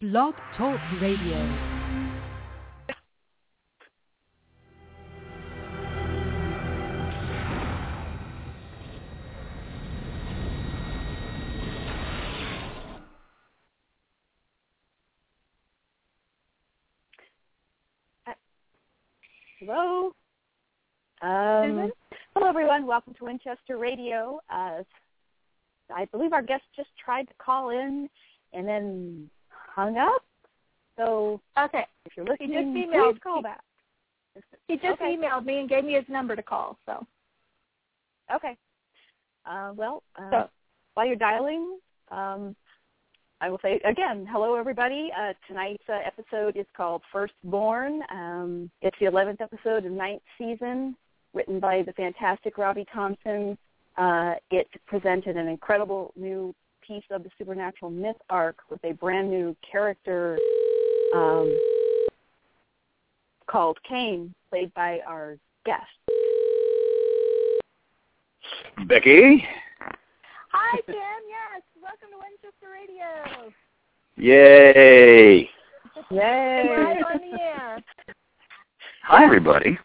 Blog Talk Radio. Hello. Um, hello, everyone. Welcome to Winchester Radio. Uh, I believe our guest just tried to call in and then hung up. So Okay. if you're listening, He just emailed- please call back. He just Okay. emailed me and gave me his number to call. So Okay. Uh, well, uh, So- while you're dialing, um, I will say again, hello everybody. Uh, tonight's uh, episode is called Firstborn. Um, it's the 11th episode of ninth season, written by the fantastic Robbie Thompson. Uh, it presented an incredible new piece of the supernatural myth arc with a brand new character um, called Cain, played by our guest. Becky? Hi Tim, yes. Welcome to Winchester Radio. Yay! Yay! Live on the air. Hi, everybody.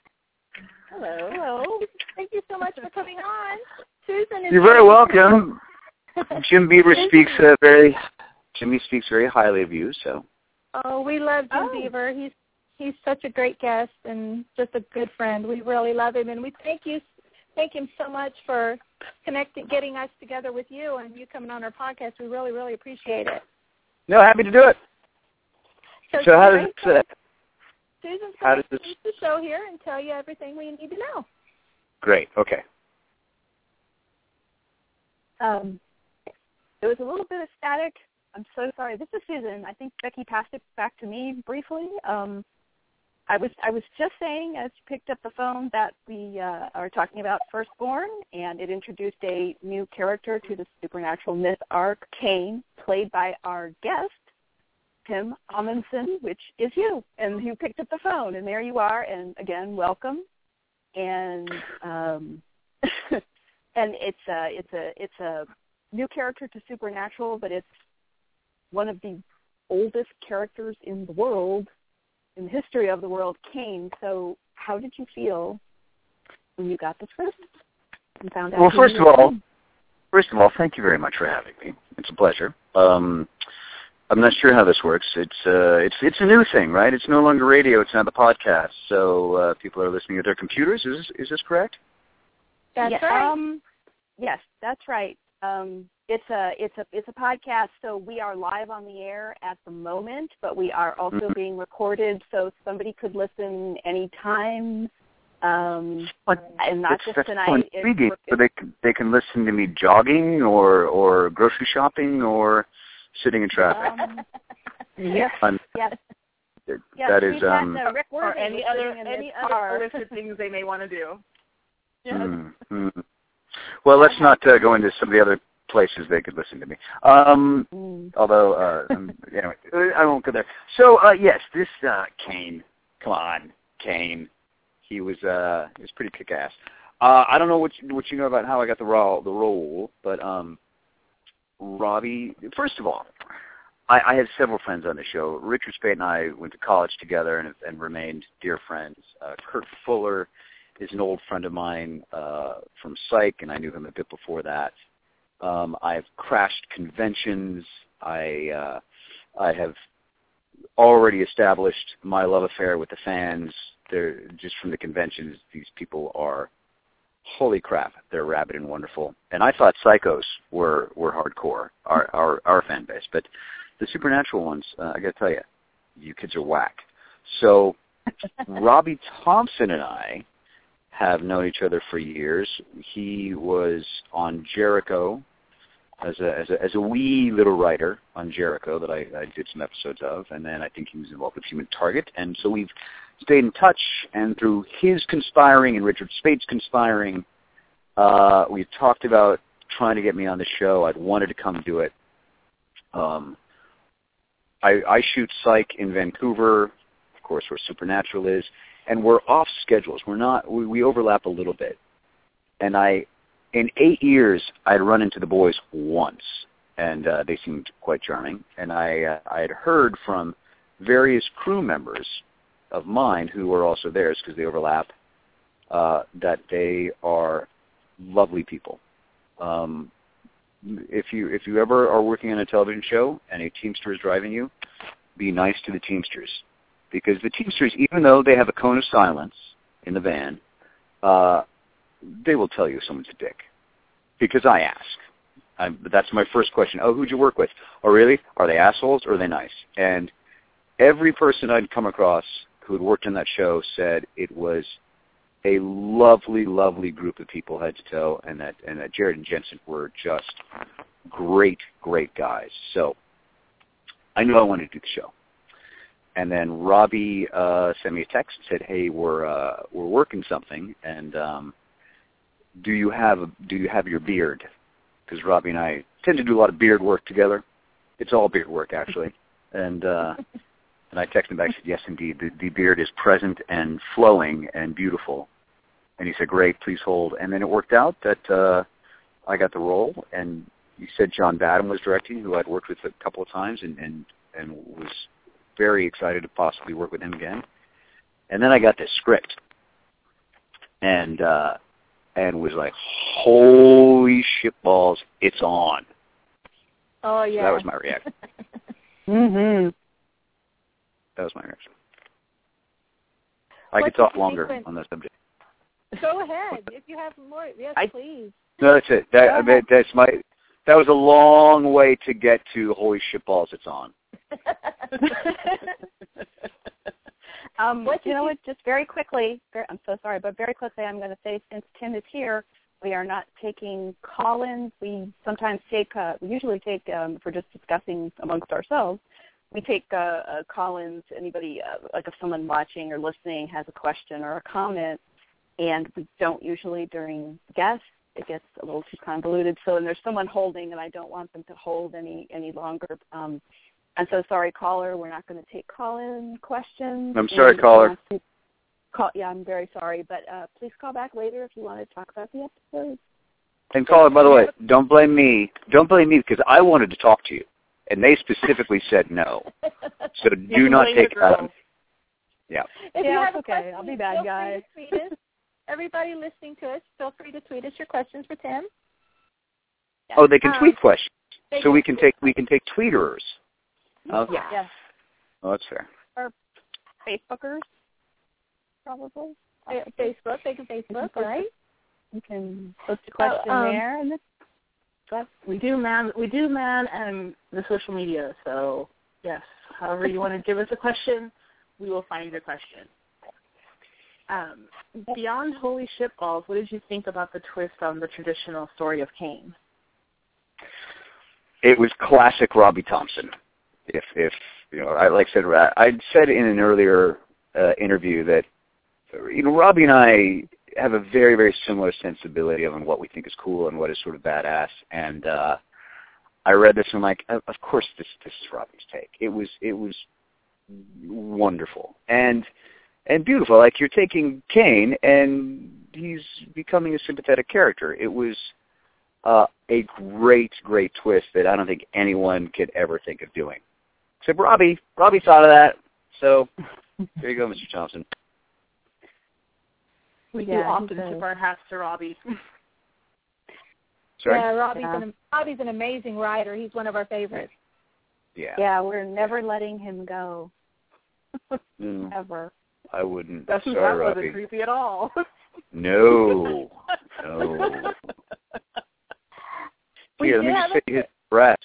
Hello. Hello. Thank you so much for coming on. Susan is You're very welcome. Jim Beaver speaks uh, very, Jimmy speaks very highly of you, so. Oh, we love Jim Oh. Beaver. He's he's such a great guest and just a good friend. We really love him and we thank you thank him so much for connecting getting us together with you and you coming on our podcast. We really, really appreciate it. No, happy to do it. So how does tonight, this, uh, Susan's how going does to this- introduce the show here and tell you everything we need to know. great, okay. Um, it was a little bit of static. I'm so sorry. This is Susan. I think Becky passed it back to me briefly. Um, I was I was just saying as you picked up the phone that we uh, are talking about Firstborn, and it introduced a new character to the supernatural myth arc, Cain, played by our guest, Tim Omundson, which is you. And you picked up the phone, and there you are. And again, welcome. And um, and it's a it's a it's a new character to Supernatural, but it's one of the oldest characters in the world, in the history of the world, Cain. So, how did you feel when you got the script and found out? Well, first of all, Cain? first of all, thank you very much for having me. It's a pleasure. Um, I'm not sure how this works. It's uh, it's it's a new thing, right? It's no longer radio. It's now the podcast. So uh, people are listening at their computers. Is this, is this correct? That's Yeah, right. Um, yes, that's right. Um, it's a it's a it's a podcast, so we are live on the air at the moment, but we are also Mhm. being recorded, so somebody could listen anytime. Um, and not That's- just that's so tonight. It's- intriguing. it's- So they can, they can listen to me jogging or or grocery shopping or sitting in traffic. Um, yes, Um, yes, that yes. is um. Rick or any other any other car. illicit things they may want to do. mm, mm. Well, let's not uh, go into some of the other places they could listen to me. Um, Mm. although uh, um, anyway, I won't go there. So uh, yes, this uh, Cain. Come on, Cain. He was uh, he was pretty kick-ass. Uh, I don't know what you, what you know about how I got the role, the role, but um, Robbie. First of all, I, I have several friends on the show. Richard Speight and I went to college together and, and remained dear friends. Uh, Kurt Fuller is an old friend of mine uh, from Psych, and I knew him a bit before that. Um, I've crashed conventions. I uh, I have already established my love affair with the fans. They're just from the conventions. These people are holy crap. They're rabid and wonderful. And I thought psychos were were hardcore, our our our fan base, but the supernatural ones, uh, I got to tell you, you kids are whack. So Robbie Thompson and I have known each other for years. He was on Jericho as a as a as a wee little writer on Jericho that I, I did some episodes of, and then I think he was involved with Human Target, and so we've stayed in touch. And through his conspiring and Richard Speight's conspiring, uh, we've talked about trying to get me on the show. I'd wanted to come do it. Um, I, I shoot Psych in Vancouver, of course, where Supernatural is, and we're off schedules. We're not. We, we overlap a little bit, and I in eight years, I'd run into the boys once. and uh, they seemed quite charming. And I uh, I had heard from various crew members of mine who were also theirs because they overlap uh, that they are lovely people. Um, if you if you ever are working on a television show and a teamster is driving you, be nice to the teamsters because the teamsters, even though they have a cone of silence in the van, uh, they will tell you someone's a dick because I ask. I'm, that's my first question. Oh, who'd you work with? Oh, really? Are they assholes or are they nice? And every person I'd come across who had worked on that show said it was a lovely, lovely group of people head to toe, and that and that Jared and Jensen were just great, great guys. So I knew I wanted to do the show. And then Robbie uh, sent me a text and said, "Hey, we're uh, we're working something, and um, do you have do you have your beard? Because Robbie and I tend to do a lot of beard work together. It's all beard work actually, and." uh and I texted him back and said, yes, indeed, the, the beard is present and flowing and beautiful. And he said, great, please hold. And then it worked out that uh, I got the role, and he said John Badham was directing, who I'd worked with a couple of times, and, and, and was very excited to possibly work with him again. And then I got this script, and uh, and was like, holy shit balls, it's on. Oh yeah. So that was my reaction. mhm. That was my reaction. I What could talk did you think longer when- on that subject. Go ahead. If you have more, yes, I- please. No, that's it. That, I mean, that's my. That was a long way to get to holy shit balls. It's on. um, What you know what? Just very quickly. Very, I'm so sorry, but very quickly, I'm going to say since Tim is here, we are not taking call-ins. We sometimes take. Uh, we usually take um, if we're just discussing amongst ourselves. We take uh, uh, call-ins. Anybody, uh, like if someone watching or listening has a question or a comment, and we don't usually during guests. It gets a little too convoluted. So, and there's someone holding, and I don't want them to hold any any longer. Um, I'm so sorry, caller. We're not going to take call-in questions. I'm sorry, And caller. want to Call, yeah, I'm very sorry, but uh, please call back later if you want to talk about the episode. And caller, by the way, don't blame me. Don't blame me because I wanted to talk to you, and they specifically said no. So do not take the girls. Yeah. If Yeah, you have it's okay. question, I'll be bad feel guy. free to tweet us. Everybody listening to us, feel free to tweet us your questions for Tim. Oh, they can Um, tweet questions, so we can take we can take tweeters. Okay. Yeah. Yes, Oh, that's fair. Facebookers, probably. Uh, Facebook. They can Facebook, all right? You can post a question um, there, and it's We do man we do man and the social media, so yes. However you want to give us a question, we will find your question. Um, beyond Holy Shitballs, what did you think about the twist on the traditional story of Cain? It was classic Robbie Thompson. If if you know, I like I said, I I'd said in an earlier uh, interview that you know Robbie and I have a very very similar sensibility on what we think is cool and what is sort of badass. And uh, I read this and I'm like, of of course this this is Robbie's take. It was it was wonderful and and beautiful. Like you're taking Cain and he's becoming a sympathetic character. It was uh, a great, great twist that I don't think anyone could ever think of doing. Except Robbie. Robbie thought of that. So there you go, Mr. Thompson. We do often tip our hats to Robbie. Sorry. Yeah, Robbie's Yeah. an Robbie's an amazing writer. He's one of our favorites. Yeah. yeah, we're never letting him go Mm, ever. I wouldn't. That's Sorry, that Robbie. wasn't creepy at all. No. No. We Here, let me have just say his breasts.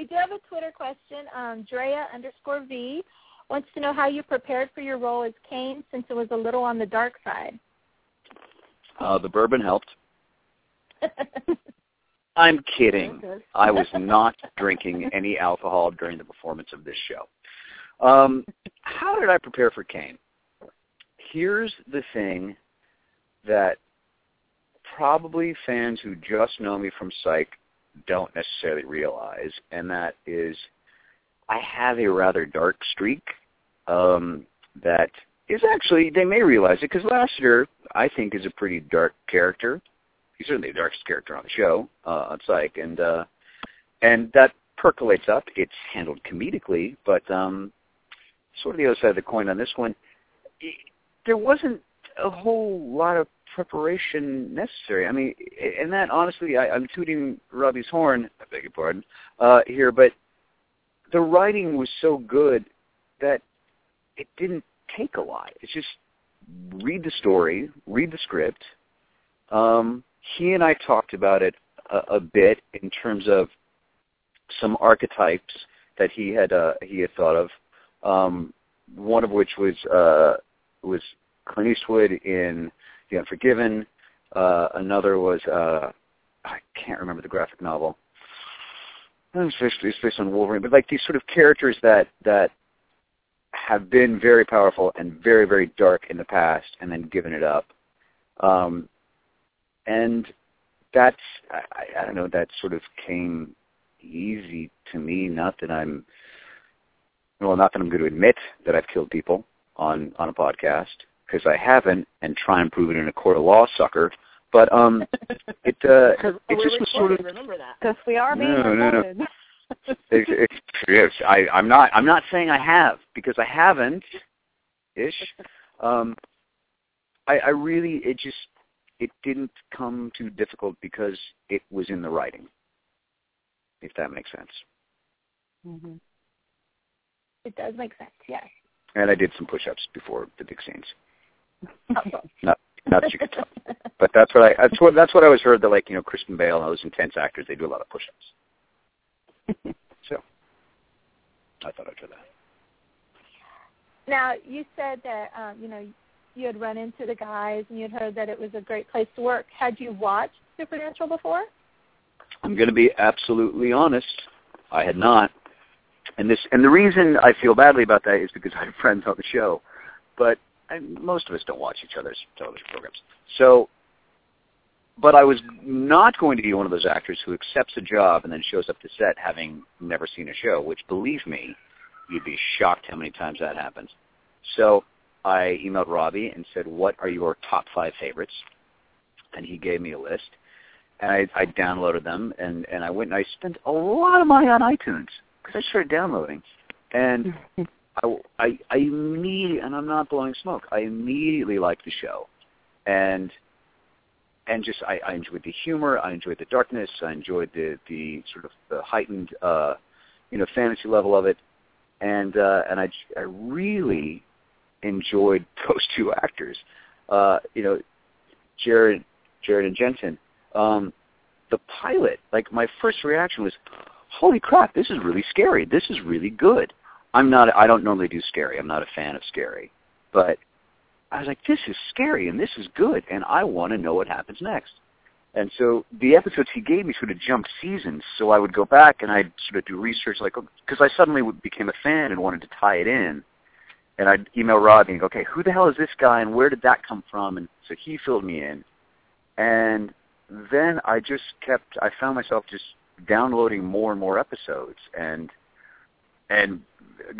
We do have a Twitter question. Um, Drea underscore V wants to know how you prepared for your role as Cain since it was a little on the dark side. Uh, the bourbon helped. I'm kidding. I was not drinking any alcohol during the performance of this show. Um, how did I prepare for Cain? Here's the thing that probably fans who just know me from Psych don't necessarily realize, and that is I have a rather dark streak um, that is actually, they may realize it, because Lassiter, I think, is a pretty dark character. he's certainly the darkest character on the show uh, on Psych, and uh, and that percolates up. It's handled comedically, but um, sort of the other side of the coin on this one. It, there wasn't a whole lot of preparation necessary. I mean, and that honestly, I, I'm tooting Robbie's horn. I beg your pardon uh, here, but the writing was so good that it didn't take a lot. It's just read the story, read the script. Um, he and I talked about it a, a bit in terms of some archetypes that he had uh, he had thought of. Um, one of which was uh, was Clint Eastwood in The Unforgiven. Uh, another was uh, I can't remember the graphic novel. It's based, it's based on Wolverine, but like these sort of characters that that have been very powerful and very very dark in the past, and then given it up. Um, and that's I, I don't know that sort of came easy to me. Not that I'm well, not that I'm going to admit that I've killed people on on a podcast because I haven't, and try and prove it in a court of law, sucker. But um, it uh, it just was sort of remember that Because we are being No, no, no. recorded. it, it, yes, I, I'm not. I'm not saying I have because I haven't. Ish. Um, I, I really. It just. It didn't come too difficult because it was in the writing. If that makes sense. hmm It does make sense. Yes. And I did some push-ups before the big scenes. Not, not that you could tell. But that's what I. That's what. That's what I always heard. That like you know, Christian Bale and those intense actors, they do a lot of push-ups. so, I thought I'd try that. Now you said that um, you know you had run into the guys and you had heard that it was a great place to work. Had you watched Supernatural before? I'm going to be absolutely honest. I had not, and this, and the reason I feel badly about that is because I have friends on the show, but I, most of us don't watch each other's television programs. So, but I was not going to be one of those actors who accepts a job and then shows up to set having never seen a show. Which, believe me, you'd be shocked how many times that happens. So I emailed Robbie and said, "What are your top five favorites?" And he gave me a list and I, I downloaded them, and and I went and I spent a lot of money on iTunes because I started downloading, and I, I I immediately, and I'm not blowing smoke, I immediately liked the show, and and just I, I enjoyed the humor, I enjoyed the darkness, I enjoyed the the sort of the heightened uh, you know fantasy level of it, and uh, and I I really enjoyed those two actors, uh, you know, Jared Jared and Jensen um, the pilot, like my first reaction was, "Holy crap, this is really scary. This is really good." I'm not. I don't normally do scary. I'm not a fan of scary, but I was like, "This is scary and this is good, and I want to know what happens next." And so the episodes he gave me sort of jumped seasons, so I would go back and I'd sort of do research, like oh, because I suddenly became a fan and wanted to tie it in. And I'd email Robbie and go, "Okay, who the hell is this guy, and where did that come from?" And so he filled me in, and then I just kept I found myself just downloading more and more episodes and and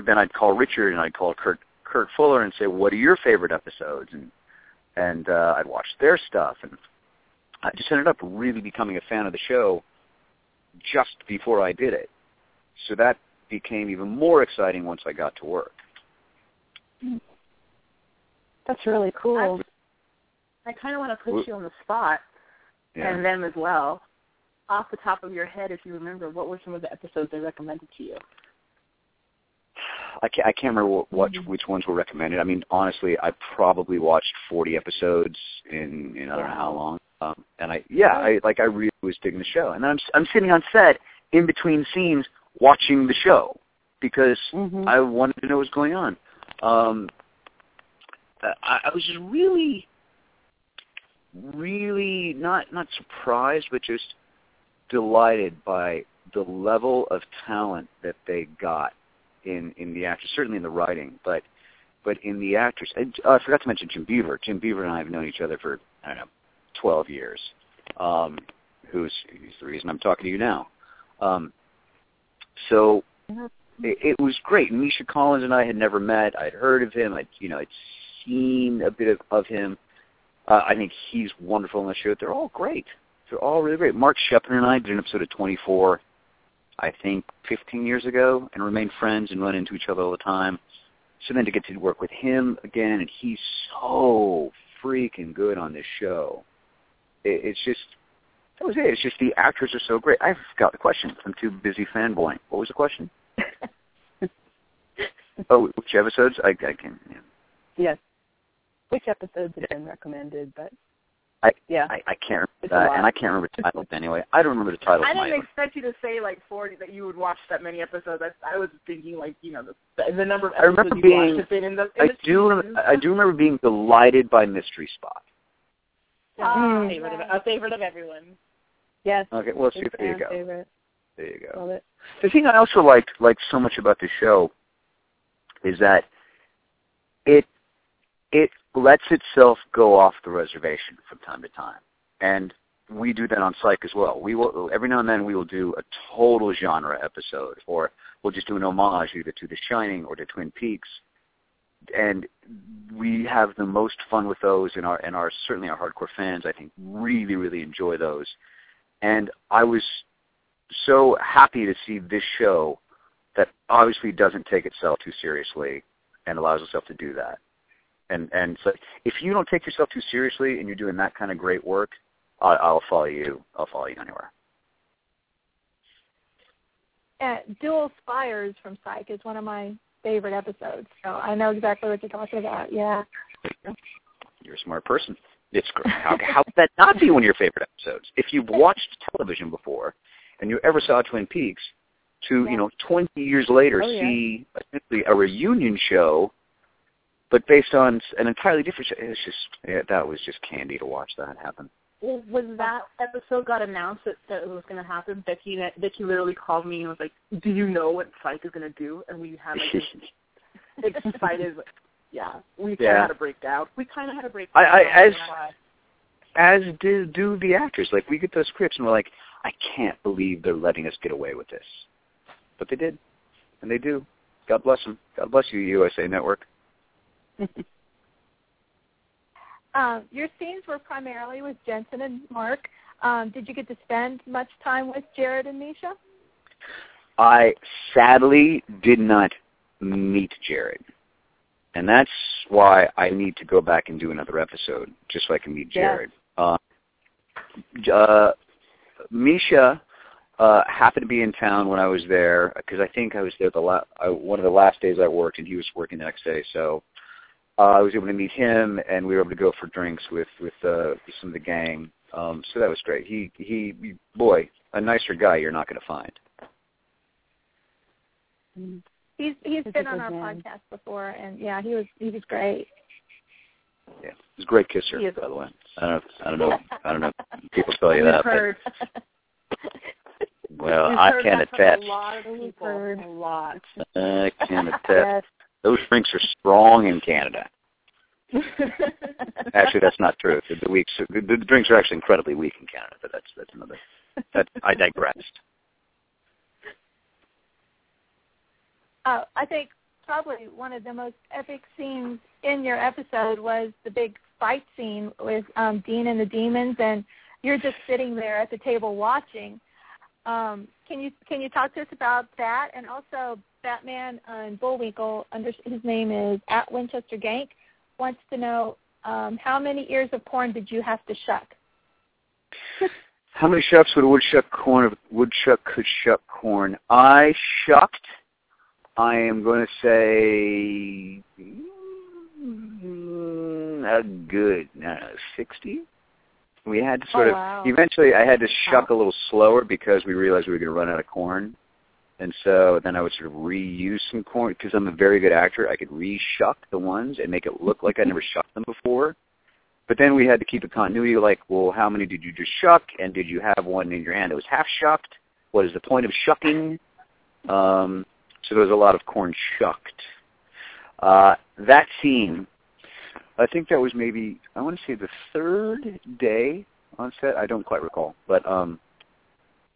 then I'd call Richard and I'd call Kurt Kurt Fuller and say, What are your favorite episodes? And and uh I'd watch their stuff and I just ended up really becoming a fan of the show just before I did it. So that became even more exciting once I got to work. That's really cool. I kind of want to put Well- you on the spot Yeah. and them as well. Off the top of your head, if you remember, what were some of the episodes they recommended to you? I can't, I can't remember what, what which ones were recommended. I mean, honestly, I probably watched 40 episodes in, in I don't know how long. Um, and I, yeah, I like I really was digging the show. And I'm I'm sitting on set in between scenes watching the show because Mhm. I wanted to know what was going on. Um, I, I was just really, really not not surprised, but just delighted by the level of talent that they got in in the actors, certainly in the writing, but but in the actors. And, uh, I forgot to mention Jim Beaver. Jim Beaver and I have known each other for I don't know, twelve years. Um, who's who's the reason I'm talking to you now. Um, so it, it was great. Misha Collins and I had never met. I'd heard of him. I'd you know I'd seen a bit of, of him. Uh, I think he's wonderful in the show. They're all great. they're all really great. Mark Sheppard and I did an episode of 24, I think 15 years ago, and remain friends and run into each other all the time. So then to get to work with him again, and he's so freaking good on this show. It, it's just that was it. It's just the actors are so great. I forgot the question. I'm too busy fanboying. What was the question? oh, which episodes? I, I can. Yeah. Yes. Which episodes have been recommended? But I yeah, I, I can't It's remember a that, lot. and I can't remember the titles anyway. I don't remember the titles. I of my didn't expect you to say like forty that you would watch that many episodes. I, I was thinking like you know the the number of I remember episodes you being- watched have been in the. In I the do. seasons. Rem- I do remember being delighted by Mystery Spot. Oh, favorite of, a favorite of everyone. yes. Okay, well, see, Big there you fan go. Favorite. There you go. Love it. The thing I also liked like so much about the show is that it it lets itself go off the reservation from time to time, and we do that on Psych as well. We will every now and then we will do a total genre episode, or we'll just do an homage either to The Shining or to Twin Peaks, and we have the most fun with those, and our and our certainly our hardcore fans I think really really enjoy those, and I was so happy to see this show that obviously doesn't take itself too seriously and allows itself to do that. And and so if you don't take yourself too seriously and you're doing that kind of great work, I, I'll follow you. I'll follow you anywhere. Uh, Dual Spires from Psych is one of my favorite episodes, so I know exactly what you're talking about. Yeah. You're a smart person. It's great. How, how could that not be one of your favorite episodes? If you've watched television before and you ever saw Twin Peaks, to Yeah. you know, 20 years later, Oh, yeah. see essentially a reunion show, but based on an entirely different show. It's just yeah, that was just candy to watch that happen. Well, when that episode got announced that, that it was going to happen, Becky Becky literally called me and was like, "Do you know what Psych is going to do?" And we had like this excited. Yeah, we kind of Yeah. had a breakdown. We kind of had a breakdown. I- I- as- Why. as do do the actors. Like we get those scripts and we're like, I can't believe they're letting us get away with this, but they did, and they do. God bless them. God bless you, USA Network. Um, your scenes were primarily with Jensen and Mark. Um, did you get to spend much time with Jared and Misha? I sadly did not meet Jared, and that's why I need to go back and do another episode just so I can meet Yes. Jared. Uh, uh, Misha uh, happened to be in town when I was there because I think I was there the la- I, one of the last days I worked, and he was working the next day. So uh, I was able to meet him, and we were able to go for drinks with with uh, some of the gang. Um, so that was great. He he, boy, a nicer guy you're not going to find. He's he's He's a been on our man. podcast before, and yeah, he was he was great. Yeah, he's a great kisser, He is. by the way. I don't know. I don't know. I don't know. if People tell you that, heard. but well, we've I can that from attest. A lot of people. heard. A lot. I can attest. Yes. Those drinks are strong in Canada. Actually, that's not true. The, the weeks, the, the drinks are actually incredibly weak in Canada, but that's that's another. That I digressed. Uh, I think probably one of the most epic scenes in your episode was the big fight scene with um, Dean and the demons, and you're just sitting there at the table watching. Um, can you can you talk to us about that? And also, Batman and Bullwinkle, under his name is at Winchester Gank, wants to know um, how many ears of corn did you have to shuck? How many shucks would a woodchuck corn? Woodchuck could shuck corn. I shucked. I am going to say mm, a good uh, sixty. We had to sort Oh, of. wow. Eventually, I had to shuck a little slower because we realized we were going to run out of corn, and so then I would sort of reuse some corn because I'm a very good actor. I could reshuck the ones and make it look like I never shucked them before. But then we had to keep a continuity, like, well, how many did you just shuck, and did you have one in your hand that was half shucked? What is the point of shucking? Um, so there was a lot of corn shucked. Uh, that scene, I think that was maybe, I want to say the third day on set. I don't quite recall, but um,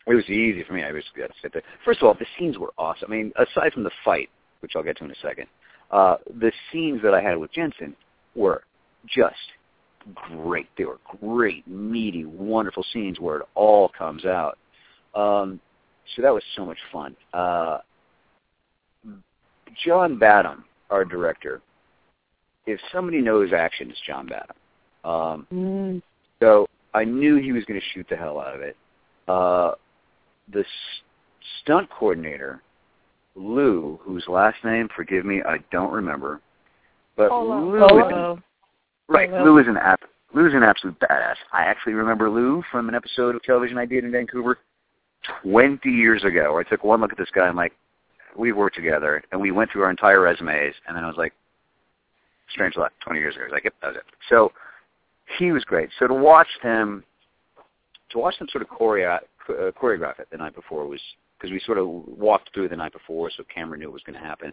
it was easy for me. I was got to sit there. First of all, the scenes were awesome. I mean, aside from the fight, which I'll get to in a second, uh, the scenes that I had with Jensen were just great. They were great, meaty, wonderful scenes where it all comes out. Um, so that was so much fun. Uh, John Badham, our director, if somebody knows action, it's John Badham. Um, Mm. so I knew he was going to shoot the hell out of it. Uh, the s- stunt coordinator, Lou, whose last name, forgive me, I don't remember, but Bollo. Lou, is an, Bollo. right, Bollo. Lou is an app. Lou's an absolute badass. I actually remember Lou from an episode of television I did in Vancouver 20 years ago where I took one look at this guy and I'm like, we've worked together and we went through our entire resumes and then I was like, strange luck, 20 years ago. I was like, yep, that was it. So he was great. So to watch them, to watch them sort of choreo- uh, choreograph it the night before was, because we sort of walked through the night before so Cameron knew it was going to happen.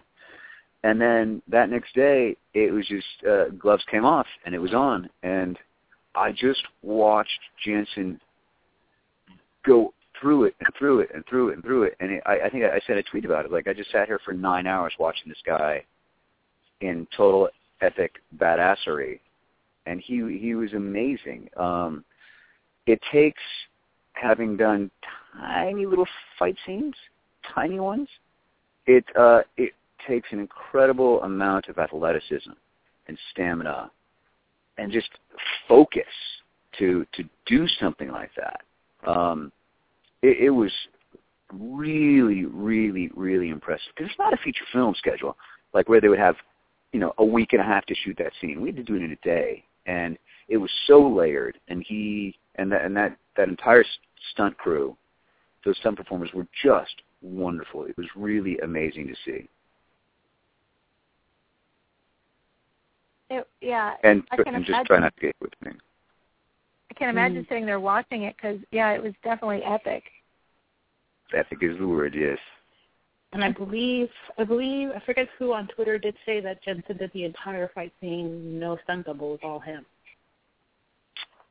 And then that next day, it was just, uh, gloves came off and it was on. And I just watched Jensen go through it and through it and through it and through it. And it, I, I think I sent a tweet about it. Like I just sat here for nine hours watching this guy in total epic badassery, and he he was amazing. Um, it takes having done tiny little fight scenes, tiny ones. It uh, it takes an incredible amount of athleticism and stamina and just focus to to do something like that. Um, it, it was really, really, really impressive because it's not a feature film schedule like where they would have, you know, a week and a half to shoot that scene. We had to do it in a day, and it was so layered. And he and that and that that entire stunt crew, those stunt performers were just wonderful. It was really amazing to see. It, yeah, And, I can and just try not to get with me. I can imagine sitting there watching it because yeah, it was definitely epic. Epic is the word, yes. And I believe, I believe, I forget who on Twitter did say that Jensen did the entire fight scene, no stunt double, was all him.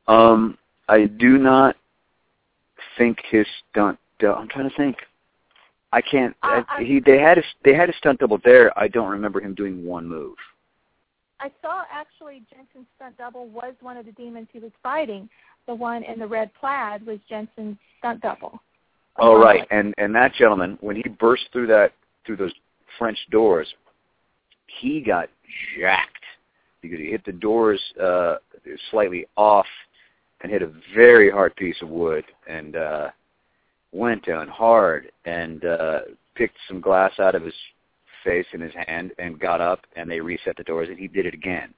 Um, I do not think his stunt. I'm trying to think. I can't. Uh, I, I- he they had a they had a stunt double there. I don't remember him doing one move. I saw actually Jensen's stunt double was one of the demons he was fighting. The one in the red plaid was Jensen's stunt double. Oh right, and and that gentleman when he burst through that through those French doors, he got jacked because he hit the doors uh slightly off and hit a very hard piece of wood and uh went down hard and uh picked some glass out of his face in his hand and got up and they reset the doors and he did it again.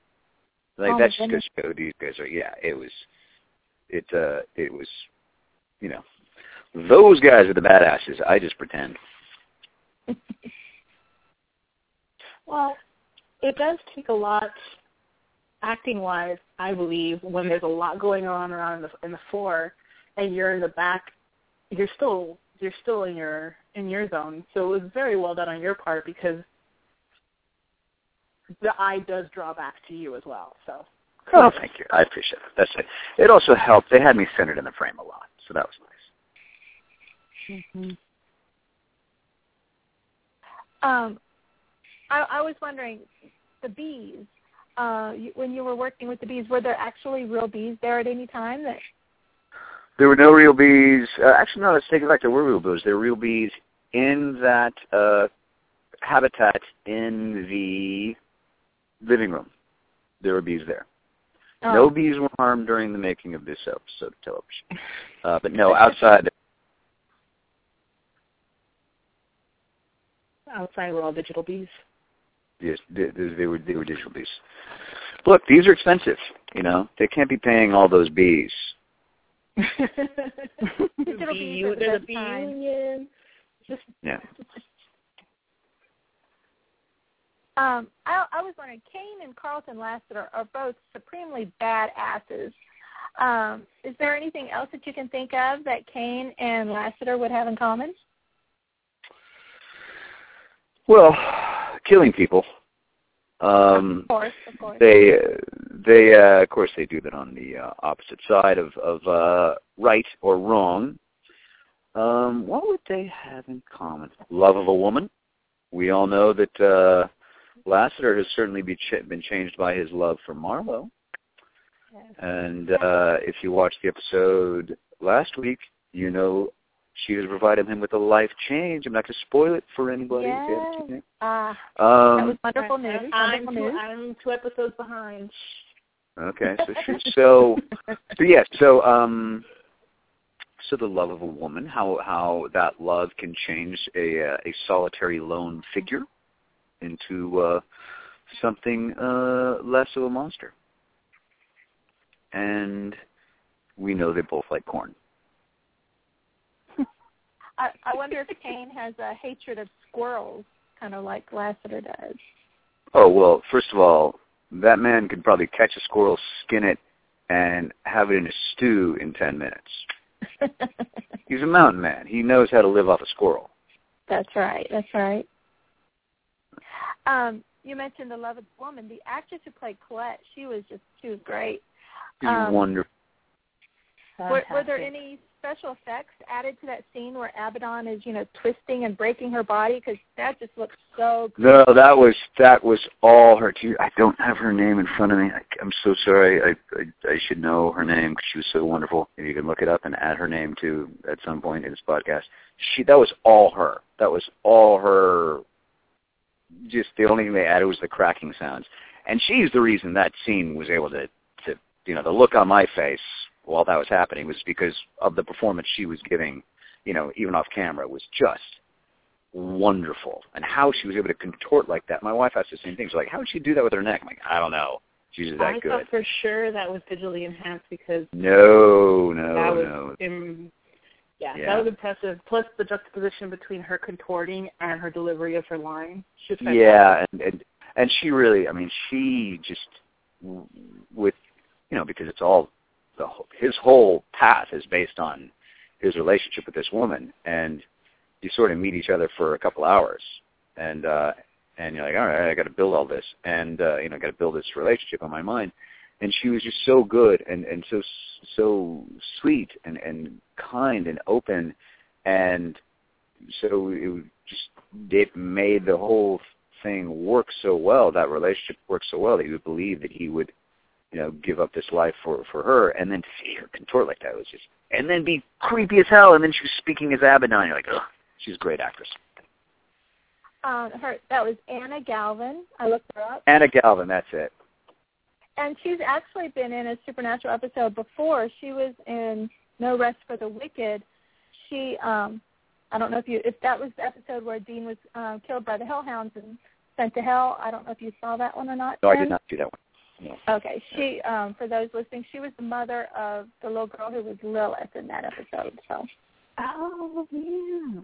Like Oh, that's just goodness. because show these guys are yeah, it was it uh it was you know those guys are the badasses. I just pretend. Well, it does take a lot, acting-wise, I believe, when there's a lot going on around in the, in the floor, and you're in the back. You're still you're still in your in your zone. So it was very well done on your part because the eye does draw back to you as well. So Oh, thank you. I appreciate it. That's it. It also helped. They had me centered in the frame a lot, so that was nice. Um, I, I was wondering, the bees. Uh, when you were working with the bees, were there actually real bees there at any time? That There were no real bees. Uh, actually, no. Let's take it back. There were real bees. There were real bees in that uh, habitat in the living room. There were bees there. oh, No bees were harmed during the making of this episode of television. Uh, but no, outside. outside we're all digital bees. Yes, they, they were they were digital bees. Look, bees are expensive. You know, they can't be paying all those bees. Digital bees are the there's a bee kind. union. Just Yeah. Um, I, I was wondering, Cain and Carlton Lassiter are both supremely badasses. Um, is there anything else that you can think of that Cain and Lassiter would have in common? Well, killing people. Um, Of course, of course. they they uh, of course they do that on the uh, opposite side of of uh, right or wrong. Um, what would they have in common? Love of a woman. We all know that uh, Lassiter has certainly be ch- been changed by his love for Marlowe. And uh, if you watched the episode last week, you know she has provided him with a life change. I'm not going to spoil it for anybody. Yes. If you it. Ah, Um, that was wonderful news. I'm Wonderful two, news. I'm two episodes behind. Okay, so she, so so yes, so um, so the love of a woman, how how that love can change a uh, a solitary lone figure into uh, something uh, less of a monster, and we know they both like corn. I, I wonder if Cain has a hatred of squirrels, kind of like Lassiter does. Oh well, first of all, that man could probably catch a squirrel, skin it, and have it in a stew in ten minutes. He's a mountain man. He knows how to live off a squirrel. That's right. That's right. Um, you mentioned the love of the woman. The actress who played Colette, she was just she was great. He's Um, wonderful. Were, were there any special effects added to that scene where Abaddon is, you know, twisting and breaking her body? Because that just looks so. Good. No, that was that was all her. Too. I don't have her name in front of me. I, I'm so sorry. I, I I should know her name because she was so wonderful. You can look it up and add her name to at some point in this podcast, she that was all her. That was all her. Just the only thing they added was the cracking sounds, and she's the reason that scene was able to to you know the look on my face while that was happening was because of the performance she was giving. You know, even off camera was just wonderful. And how she was able to contort like that. My wife asked the same thing. She's like, how did she do that with her neck? I'm like, I don't know. She's just that I good. thought for sure that was digitally enhanced because No, no, that was no. im- yeah, Yeah. that was impressive. Plus the juxtaposition between her contorting and her delivery of her line. She. Yeah, and, and and she really, I mean, she just with you know because it's all the his whole path is based on his relationship with this woman, and you sort of meet each other for a couple hours, and uh and you're like, all right, I got to build all this, and uh, you know, got to build this relationship on my mind. And she was just so good and and so so sweet and and kind and open, and so it just it made the whole thing work so well. That relationship worked so well that you would believe that he would, you know, give up this life for for her, and then to see her contort like that was just, and then be creepy as hell, and then she was speaking as Abaddon. You're like, ugh, she's a great actress. Um, her that was Anna Galvin. I looked her up, Anna Galvin, that's it. and she's actually been in a supernatural episode before. She was in No Rest for the Wicked. She, um, I don't know if you if that was the episode where Dean was um, killed by the Hellhounds and sent to hell. I don't know if you saw that one or not. No, I did not see that one. No. Okay, she um for those listening, she was the mother of the little girl who was Lilith in that episode. So Oh yeah.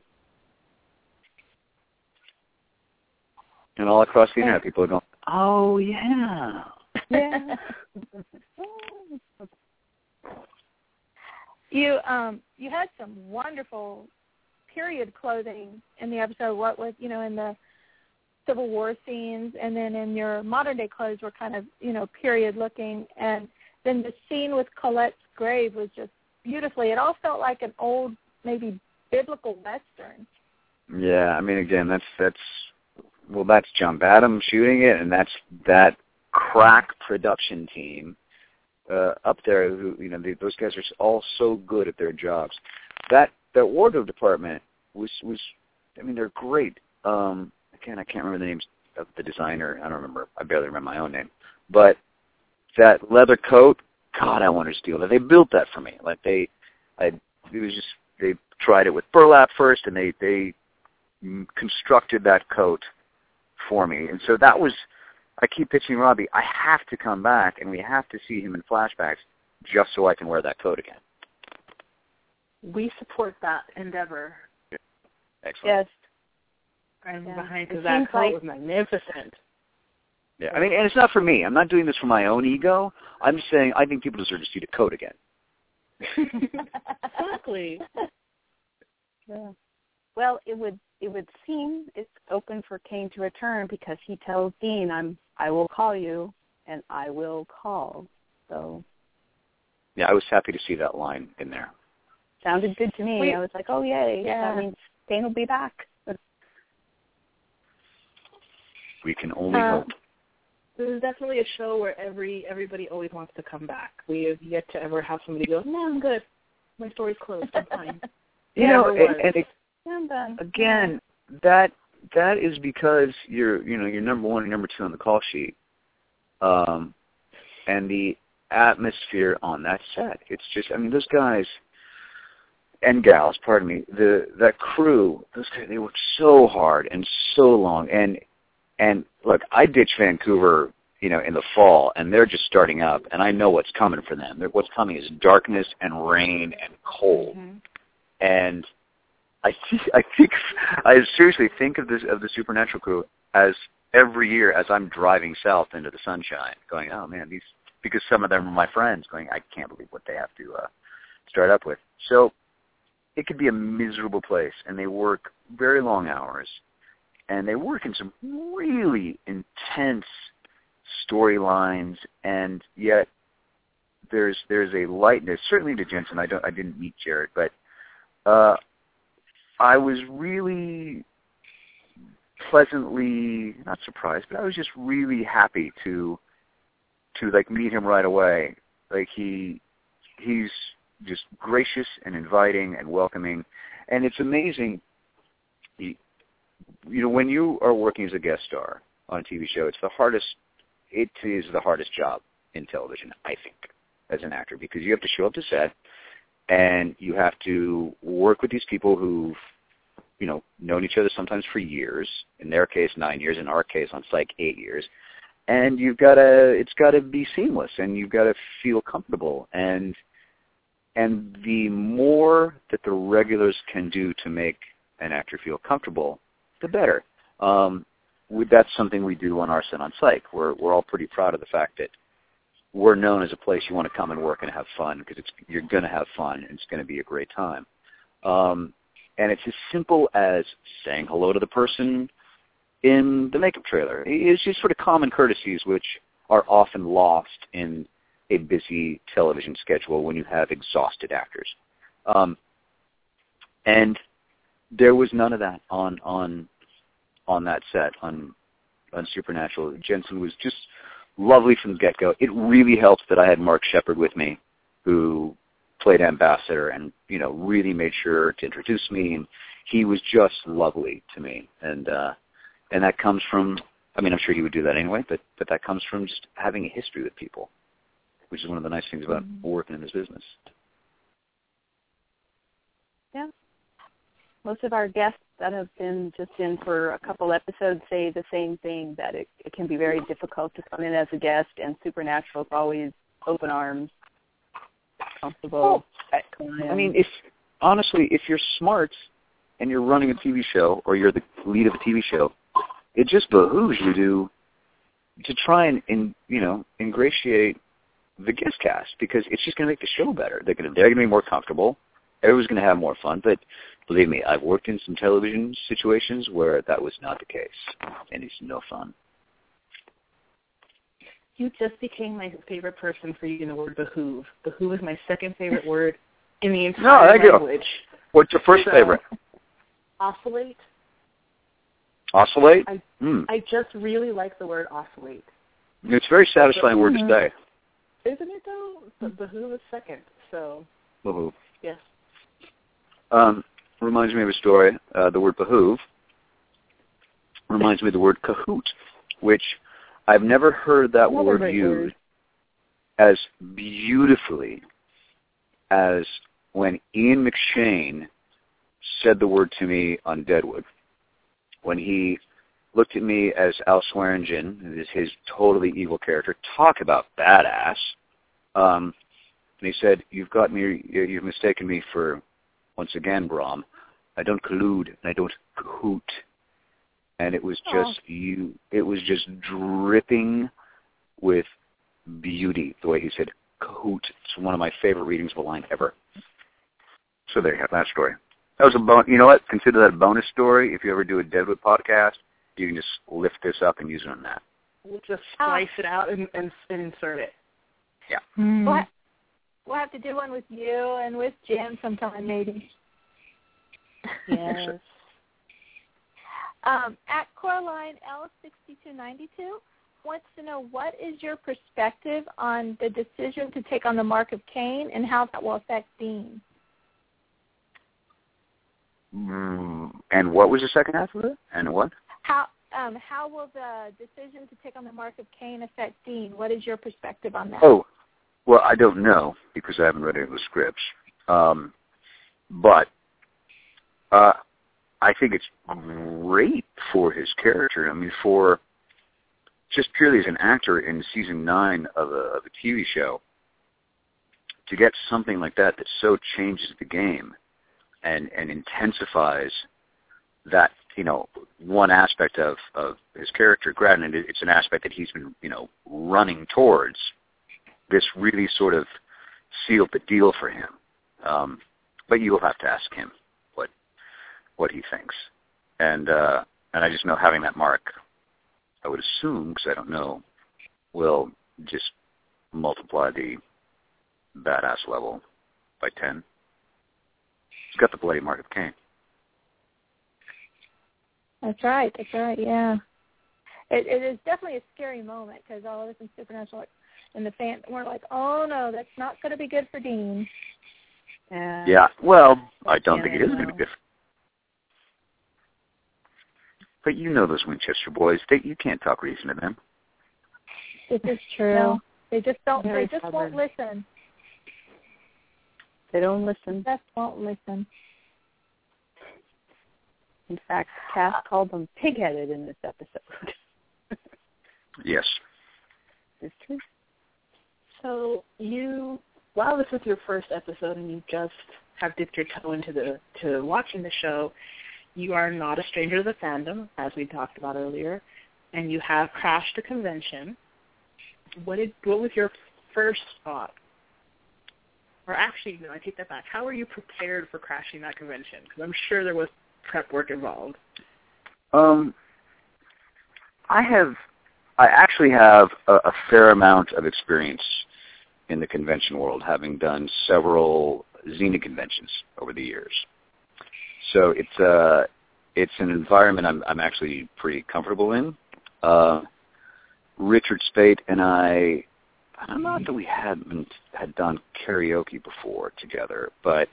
And all across the internet, people are going, oh yeah. yeah. you um you had some wonderful period clothing in the episode. What was you know in the Civil War scenes, and then in your modern day clothes were kind of you know period looking, and then the scene with Colette's grave was just beautifully. It all felt like an old maybe biblical western. Yeah, I mean, again, that's that's well, that's John Badham shooting it, and that's that crack production team uh, up there. Who you know, they, those guys are all so good at their jobs. That that wardrobe department was was, I mean, they're great. Um, again, I can't remember the names of the designer. I don't remember. I barely remember my own name. But that leather coat, God, I want to steal that. They built that for me. Like they, I, it was just they tried it with burlap first, and they they constructed that coat for me. And so that was, I keep pitching Robbie, I have to come back and we have to see him in flashbacks just so I can wear that coat again. We support that endeavor. Excellent. Yes. I'm Yeah. behind because that seems coat like- was magnificent. Yeah, I mean, and it's not for me. I'm not doing this for my own ego. I'm just saying I think people deserve to see the coat again. exactly. Yeah. Well, it would it would seem it's open for Cain to return because he tells Dean, "I'm I will call you, and I will call." So Yeah, I was happy to see that line in there. sounded good to me. We- I was like, "Oh yay, Yeah. that means Cain will be back." We can only Um, hope. this is definitely a show where every everybody always wants to come back. We have yet to ever have somebody go, "No, I'm good. My story's closed. I'm fine." you know, and, and it, I'm done. again, that that is because you're you know you're number one and number two on the call sheet, um, and the atmosphere on that set. It's just I mean those guys and gals, pardon me, the that crew, those guys they work so hard and so long and and look, I ditched Vancouver, you know, in the fall and they're just starting up and I know what's coming for them. They're, what's coming is darkness and rain and cold. Mhm. And I think I think I seriously think of this of the supernatural crew as every year as I'm driving south into the sunshine, going, Oh man, these because some of them are my friends going, I can't believe what they have to uh start up with. So it could be a miserable place and they work very long hours and they work in some really intense storylines and yet there's there's a lightness certainly to Jensen I don't I didn't meet Jared but uh I was really pleasantly not surprised but I was just really happy to to like meet him right away. Like he he's just gracious and inviting and welcoming and it's amazing you know when you are working as a guest star on a TV show it's the hardest it is the hardest job in television I think as an actor because you have to show up to set and you have to work with these people who've you know known each other sometimes for years in their case 9 years in our case on psych 8 years. And you've got to it's got to be seamless and you've got to feel comfortable. And and the more that the regulars can do to make an actor feel comfortable, the better. Um, we, that's something we do on our set on Psych. We're we're all pretty proud of the fact that we're known as a place you want to come and work and have fun because you're going to have fun and it's going to be a great time. Um, and it's as simple as saying hello to the person in the makeup trailer. It's just sort of common courtesies which are often lost in a busy television schedule when you have exhausted actors. Um, and there was none of that on on on that set on on Supernatural. Jensen was just lovely from the get go. It really helps that I had Mark Sheppard with me, who played Ambassador and you know really made sure to introduce me, and he was just lovely to me. And uh, and that comes from I mean I'm sure he would do that anyway, but but that comes from just having a history with people which is one of the nice things about Mm-hmm. working in this business. Yeah. Most of our guests that have been just in for a couple episodes say the same thing that it, it can be very difficult to come in as a guest, and Supernatural is always open arms, comfortable. I mean, if honestly, if you're smart and you're running a TV show or you're the lead of a TV show, it just behooves you to to try and, and you know ingratiate the guest cast because it's just going to make the show better. They're going to they're going to be more comfortable. Everyone's going to have more fun. But believe me, I've worked in some television situations where that was not the case, and it's no fun. You just became my favorite person for using the word behoove. Behoove is my second favorite word in the entire you go. language. What's your first So- favorite? Oscillate. Oscillate. I- Hmm. I just really like the word oscillate. It's a very satisfying word to say. Isn't it though? Behoove is second. So Behoove. yes. Um, reminds me of a story. Uh, the word behoove reminds me of the word cahoot, which I've never heard that Another word used word. as beautifully as when Ian McShane said the word to me on Deadwood. When he looked at me as Al Swearingen, his, his totally evil character, talk about badass. Um, and he said, "You've got me. You've mistaken me for once again, Brom. I don't collude and I don't cahoot." And it was just you. It was just dripping with beauty the way he said cahoot. It's one of my favorite readings of a line ever. So there you have that story. That was a bon- You know what? Consider that a bonus story. If you ever do a Deadwood podcast, you can just lift this up and use it on that. We'll just Ah. splice it out and, and, and insert it. Mm. We'll, ha- we'll have to do one with you and with Jim sometime, maybe. Yes. Um, at Coraline L6292, wants to know what is your perspective on the decision to take on the mark of Cain and how that will affect Dean. Mm, and what was the second half of it? And what? How um, how will the decision to take on the mark of Cain affect Dean? What is your perspective on that? Oh, well, I don't know because I haven't read any of the scripts. Um, but uh, I think it's great for his character. I mean, for just purely as an actor in season nine of a, of a TV show, to get something like that that so changes the game and and intensifies that you know one aspect of of his character. Granted, it's an aspect that he's been you know running towards. This really sort of sealed the deal for him. Um, but you will have to ask him what what he thinks. And uh, and I just know having that mark, I would assume because I don't know, will just multiply the badass level by ten. He's got the bloody mark of Cain. That's right. That's right. Yeah. It, it is definitely a scary moment because all of us in Supernatural and the fan we're like, oh no, that's not going to be good for Dean. Yeah. Yeah. Well, I don't think it is going to be good. But you know those Winchester boys. They you can't talk reason to them. This is true. No. They just don't. Very they just stubborn. won't listen. They don't listen. They Just won't listen. In fact, Cass called them pig-headed in this episode. Yes. it's true. So you, while this is your first episode and you just have dipped your toe into the to watching the show, you are not a stranger to the fandom, as we talked about earlier, and you have crashed a convention. What did what was your first thought? Or actually, no, I take that back. How were you prepared for crashing that convention? Because I'm sure there was prep work involved. Um, I have, I actually have a, a fair amount of experience in the convention world, having done several Xena conventions over the years. So it's uh it's an environment I'm I'm actually pretty comfortable in. Uh, Richard Speight and I, I don't know that we hadn't had done karaoke before together, but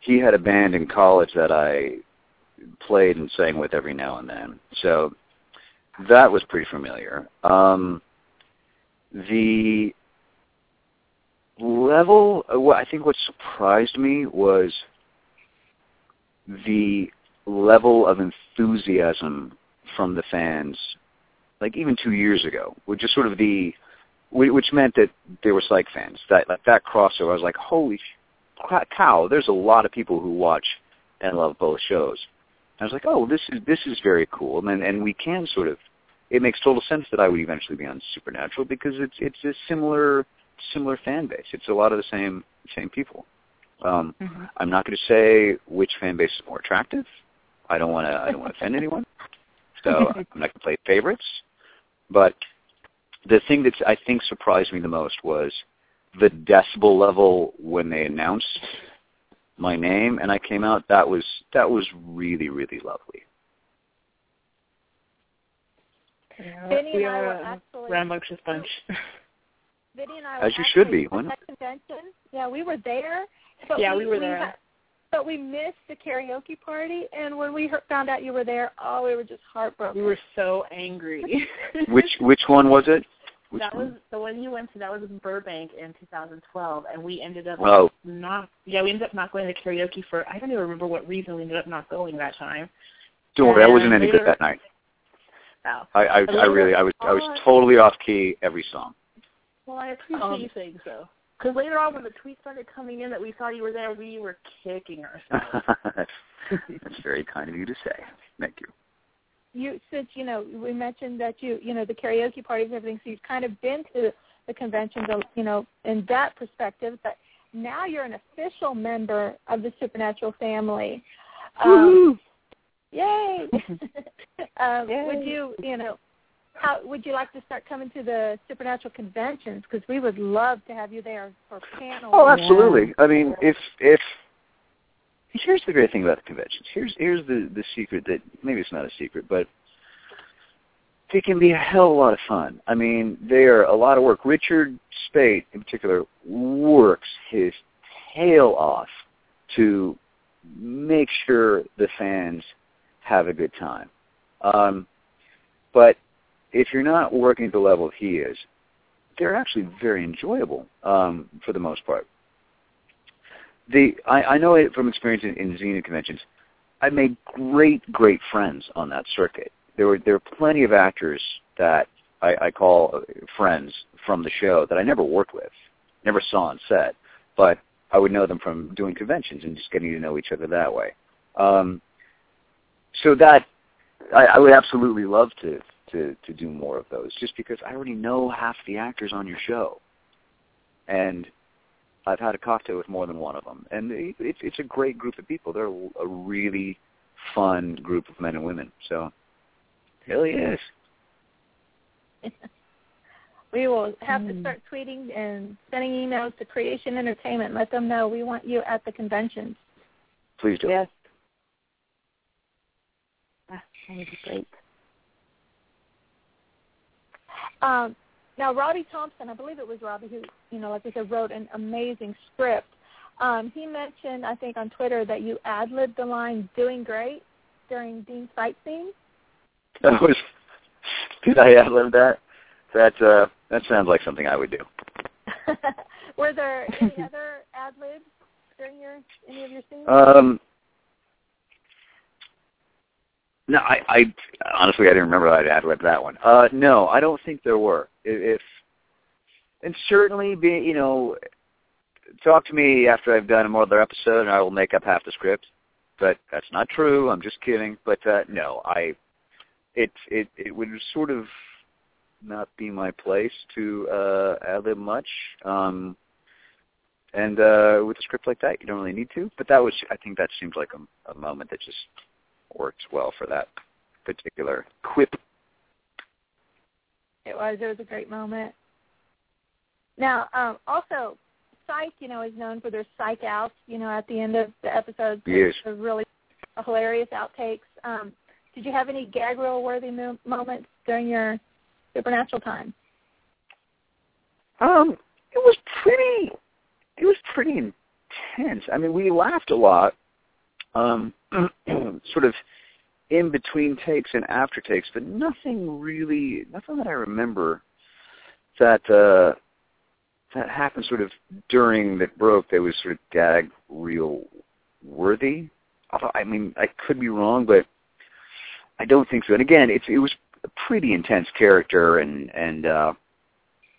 he had a band in college that I played and sang with every now and then. So that was pretty familiar. Um, the level, uh, what I think what surprised me was the level of enthusiasm from the fans, like even two years ago, which is sort of the, which meant that they were Psych fans. That like that crossover, I was like, holy cow! There's a lot of people who watch and love both shows. I was like, oh, this is this is very cool, and and we can sort of. It makes total sense that I would eventually be on Supernatural because it's it's a similar similar fan base. It's a lot of the same same people. Um, Mm-hmm. I'm not going to say which fan base is more attractive. I don't want to. I don't want to offend anyone. So I'm not going to play favorites. But the thing that I think surprised me the most was the decibel level when they announced my name and I came out. That was that was really really lovely. Vinny we and I are were a actually rambunctious bunch. Vinny and I As you should be. Why at not? that convention. Yeah, we were there. But Yeah, we were there. had- but we missed the karaoke party, and when we heard, found out you were there, oh, we were just heartbroken. we were so angry. Which which one was it? Which that one? was the one you went to. That was in Burbank in 2012, and we ended up Oh. not. Yeah, we ended up not going to karaoke for. I don't even remember what reason we ended up not going that time. Don't worry, I wasn't and any good that night. Oh. I I, I really I was I was totally off key every song. Well, I appreciate Um, you saying so. Because later on, when the tweets started coming in that we thought you were there, we were kicking ourselves. That's very kind of you to say. Thank you. you since you know we mentioned that you you know the karaoke parties and everything, so you've kind of been to the conventions, you know, in that perspective. But now you're an official member of the Supernatural family. Um, yay! um, Yay. Would you you know? How would you like to start coming to the Supernatural conventions? Because we would love to have you there for panels. Oh, absolutely. I mean, if if here's the great thing about the conventions. Here's here's the the secret that maybe it's not a secret, but they can be a hell of a lot of fun. I mean, they are a lot of work. Richard Speight, in particular, works his tail off to make sure the fans have a good time. Um, but if you're not working at the level he is, they're actually very enjoyable um, for the most part. The I, I know it from experience in, in Xena conventions. I made great, great friends on that circuit. There were there were plenty of actors that I, I call friends from the show that I never worked with, never saw on set, but I would know them from doing conventions and just getting to know each other that way. Um, so that I, I would absolutely love to to to do more of those, just because I already know half the actors on your show, and I've had a cocktail with more than one of them, and it, it's it's a great group of people. They're a really fun group of men and women. So, hell yes. we will have mm. to start tweeting and sending emails to Creation Entertainment. Let them know we want you at the conventions. Please do. Yes. Ah, that would be great. Um, now, Robbie Thompson, I believe it was Robbie who, you know, like we said, wrote an amazing script. Um, he mentioned, I think, on Twitter that you ad libbed the line "doing great" during Dean's fight scene. That was. Did I ad lib that? That uh, that sounds like something I would do. Were there any other ad libs during your any of your scenes? Um, no, I, I honestly I didn't remember I'd ad lib that one. Uh, no, I don't think there were. If and certainly be you know, talk to me after I've done another episode and I will make up half the script. But that's not true. I'm just kidding. But uh, no, I it it it would sort of not be my place to uh, ad lib much. Um, and uh, with a script like that, you don't really need to. But that was, I think, that seems like a, a moment that just works well for that particular quip. It was. It was a great moment. Now, um, also, Psych, you know, is known for their psych outs. You know, at the end of the episodes, yes. the really hilarious outtakes. Um, did you have any gag reel worthy mo- moments during your supernatural time? Um, it was pretty. It was pretty intense. I mean, we laughed a lot. Um, sort of in between takes and after takes, but nothing really, nothing that I remember that uh, that happened sort of during that broke that was sort of gag reel worthy. Although I mean, I could be wrong, but I don't think so. And again, it's it was a pretty intense character, and and uh,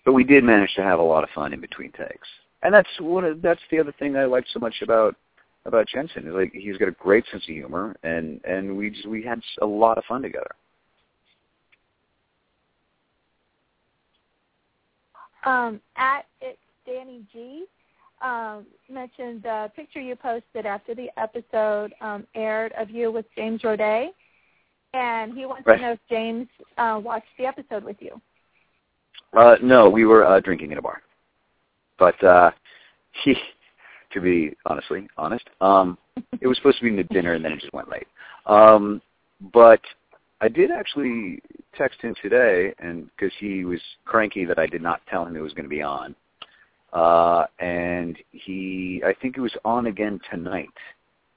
but we did manage to have a lot of fun in between takes. And that's one of that's the other thing I liked so much about about Jensen like he's got a great sense of humor, and and we just, we had a lot of fun together. Um, at it's Danny G um, mentioned the picture you posted after the episode um, aired of you with James Roday, and he wants right. to know if James uh, watched the episode with you. Uh, no, we were uh, drinking in a bar, but uh, he to be honestly honest. Um, it was supposed to be the dinner, and then it just went late. Um, but I did actually text him today, and because he was cranky that I did not tell him it was going to be on, uh, and he, I think it was on again tonight.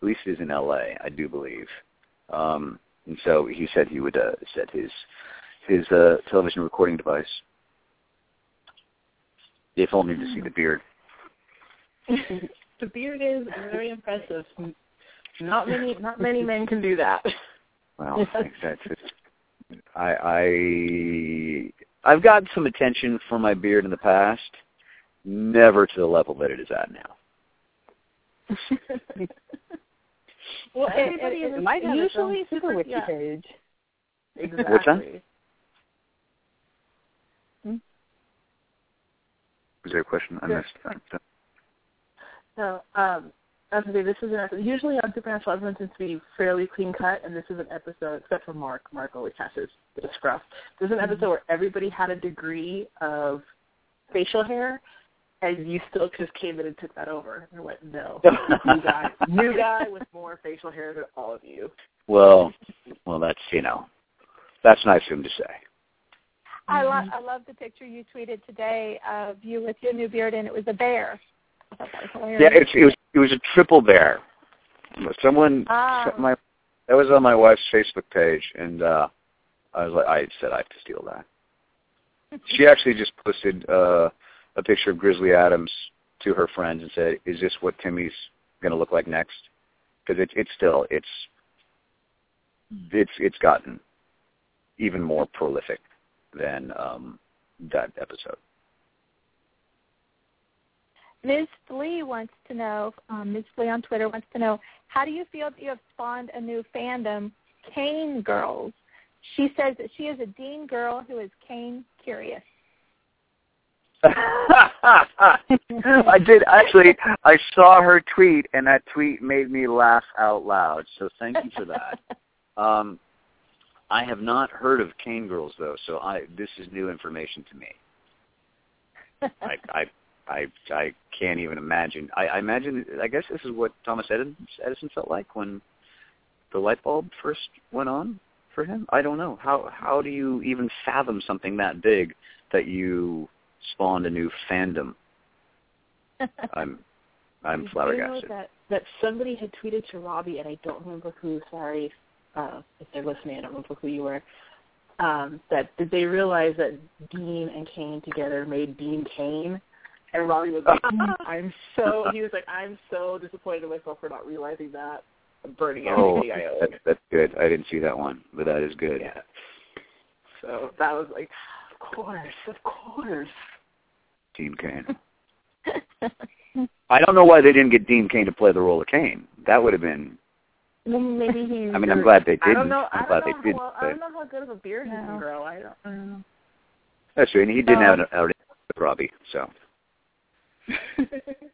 At least it is in L.A. I do believe. Um, and so he said he would uh, set his his uh, television recording device. If only to see the beard. the beard is very impressive. Not many, not many men can do that. Well, that's just, I, I, I've gotten some attention for my beard in the past. Never to the level that it is at now. well, everybody it, it, is it might have usually super wiki yeah. page. Exactly. What's that? Hmm? Was there a question I Sure. missed? So, um, as I say, this is an episode. Usually on Supernatural, everyone tends to be fairly clean cut, and this is an episode, except for Mark. Mark always has his, his scruff. This is an episode where everybody had a degree of facial hair, and you still just came in and took that over. And I went, no, new guy, new guy with more facial hair than all of you. Well, well, that's you know, that's nice of him to say. I love I love the picture you tweeted today of you with your new beard, and it was a bear. I thought that was hilarious. Yeah, it's, it was it was a triple bear. Someone Ah. my that was on my wife's Facebook page, and uh I was like, I said I have to steal that. She actually just posted uh, a picture of Grizzly Adams to her friends and said, "Is this what Timmy's going to look like next?" Because it, it's still it's it's it's gotten even more prolific than um, that episode. Ms. Flea wants to know, um, Ms. Flea on Twitter wants to know, how do you feel that you have spawned a new fandom, Cain Girls? She says that she is a Dean girl who is Cain curious. I did actually. I saw her tweet, and that tweet made me laugh out loud. So thank you for that. Um, I have not heard of Cain Girls though, so I this is new information to me. I I I, I can't even imagine. I, I imagine. I guess this is what Thomas Edison, Edison felt like when the light bulb first went on for him. I don't know. How how do you even fathom something that big that you spawned a new fandom? I'm I'm Do you know flabbergasted. that that somebody had tweeted to Robbie, and I don't remember who. Sorry uh, if they're listening. I don't remember who you were. Um, that did they realize that Dean and Cain together made Dean Cain? And Robbie was like, "I'm so." He was like, "I'm so disappointed in myself for not realizing that." I'm burning Oh, everything I own. that's, that's good. I didn't see that one, but that is good. Yeah. So that was like, of course, of course. Dean Cain. I don't know why they didn't get Dean Cain to play the role of Cain. That would have been. Well, maybe he. I mean, I'm glad they didn't. don't know. I'm I glad don't know. they didn't. Well, I don't know how good of a beard he can grow. I don't, I don't know. that's true. And he didn't Um, have an outing with Robbie, so.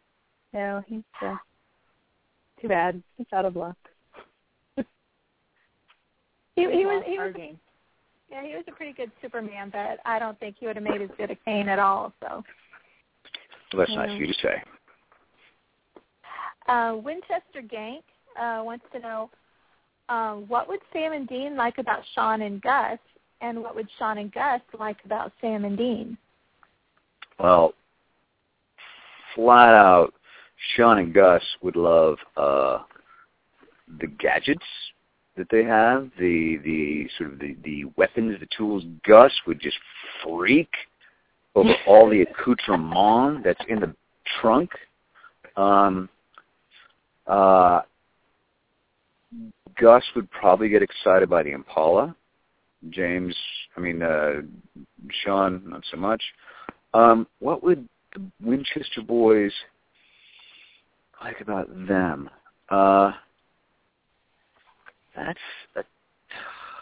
No, he's uh, too bad. He's out of luck. He, he was he was game. yeah he was a pretty good Superman, but I don't think he would have made as good a Cain at all. So Well, that's nice Yeah. of you to say. uh, Winchester Gank uh, wants to know um, what would Sam and Dean like about Shawn and Gus, and what would Shawn and Gus like about Sam and Dean? Well, flat out, Shawn and Gus would love uh the gadgets that they have, the the sort of the, the weapons, the tools. Gus would just freak over all the accoutrement that's in the trunk. Um uh Gus would probably get excited by the Impala. James, I mean, uh, Shawn, not so much. Um, what would the Winchester boys like about them? Uh, that's a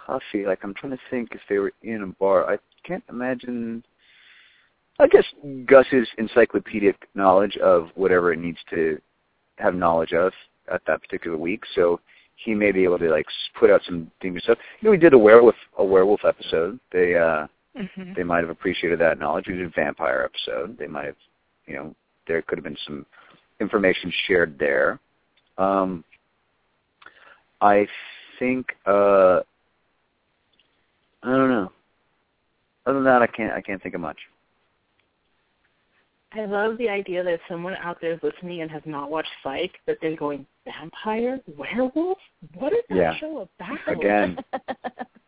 toughie. Like I'm trying to think if they were in a bar. I can't imagine. I guess Gus's encyclopedic knowledge of whatever it needs to have knowledge of at that particular week. So he may be able to like put out some demon stuff. You know, we did a werewolf a werewolf episode. They uh Mm-hmm. they might have appreciated that knowledge. We did a vampire episode. They might have, you know, there could have been some information shared there. Um, I think uh, I don't know. Other than that, I can't I can't think of much. I love the idea that someone out there is listening and has not watched Psych, that they're going, vampire? Werewolf? What is that Yeah. show about? Again.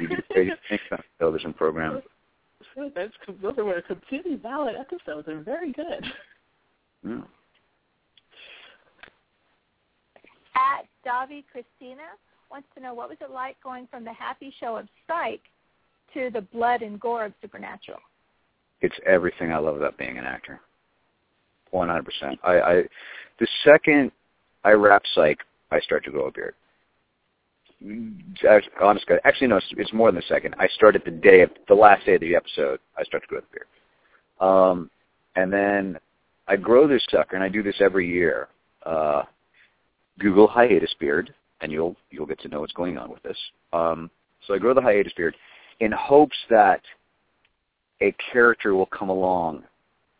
You can say think on television program. So That's, those were completely valid episodes and very good. Yeah. At Davi Christina wants to know what was it like going from the happy show of Psych to the blood and gore of Supernatural. It's everything I love about being an actor. One hundred percent. I, I the second I wrap psych, I start to grow a beard. Actually, no, it's, it's more than a second. I started the day of the last day of the episode. I start to grow the beard, um, and then I grow this sucker, and I do this every year. Uh, Google hiatus beard, and you'll you'll get to know what's going on with this. Um, so I grow the hiatus beard in hopes that a character will come along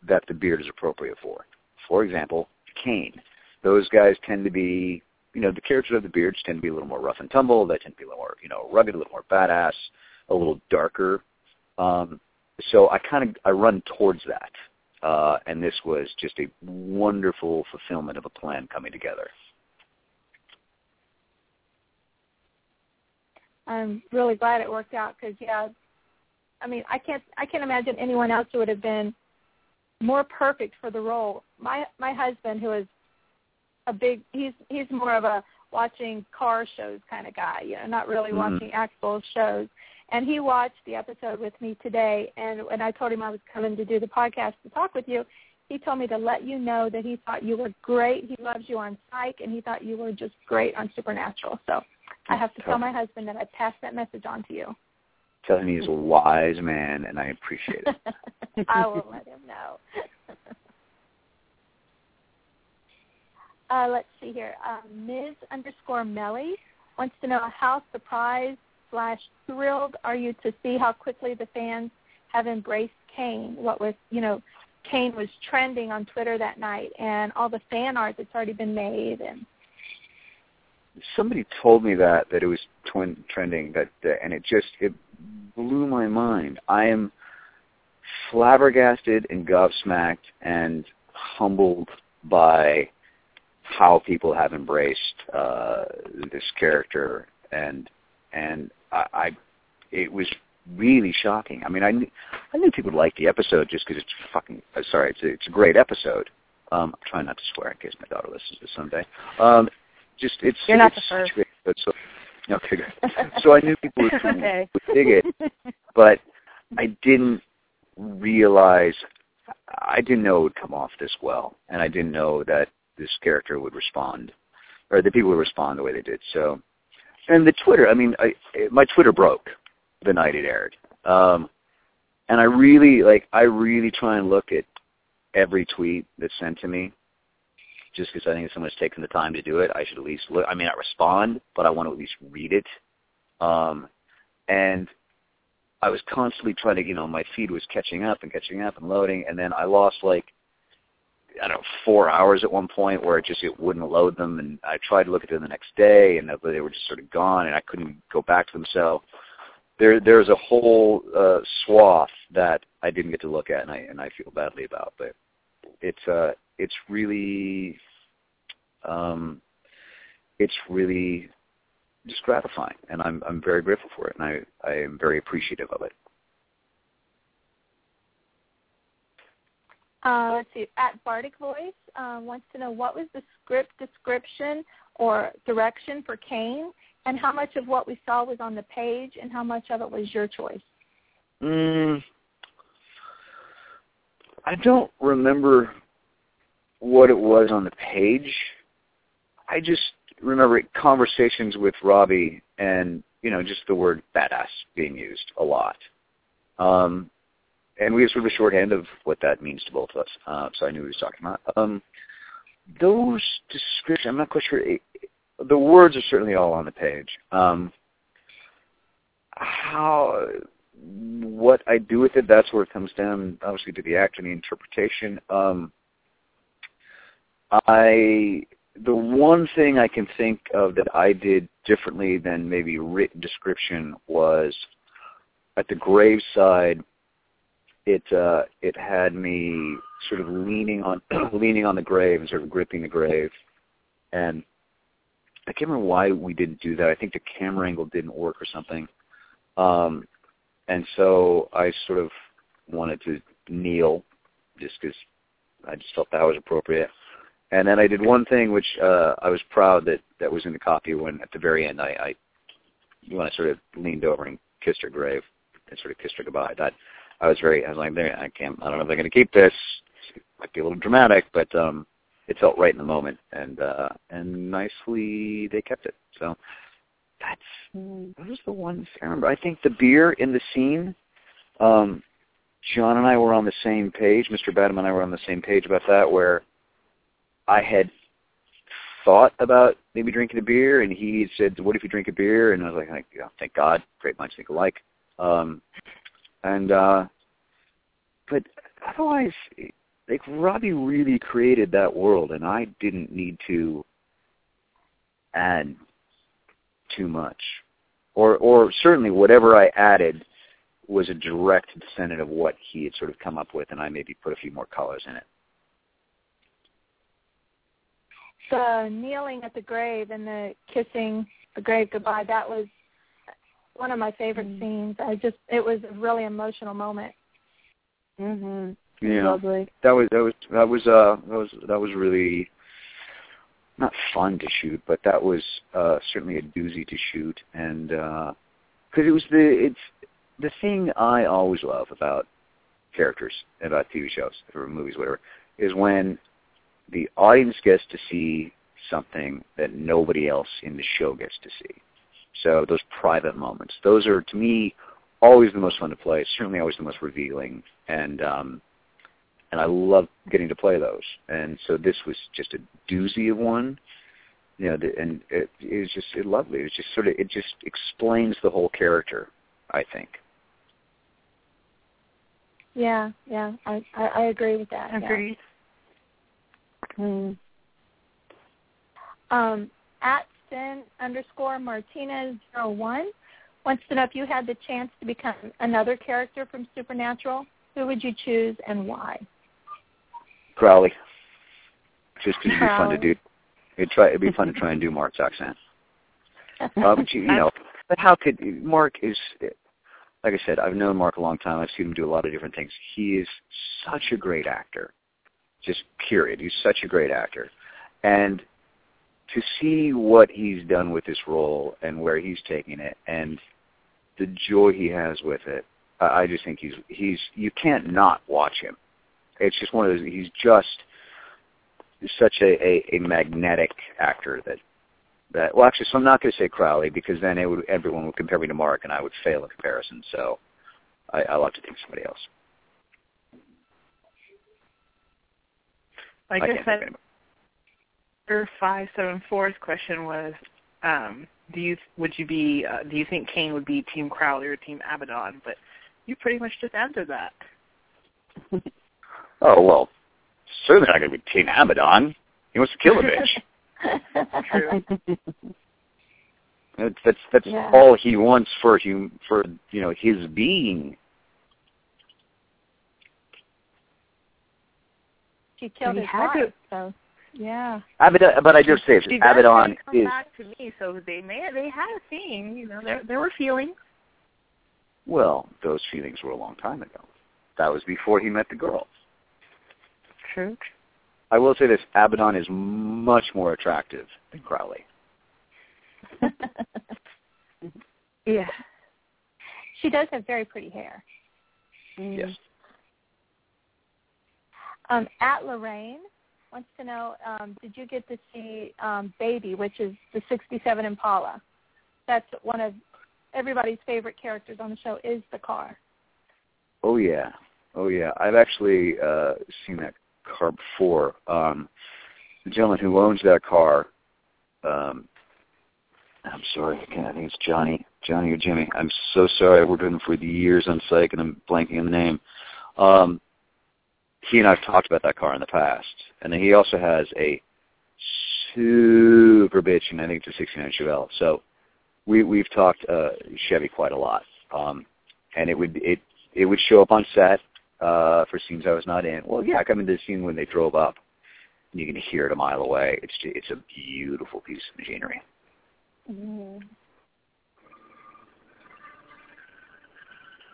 that the beard is appropriate for. For example, Cain. Those guys tend to be, you know, the characters of the beards tend to be a little more rough and tumble. They tend to be a little more, you know, rugged, a little more badass, a little darker. Um, so I kind of I run towards that, uh, and this was just a wonderful fulfillment of a plan coming together. I'm really glad it worked out because yeah, I mean I can't I can't imagine anyone else who would have been more perfect for the role. My my husband who is a big he's he's more of a watching car shows kind of guy, you know, not really Mhm. watching actual shows. And he watched the episode with me today and when I told him I was coming to do the podcast to talk with you, he told me to let you know that he thought you were great. He loves you on Psych and he thought you were just great on Supernatural. So I have to tell my husband that I passed that message on to you. Telling me he's a wise man, and I appreciate it. I will let him know. uh, let's see here. Um, Ms. underscore Melly wants to know how surprised slash thrilled are you to see how quickly the fans have embraced Cain? What was, you know, Cain was trending on Twitter that night, and all the fan art that's already been made, and Somebody told me that that it was twin trending that, that and it just it blew my mind. I am flabbergasted and gobsmacked and humbled by how people have embraced uh, this character and and I, I it was really shocking. I mean, I knew, I knew people would like the episode just because it's fucking. Uh, sorry, it's a, it's a great episode. Um, I'm trying not to swear in case my daughter listens to this someday. Um, just it's You're not it's the first. such a great episode. So, okay, good. So I knew people would, Okay. would dig it, but I didn't realize I didn't know it would come off this well, and I didn't know that this character would respond, or the people would respond the way they did. So, and the Twitter, I mean, I, my Twitter broke the night it aired, um, and I really like, I really try and look at every tweet that's sent to me, just because I think if someone's taken the time to do it, I should at least look. I may not respond, but I want to at least read it. Um, and I was constantly trying to, you know, my feed was catching up and catching up and loading, and then I lost like, I don't know, four hours at one point where it just it wouldn't load them, and I tried to look at them the next day, and they were just sort of gone, and I couldn't go back to them. So there, there's a whole uh, swath that I didn't get to look at, and I and I feel badly about, but it's uh, it's really, um, it's really just gratifying, and I'm I'm very grateful for it, and I I am very appreciative of it. Uh, let's see. At Bardic Voice uh, wants to know what was the script description or direction for Cain, and how much of what we saw was on the page, and how much of it was your choice. Mm, I don't remember what it was on the page. I just remember conversations with Robbie and, you know, just the word badass being used a lot. Um, and we have sort of a shorthand of what that means to both of us, uh, so I knew he was talking about. Um, those descriptions, I'm not quite sure. The words are certainly all on the page. Um, how what I do with it, that's where it comes down, obviously, to the act and the interpretation. Um, I the one thing I can think of that I did differently than maybe written description was at the graveside. It uh, it had me sort of leaning on leaning on the grave and sort of gripping the grave, and I can't remember why we didn't do that. I think the camera angle didn't work or something. Um, and so I sort of wanted to kneel just because I just felt that was appropriate. And then I did one thing which uh, I was proud that that was in the copy when at the very end I, I when I sort of leaned over and kissed her grave and sort of kissed her goodbye. That I was very I was like there I can't I don't know if I'm going to keep this. It might be a little dramatic, but um, it felt right in the moment and uh, and nicely they kept it. So that's those are the ones I remember. I think the beer in the scene. Um, John and I were on the same page. Mr. Badham and I were on the same page about that, where I had thought about maybe drinking a beer, and he said, "What if you drink a beer?" And I was like, "Thank God, great minds think alike." Um, and uh, but otherwise, like Robbie really created that world, and I didn't need to add too much, or or certainly whatever I added was a direct descendant of what he had sort of come up with, and I maybe put a few more colors in it. The kneeling at the grave and the kissing the grave goodbye, that was one of my favorite mm-hmm. scenes. I just it was a really emotional moment. Mhm. Yeah. Lovely. That was that was that was uh that was that was really not fun to shoot, but that was uh certainly a doozy to shoot and uh cuz it was the it's the thing I always love about characters, and about TV shows or movies, whatever, is when the audience gets to see something that nobody else in the show gets to see. So those private moments, those are to me always the most fun to play. Certainly always the most revealing, and um, and I love getting to play those. And so this was just a doozy of one. You know, and it, it was just it lovely. It was just sort of it just explains the whole character. I think. Yeah, yeah, I I, I agree with that. Agreed. Yeah. Mm. Um, at Sin underscore Martinez zero one wants to know if you had the chance to become another character from Supernatural, who would you choose and why? Crowley. Just because it'd be fun to do. It'd try. It'd be fun to try and do Mark's accent. Uh, but you, you know, but how could Mark is like I said, I've known Mark a long time. I've seen him do a lot of different things. He is such a great actor. Just period. He's such a great actor. And to see what he's done with this role and where he's taking it and the joy he has with it, I I just think he's he's you can't not watch him. It's just one of those. He's just such a, a, a magnetic actor that that well actually so I'm not going to say Crowley because then it would everyone would compare me to Mark and I would fail in comparison. So I, I like to think of somebody else. Like I, I said, five seven four's question was, um, do you would you be uh, do you think Cain would be Team Crowley or Team Abaddon? But you pretty much just answered that. oh well, certainly not going to be Team Abaddon. He wants to kill a bitch. True. That's that's, that's yeah. all he wants for him for you know his being. She killed he his had wife, to, so yeah. Abaddon, but I just say she Abaddon come is back to me, so they may they had a thing, you know, there there were feelings. well, those feelings were a long time ago. That was before he met the girl. True. I will say this: Abaddon is much more attractive than Crowley. yeah. She does have very pretty hair. Yes. Um, at Lorraine wants to know, um, did you get to see um, Baby, which is the 67 Impala? That's one of everybody's favorite characters on the show is the car. Oh yeah, oh yeah. I've actually uh, seen that car before. Um, the gentleman who owns that car, um, I'm sorry, I, I think it's Johnny, Johnny or Jimmy. I'm so sorry. I've worked with him for years on psych, and I'm blanking on the name. Um, he and I've talked about that car in the past, and then he also has a super bitch, and I think it's a '69 Chevelle. So we we've talked uh, Chevy quite a lot, um, and it would it it would show up on set uh, for scenes I was not in. Well, yeah, I come into the scene when they drove up, and you can hear it a mile away. It's it's a beautiful piece of machinery. Mm-hmm.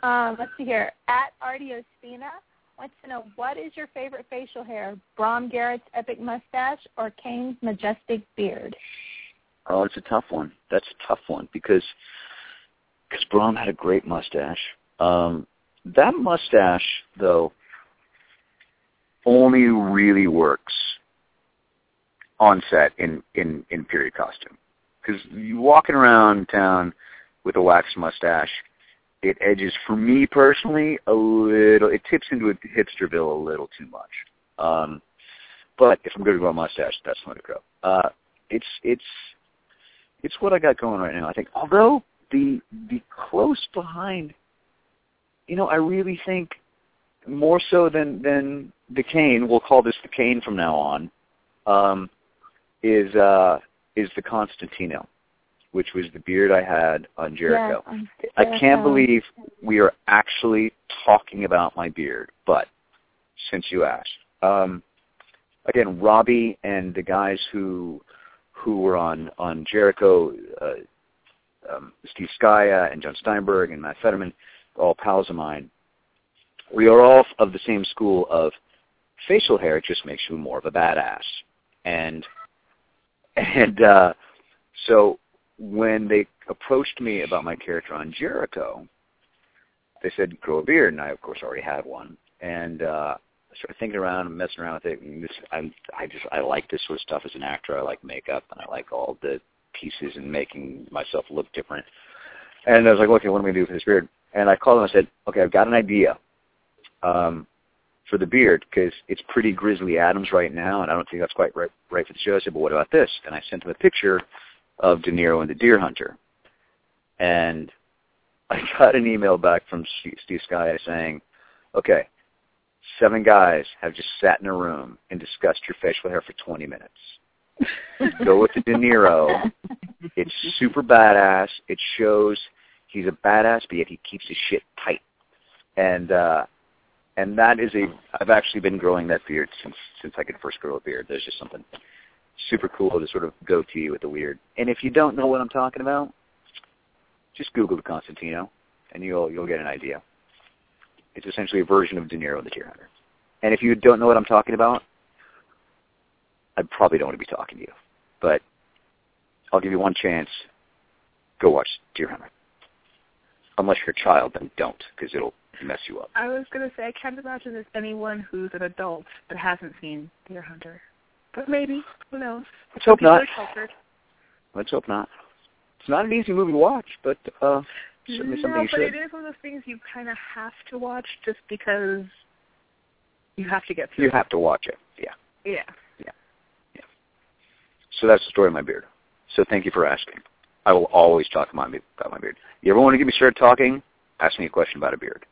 Um, let's see here. At Artiospina wants to know what is your favorite facial hair, Brom Garrett's epic mustache or Cain's majestic beard? Oh, it's a tough one. That's a tough one because because Brom had a great mustache. Um, that mustache, though, only really works on set in in in period costume because you walking around town with a waxed mustache it edges for me personally a little it tips into a hipsterville a little too much. Um but if i'm going to grow a mustache that's going to grow. Uh it's it's it's what i got going right now i think. Although the the close behind you know i really think more so than than the Cain we'll call this the Cain from now on um is uh is the constantino which was the beard I had on Jericho. Yeah, I can't believe we are actually talking about my beard, but since you asked, um, again, Robbie and the guys who who were on on Jericho, uh, um, Steve Scaia and John Steinberg and Matt Federman, all pals of mine. We are all of the same school of facial hair it just makes you more of a badass, and and uh, so when they approached me about my character on Jericho, they said grow a beard, and I of course already had one, and uh, I started thinking around and messing around with it. And this, I, I just I like this sort of stuff as an actor. I like makeup, and I like all the pieces and making myself look different. And I was like, okay, what am I going to do for this beard? And I called them and I said, okay, I've got an idea um, for the beard because it's pretty Grizzly Adams right now, and I don't think that's quite right, right for the show. I said, but what about this? And I sent them a picture of De Niro and the Deer Hunter. And I got an email back from Steve Scaia saying, okay, seven guys have just sat in a room and discussed your facial hair for 20 minutes. Go with the De Niro. It's super badass. It shows he's a badass, but yet he keeps his shit tight. And uh and that is a I've actually been growing that beard since since I could first grow a beard. There's just something super cool to sort of go to you with the weird. And if you don't know what I'm talking about, just Google the Constantino and you'll you'll get an idea. It's essentially a version of De Niro the Deer Hunter. And if you don't know what I'm talking about, I probably don't want to be talking to you. But I'll give you one chance. Go watch Deer Hunter. Unless you're a child, then don't, because it'll mess you up. I was gonna say I can't imagine there's anyone who's an adult that hasn't seen Deer Hunter, but maybe who knows? Let's hope not. Let's hope not. It's not an easy movie to watch, but uh, certainly something no, you but should. it is one of those things you kind of have to watch just because you have to get through. You have to watch it. Yeah. it. Yeah. So that's the story of my beard. So thank you for asking. I will always talk about my, about my beard. You ever want to get me started talking? Ask me a question about a beard.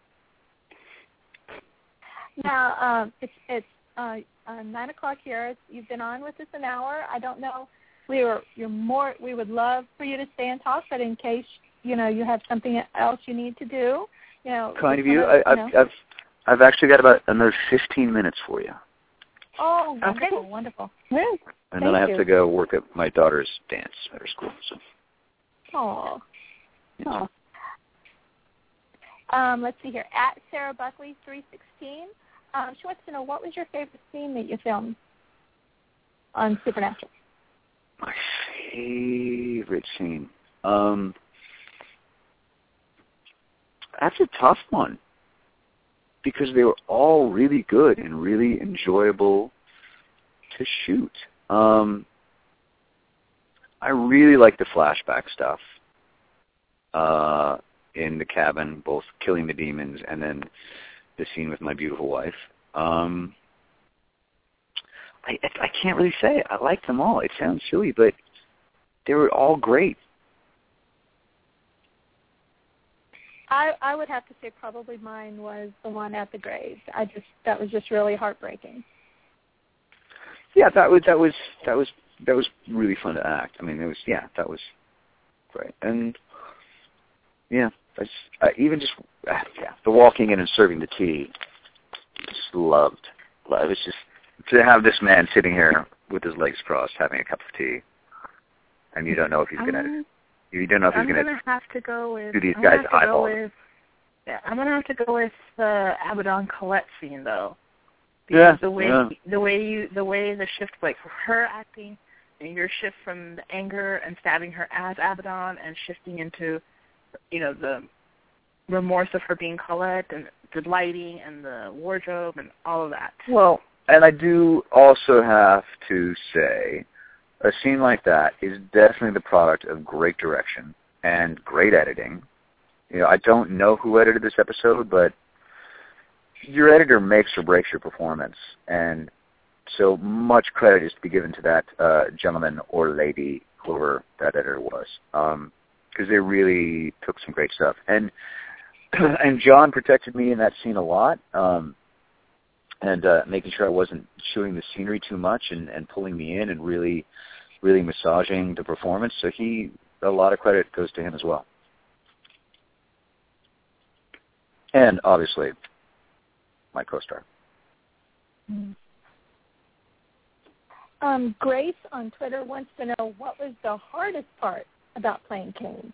Now, um, it's it's uh, uh, nine o'clock here. It's, you've been on with us an hour. I don't know. We were you're more. We would love for you to stay and talk, but in case you know you have something else you need to do, you know. Kind of just you. wanna, I, I've. I've I've actually got about another 15 minutes for you, Oh, Okay. wonderful, wonderful. and Thank then I have you. to go work at my daughter's dance at her school. So Oh. Oh. Um, let's see here. At Sarah Buckley three sixteen. Um, she wants to know what was your favorite scene that you filmed on Supernatural. my favorite scene. Um, that's a tough one because they were all really good and really enjoyable to shoot. Um, I really like the flashback stuff uh, in the cabin, both killing the demons and then the scene with my beautiful wife. Um, I I can't really say. I like them all. It sounds silly, but they were all great. I I would have to say probably mine was the one at the grave. I just that was just really heartbreaking. Yeah, that was that was that was that was really fun to act. I mean, it was yeah, that was great. And yeah, that's uh, even just uh, yeah, the walking in and serving the tea. Just loved. Love. It's just to have this man sitting here with his legs crossed, having a cup of tea, and you don't know if he's gonna. You don't know if he's I'm gonna. gonna have to go with. do these I'm gonna guys have to go eyeball with. Yeah, I'm gonna have to go with the Abaddon Colette scene though. Yeah, Because the way yeah. the way you the way the shift like her acting and your shift from the anger and stabbing her as Abaddon and shifting into you know the remorse of her being Colette and the lighting and the wardrobe and all of that. Well, and I do also have to say, a scene like that is definitely the product of great direction and great editing. You know, I don't know who edited this episode, but your editor makes or breaks your performance, and so much credit is to be given to that uh, gentleman or lady, whoever that editor was, because they really took some great stuff. And and John protected me in that scene a lot. Um, and uh, making sure I wasn't chewing the scenery too much and, and pulling me in and really, really massaging the performance. So he a lot of credit goes to him as well. And obviously, my co-star. Um, Grace on Twitter wants to know what was the hardest part about playing Cain.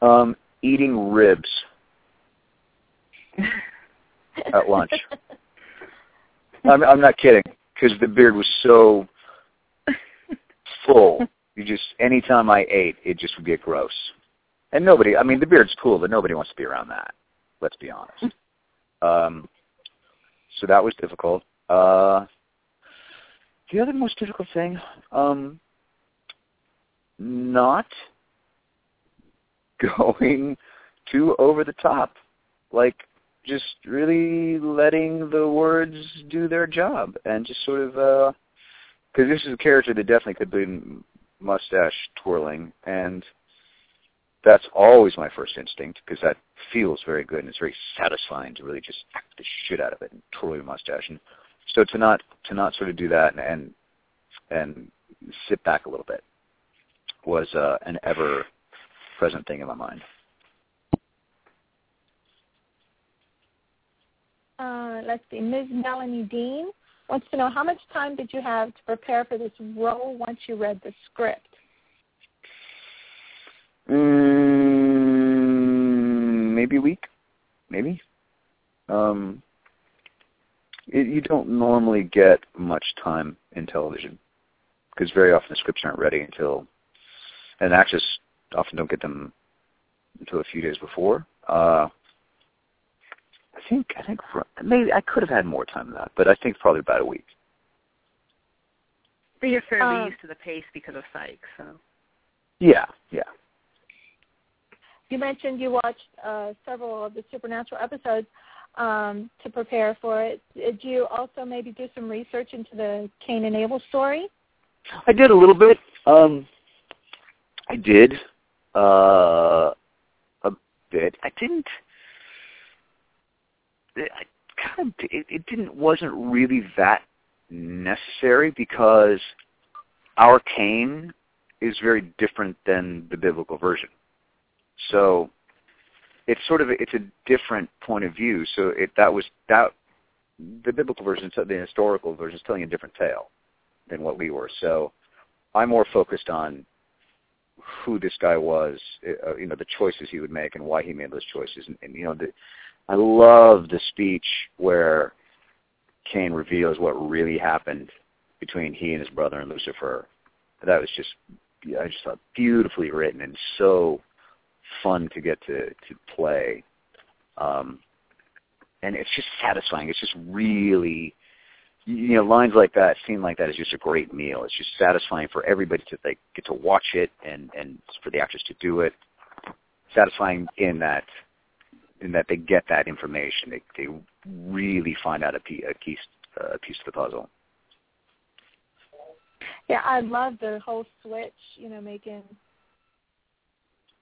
Um, eating ribs at lunch. I'm, I'm not kidding because the beard was so full. You just anytime I ate, it just would get gross. And nobody, I mean, the beard's cool, but nobody wants to be around that. Let's be honest. Um, so that was difficult. Uh, the other most difficult thing, um, not going too over the top. Like just really letting the words do their job and just sort of uh because this is a character that definitely could be mustache twirling and that's always my first instinct because that feels very good and it's very satisfying to really just act the shit out of it and twirl your mustache and so to not to not sort of do that and and, and sit back a little bit was uh, an ever present thing in my mind. Uh, let's see. Ms. Melanie Dean wants to know how much time did you have to prepare for this role once you read the script? Mm, maybe a week, maybe. Um, it, you don't normally get much time in television because very often the scripts aren't ready until, and actors often don't get them until a few days before. Uh, I think I think for, maybe I could have had more time than that, but I think probably about a week. But you're fairly Um, used to the pace because of Psych, so. Yeah, yeah. You mentioned you watched uh, several of the Supernatural episodes um, to prepare for it. Did you also maybe do some research into the Cain and Abel story? I did a little bit. Um, I did uh, a bit. I didn't. I kind of. It, it didn't. Wasn't really that necessary because our Cain is very different than the biblical version. So it's sort of a, it's a different point of view. So it that was that the biblical version, the historical version, is telling a different tale than what we were. So I'm more focused on who this guy was, uh, you know, the choices he would make and why he made those choices. And, and you know, the, I love the speech where Cain reveals what really happened between he and his brother and Lucifer. That was just, I just thought beautifully written and so fun to get to to play. Um, and it's just satisfying. It's just really you know, lines like that, scene like that is just a great meal. It's just satisfying for everybody to they get to watch it and and for the actors to do it. Satisfying in that in that they get that information. They they really find out a piece a piece, a piece of the puzzle. Yeah, I love the whole switch. You know, making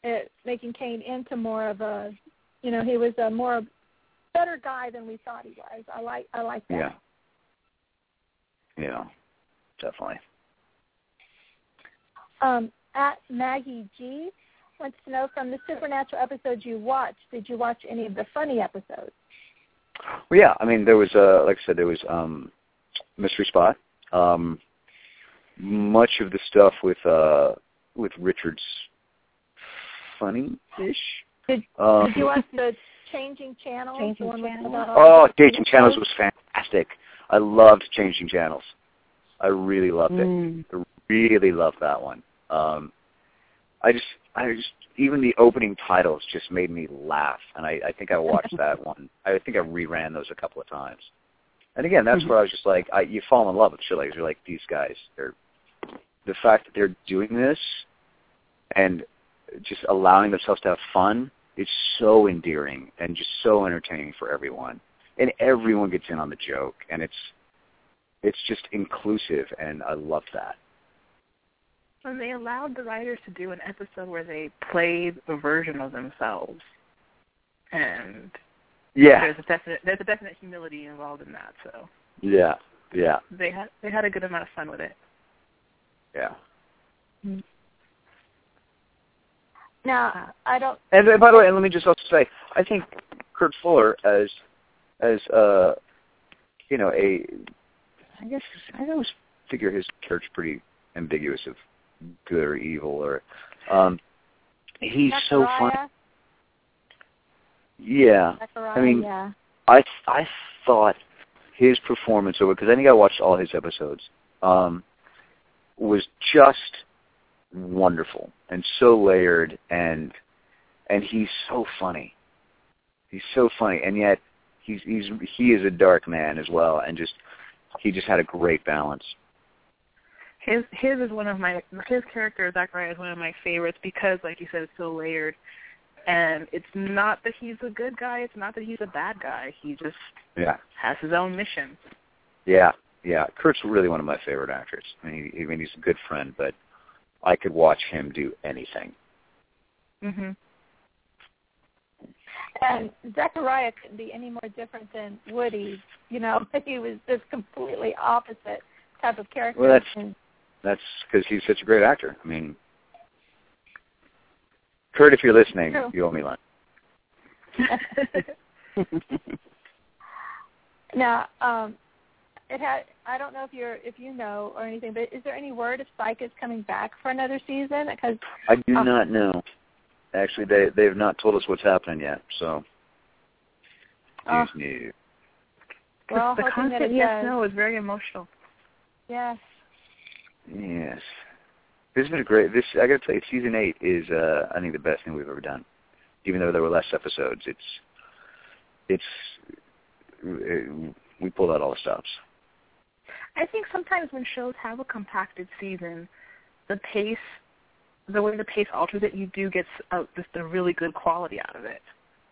it making Cain into more of a, you know, he was a more better guy than we thought he was. I like I like that. Yeah. Yeah, definitely. Um, at Maggie G wants to know from the supernatural episodes you watched, did you watch any of the funny episodes? Well, yeah. I mean, there was, uh, like I said, there was um, Mystery Spot. Um, much of the stuff with uh, with Richard's funny-ish. Did, Um, did you watch the Changing Channels? Changing the one Channels? Oh, Changing Channels was fantastic. I loved Changing Channels. I really loved it. Mm. I really loved that one. Um, I just, I just, even the opening titles just made me laugh, and I, I think I watched that one. I think I reran those a couple of times. And again, that's where I was just like, I, you fall in love with shit like you're like these guys. They're the fact that they're doing this and just allowing themselves to have fun is so endearing and just so entertaining for everyone. And everyone gets in on the joke, and it's it's just inclusive, and I love that. And they allowed the writers to do an episode where they played a version of themselves, and Yeah, there's a definite there's a definite humility involved in that. So yeah, yeah, they had they had a good amount of fun with it. yeah. Now, I don't. And by the way, and let me just also say, I think Kurt Fuller as as uh you know a I guess I always figure his character's pretty ambiguous of good or evil or um he's so funny. Yeah, Zachariah, I mean, yeah. I I thought his performance over because I think I watched all his episodes um was just wonderful and so layered and and he's so funny. He's so funny and yet he's he's he is a dark man as well and just he just had a great balance. His his is one of my his character Zachariah is one of my favorites because, like you said, it's so layered. And it's not that he's a good guy. It's not that he's a bad guy. He just Yeah. has his own mission. Yeah. Yeah. Kurt's really one of my favorite actors. I mean, he, I mean he's a good friend, but I could watch him do anything. Mhm. And Zachariah couldn't be any more different than Woody. You know, he was just completely opposite type of character. Well, that's- That's because he's such a great actor. I mean, Kurt, if you're listening, True. you owe me lunch. now, um, it had. I don't know if you're if you know or anything, but is there any word if Psych is coming back for another season? Because I do Oh. not know. Actually, they they have not told us what's happening yet. So, Oh. news, news. we're the hoping that constant it yes does. no is very emotional. Yes. Yes. This has been a great. This I got to tell you, season eight is uh, I think the best thing we've ever done. Even though there were less episodes, it's it's uh, we pulled out all the stops. I think sometimes when shows have a compacted season, the pace, the way the pace alters it, you do get s- uh, just a really good quality out of it.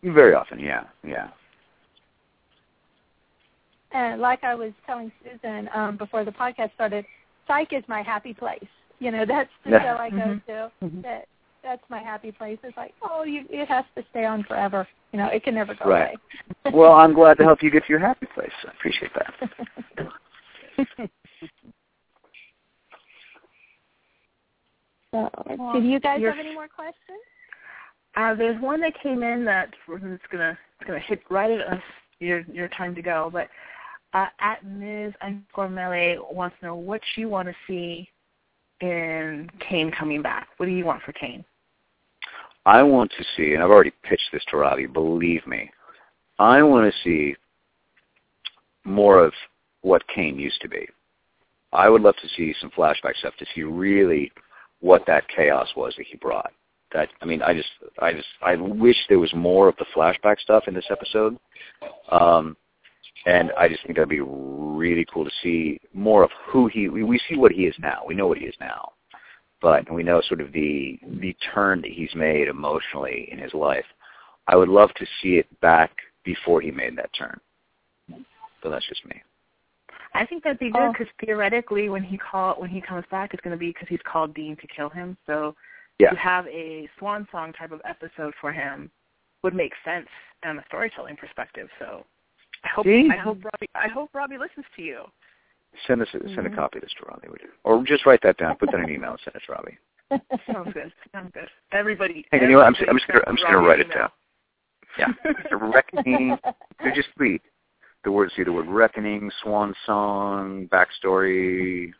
Very often, yeah, yeah. And like I was telling Susan um, before the podcast started, Psych is my happy place. You know, that's the Yeah. show I go Mhm. to. Mhm. That that's my happy place. It's like, oh, you, it has to stay on forever. You know, it can never go Right. away. Well, I'm glad to help you get to your happy place. I appreciate that. so, Well, did you guys have any more questions? Uh, there's one that came in that it's gonna it's gonna hit right at us your your time to go, but uh, at Ms. underscore Melee wants to know what you want to see in Cain coming back. What do you want for Cain? I want to see, and I've already pitched this to Robbie. Believe me, I want to see more of what Cain used to be. I would love to see some flashback stuff to see really what that chaos was that he brought. That I mean, I just, I just, I wish there was more of the flashback stuff in this episode. Um, and I just think that'd be really cool to see more of who he. We, we see what he is now. We know what he is now, but we know sort of the the turn that he's made emotionally in his life. I would love to see it back before he made that turn. But that's just me. I think that'd be good Oh. because theoretically, when he call when he comes back, it's going to be because he's called Dean to kill him. So Yeah. to have a swan song type of episode for him would make sense from a storytelling perspective. So I hope See? I hope Robbie I hope Robbie listens to you. Send us a, send a Mhm. copy of this to Robbie, would you? Or just write that down, put that in an email, and send it to Robbie. Sounds good. Sounds good. Everybody. Hey, you know what? I'm, I'm just gonna, I'm just gonna Robbie write it down. Yeah, the reckoning. They're just three. The word, see the word reckoning, swan song, backstory.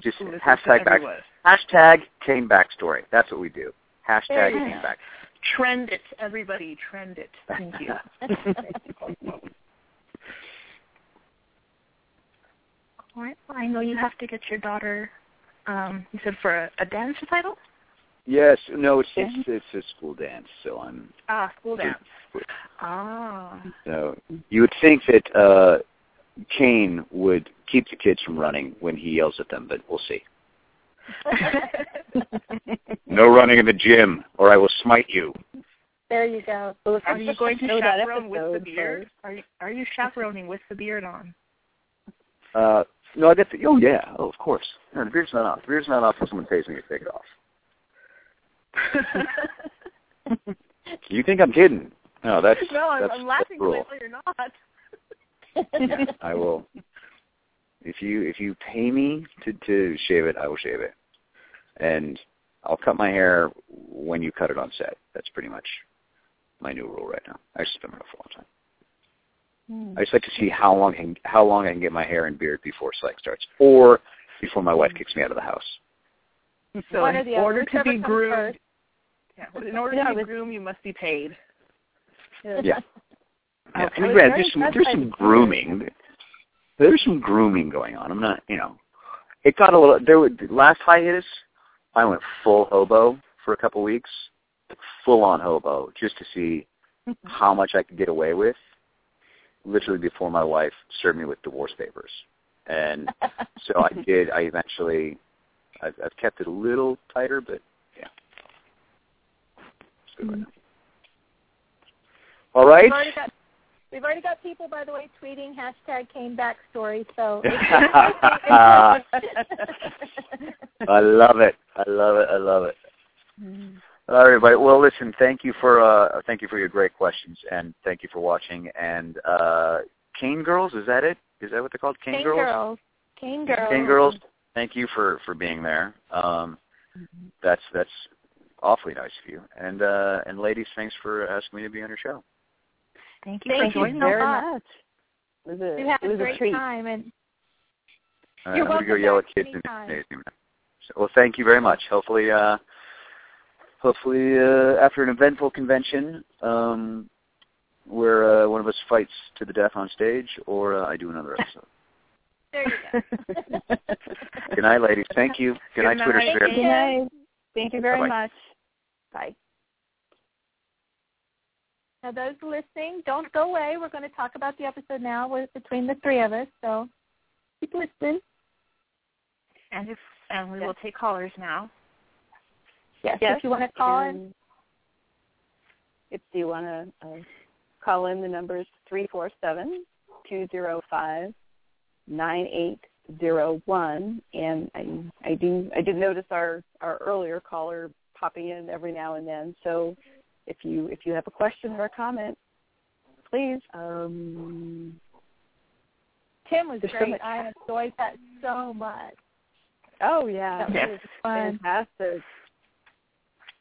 Just hashtag back, hashtag Cain backstory. That's what we do. Hashtag There you Cain back. Trend it, everybody. Trend it. Thank you. All right. Well, I know you have to get your daughter. Um, you said for a, a dance recital. Yes, no, it's it's, it's a school dance, so I'm. Ah, school For- dance. for- Ah. So you would think that uh Cain would keep the kids from running when he yells at them, but we'll see. No running in the gym, or I will smite you. there you go. Are you going to Know that chaperone with the beard? Are you, are you chaperoning with the beard on? Uh, no, I get the. Oh yeah, oh of course. No, the beard's not off. The beard's not off when someone pays me to take it off. You think I'm kidding? No, that's no, I'm, that's, I'm laughing that's because I know you're not. I will. If you if you pay me to to shave it, I will shave it. and I'll cut my hair when you cut it on set. That's pretty much my new rule right now. I just been around for a long time. Hmm. I just like to see how long I can, how long I can get my hair and beard before psych starts, or before my wife kicks me out of the house. So in order to be groomed, first. yeah, in order Yeah, to be with- groomed, you must be paid. Yeah. I Yeah, was I mean, very there's some there's some grooming. There's some grooming going on. I'm not, you know, it got a little. There was last hiatus. I went full hobo for a couple weeks, full on hobo, just to see mm-hmm. how much I could get away with. Literally before my wife served me with divorce papers, and so I did. I eventually, I've, I've kept it a little tighter, but yeah. It's good right now. All right. We've already got we've already got people, by the way, tweeting hashtag Cain backstory. So I love it. I love it. I love it. All right, everybody. Well, listen. Thank you for uh, thank you for your great questions, and thank you for watching. And uh, Cain Girls, is that it? Is that what they're called? Cain, Cain Girls. girls, Cain girls, Cain Girls. Thank you for for being there. Um, that's that's awfully nice of you. And uh, and ladies, thanks for asking me to be on your show. Thank you Thank for you joining so us. very much. much. It was a, We had a was a great treat. time, and All right, You're I'm gonna go yell at back kids in anytime. the. So, well, thank you very much. Hopefully, uh, hopefully uh, after an eventful convention, um, where uh, one of us fights to the death on stage, or uh, I do another episode. there you go. Good night, ladies. Thank you. Good, Good night, Twitter night. sphere. Thank Good you. night. Thank you very Bye-bye. much. Bye. Now, those listening, don't go away. We're going to talk about the episode now with between the three of us. So keep listening. And if and we Yes. will take callers now. Yes, Yes, if you want to call in. and If you want to uh, call in, the number is three four seven two zero five nine eight zero one. And I, I do I did notice our our earlier caller popping in every now and then. So if you if you have a question or a comment, please. Um, Tim was so great. much- I enjoyed that so much. oh yeah, That was fun. fantastic.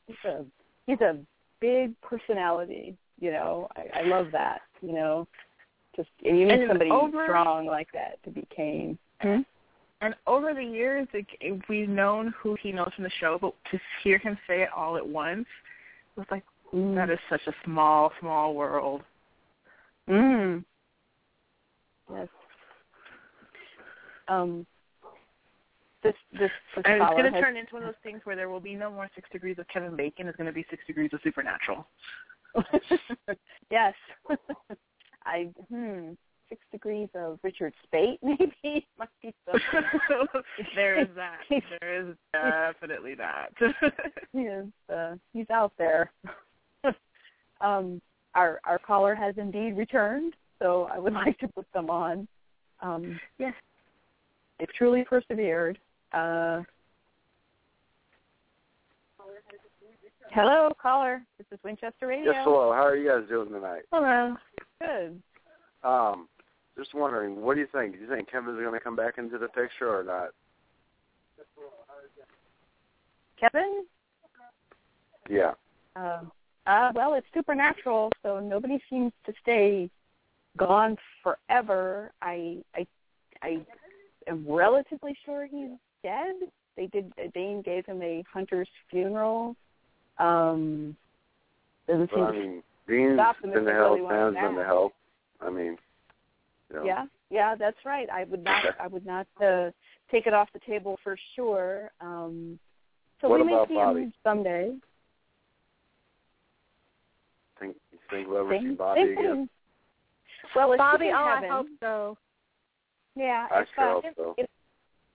He's a he's a big personality. You know, I, I love that. You know, just and you need And somebody over- strong like that to be Cain. And over the years, like, we've known who he knows from the show, but to hear him say it all at once was like, that is such a small, small world. Mm. Yes. Um. This this, this And it's going to turn into one of those things where there will be no more Six Degrees of Kevin Bacon. It's going to be Six Degrees of Supernatural. yes. I hmm six degrees of Richard Speight maybe must be something. there is that. There is definitely that. he is uh, he's out there. um, our our caller has indeed returned, so I would like to put them on. Um, Yes. they've truly persevered. Uh, hello, caller. This is Winchester Radio. Yes, hello. How are you guys doing tonight? Hello. Good. Um, just wondering, what do you think? Do you think Kevin's going to come back into the picture or not? Kevin. Yeah. Uh, uh, well, it's supernatural, so nobody seems to stay gone forever. I I I am relatively sure he's dead. They did. Dane gave him a hunter's funeral. Um, doesn't But seem. I mean, Dean's Stop them if been to help, really Sam's been to help. I mean, you know. yeah, yeah, that's right. I would not. I would not uh, take it off the table for sure. Um, so What we may see Bobby? him someday. Think you think we'll ever see Bobby same again? Well, if Bobby, he's in oh, I hope so. Yeah, I if, sure uh, hope if, so. if,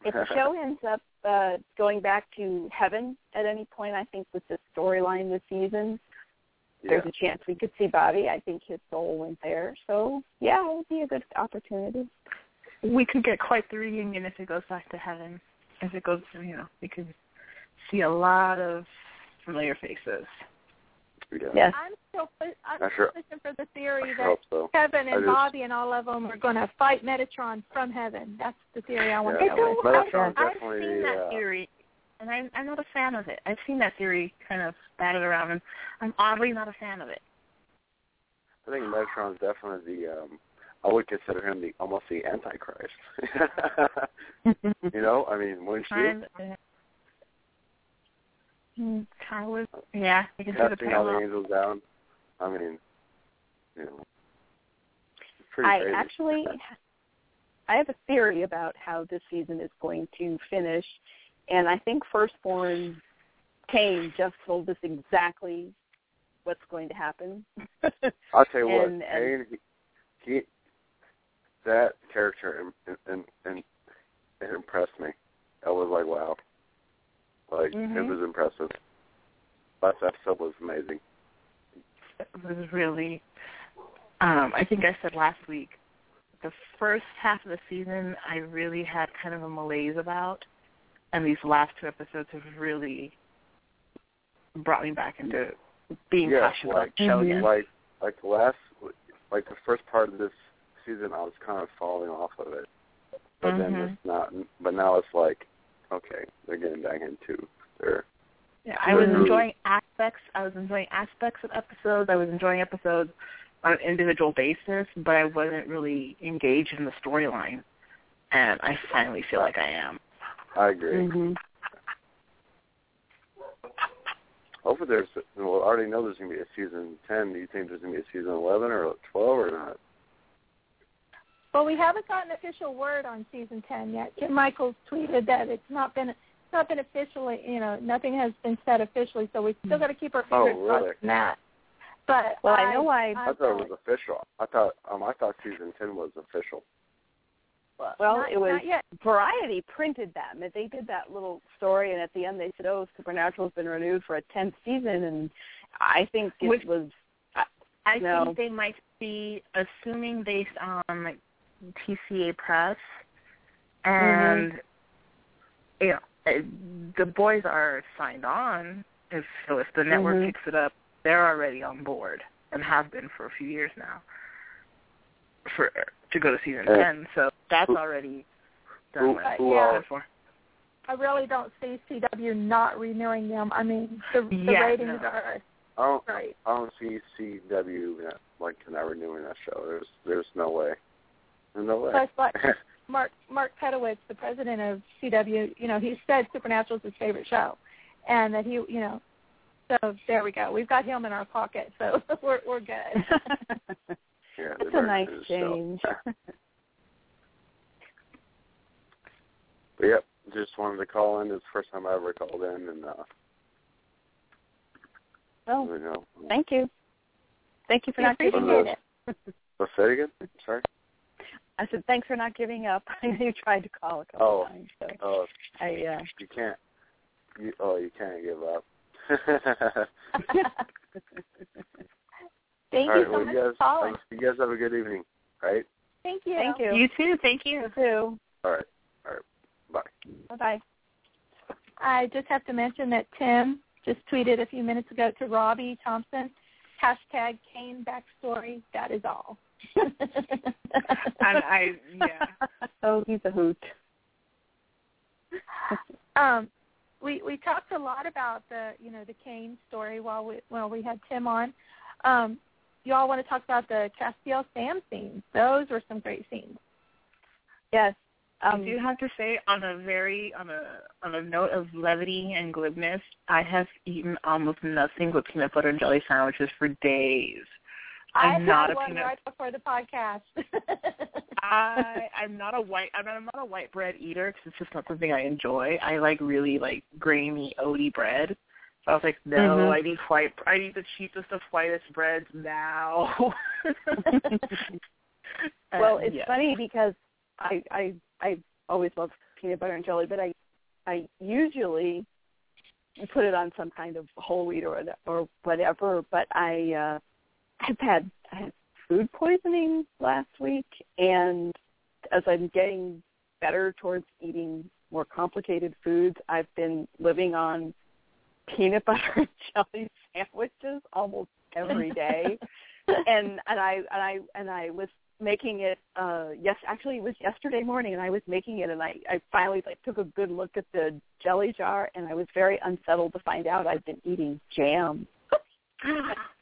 if the show ends up uh, going back to heaven at any point, I think with this storyline this season, yeah. there's a chance we could see Bobby. I think his soul went there, so yeah, it would be a good opportunity. We could get quite the reunion if it goes back to heaven. If it goes, you know, we could see a lot of familiar faces. yeah. Yes. I'm still pu- I'm I sure- pushing for the theory sure that so. Kevin and just- Bobby and all of them are going to fight Metatron from heaven. That's the theory I want Yeah. to go with. Metatron's I've definitely seen that uh, theory. And I'm I'm not a fan of it. I've seen that theory kind of batted around, and I'm oddly not a fan of it. I think Metatron's definitely the. um I would consider him the almost the Antichrist. you know, I mean, wouldn't you? Kind of, kind yeah. You can see the Casting all the angels down. I mean, you know, it's pretty I crazy. actually I have a theory about how this season is going to finish, and I think Firstborn Cain just told us exactly what's going to happen. I'll tell you and- what, and- Cain, he, he, that character and and and it impressed me. I was like, wow, like it Mhm. was impressive. Last episode was amazing. It was really. Um, I think I said last week, the first half of the season I really had kind of a malaise about, and these last two episodes have really brought me back into being Yeah, passionate about like- the show again. Like like the last, like the first part of this season, I was kind of falling off of it, but then Mhm. it's not. But now it's like, okay, they're getting back into their. Yeah, I was enjoying aspects. I was enjoying aspects of episodes. I was enjoying episodes on an individual basis, but I wasn't really engaged in the storyline. And I finally feel like I am. I agree. hmm Hopefully, there's. Well, I already know there's gonna be a season ten. Do you think there's gonna be a season eleven or twelve or not? Well, we haven't gotten official word on season ten yet. Jim Michaels tweeted that it's not been it's not been officially, you know, nothing has been said officially, so we still got to keep our Oh, fingers crossed really? on that. But Well, I know I- I thought it was official. I thought um I thought season ten was official. Well, not, it was not yet. Variety printed them. And They did that little story, and at the end they said, "Oh, Supernatural's been renewed for a tenth season," and I think it Which- was. I No. think they might be assuming based on like TCA press, and you know the boys are signed on. If so, if the network Mhm. picks it up, they're already on board and have been for a few years now. For to go to season Uh, ten, so that's who- already done. what I who planned else? for. I really don't see CW not renewing them. I mean, the, the Yeah, ratings no. are I don't great. I don't see CW uh, like not renewing that show. There's there's no way. There's no way. Plus, like Mark Mark Pedowitz, the president of CW, you know, he said Supernatural is his favorite show, and that he, you know, so there we go. We've got him in our pocket, so we're we're good. yeah, That's they're a nice very- so- change. But yep, just wanted to call in. It's the first time I ever called in, and uh, well, you know. thank you. Thank you for We not giving up. it. Let's say it again. Sorry. I said thanks for not giving up. I know you tried to call a couple Oh. times, so Oh, I. uh you can't. You, oh, you can't give up. Thank All you right, so well, much you guys, for calling. have, you guys have a good evening. Right. Thank you. Thank you. You too. Thank you. You too. All right. All right. Bye. Bye bye. I just have to mention that Tim just tweeted a few minutes ago to Robbie Thompson, hashtag Cain backstory. That is all. And I yeah. oh, he's a hoot. um, we we talked a lot about the you know the Cain story while we while we had Tim on. Um, you all want to talk about the Castiel Sam scenes? Those were some great scenes. Yes. Um, I do have to say, on a very on a on a note of levity and glibness, I have eaten almost nothing but peanut butter and jelly sandwiches for days. I'm I not had a one peanut. right before the podcast. I I'm not a white I'm not, I'm not a white bread eater because it's just not something I enjoy. I like really like grainy oaty bread. I was like, no, Mhm. I need white. I need the cheapest of whitest breads now. well, it's funny because I I I always love peanut butter and jelly, but I I usually put it on some kind of whole wheat or or whatever. But I uh, I've had I had food poisoning last week, and as I'm getting better towards eating more complicated foods, I've been living on peanut butter and jelly sandwiches almost every day. and and I and I and I was making it uh yes actually it was yesterday morning and I was making it and I I finally like took a good look at the jelly jar and I was very unsettled to find out I'd been eating jam.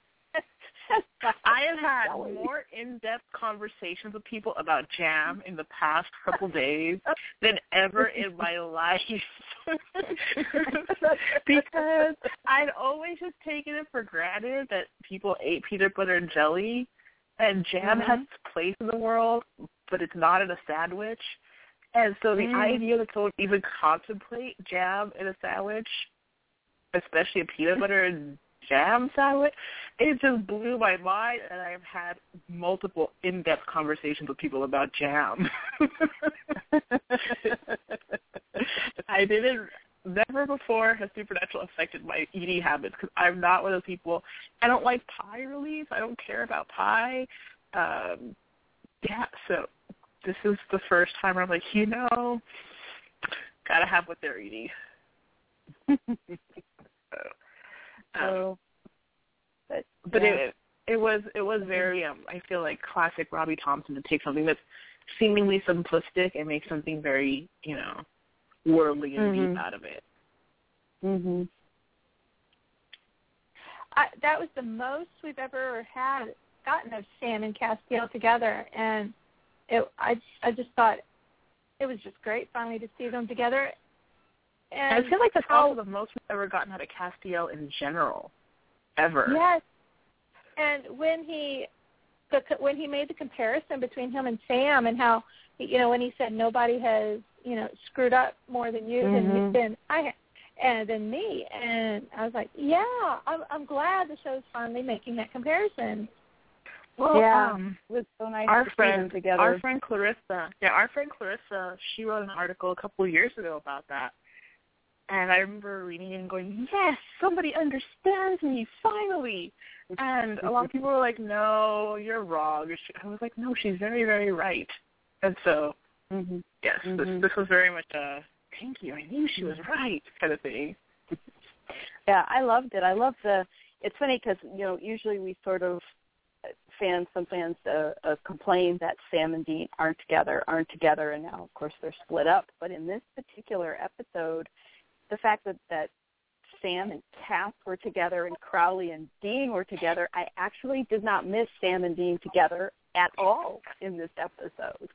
I have had more in-depth conversations with people about jam in the past couple days than ever in my life. because I'd always just taken it for granted that people ate peanut butter and jelly and jam Mhm. has its place in the world, but it's not in a sandwich. And so the Mm. idea that someone even contemplate jam in a sandwich, especially a peanut butter and jam sandwich, it just blew my mind and I've had multiple in-depth conversations with people about jam. I didn't never before has supernatural affected my eating habits because I'm not one of those people. I don't like pie release. I don't care about pie. Um, yeah, so this is the first time where I'm like, you know, gotta have what they're eating. so, um, but but yeah. it it was it was very um I feel like classic Robbie Thompson to take something that's seemingly simplistic and make something very you know worldly and Mhm. deep out of it. mhm. I, that was the most we've ever had gotten of Sam and Castiel together, and it I I just thought it was just great finally to see them together. And And I feel like that's how- also the most we've ever gotten out of Castiel in general, ever. Yes. And when he the when he made the comparison between him and Sam and how you know when he said nobody has you know screwed up more than you than Mhm. than I and than me and I was like yeah I'm I'm glad the show's finally making that comparison. Well, Yeah. um, It was so nice our to see friend, them together. our friend Clarissa, yeah, our friend Clarissa, she wrote an article a couple of years ago about that, and I remember reading it and going, "Yes, somebody understands me finally." And a lot of people were like, "No, you're wrong." I was like, "No, she's very, very right." And so, mhm. yes, Mhm. this this was very much a thank you. I knew she was right kind of thing. Yeah, I loved it. I love the. It's funny because you know usually we sort of fans some fans uh, uh, complain that Sam and Dean aren't together, aren't together, and now of course they're split up. But in this particular episode, the fact that that Sam and Cass were together and Crowley and Dean were together, I actually did not miss Sam and Dean together at all in this episode.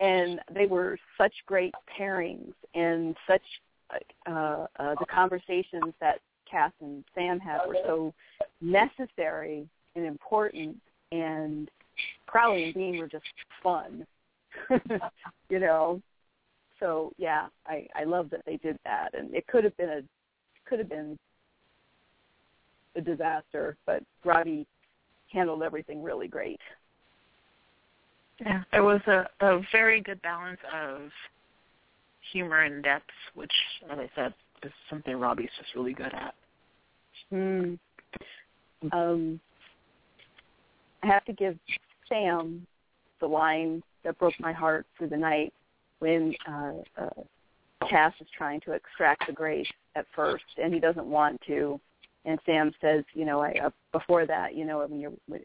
And they were such great pairings and such uh, uh, the conversations that Cass and Sam had were so necessary and important, and Crowley and Dean were just fun, you know. So yeah, I I love that they did that, and it could have been a could have been a disaster, but Robbie handled everything really great. Yeah, there was a, a very good balance of humor and depth, which, as I said, is something Robbie's just really good at. Mm. Um, I have to give Sam the line that broke my heart through the night when uh, uh, Cass is trying to extract the grace at first, and he doesn't want to. And Sam says, you know, I, uh, before that, you know, when you're when,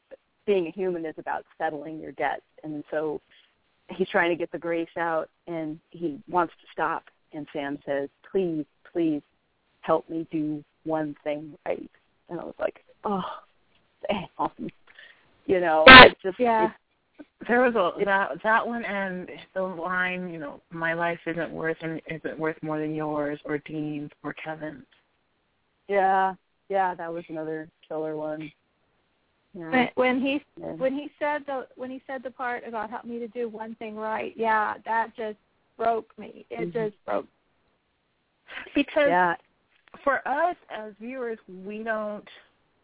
being a human is about settling your debts, and so he's trying to get the grace out, and he wants to stop. And Sam says, please, please, help me do one thing right. And I was like, oh, Sam. You know, it's just Yeah. There was a that that one and the line, you know, my life isn't worth and isn't worth more than yours or Dean's or Kevin's. yeah, yeah, that was another killer one. Yeah. When, when he yeah. when he said the when he said the part about help me to do one thing right, yeah, that just broke me. It Mhm. just broke. Because yeah, for us as viewers, we don't,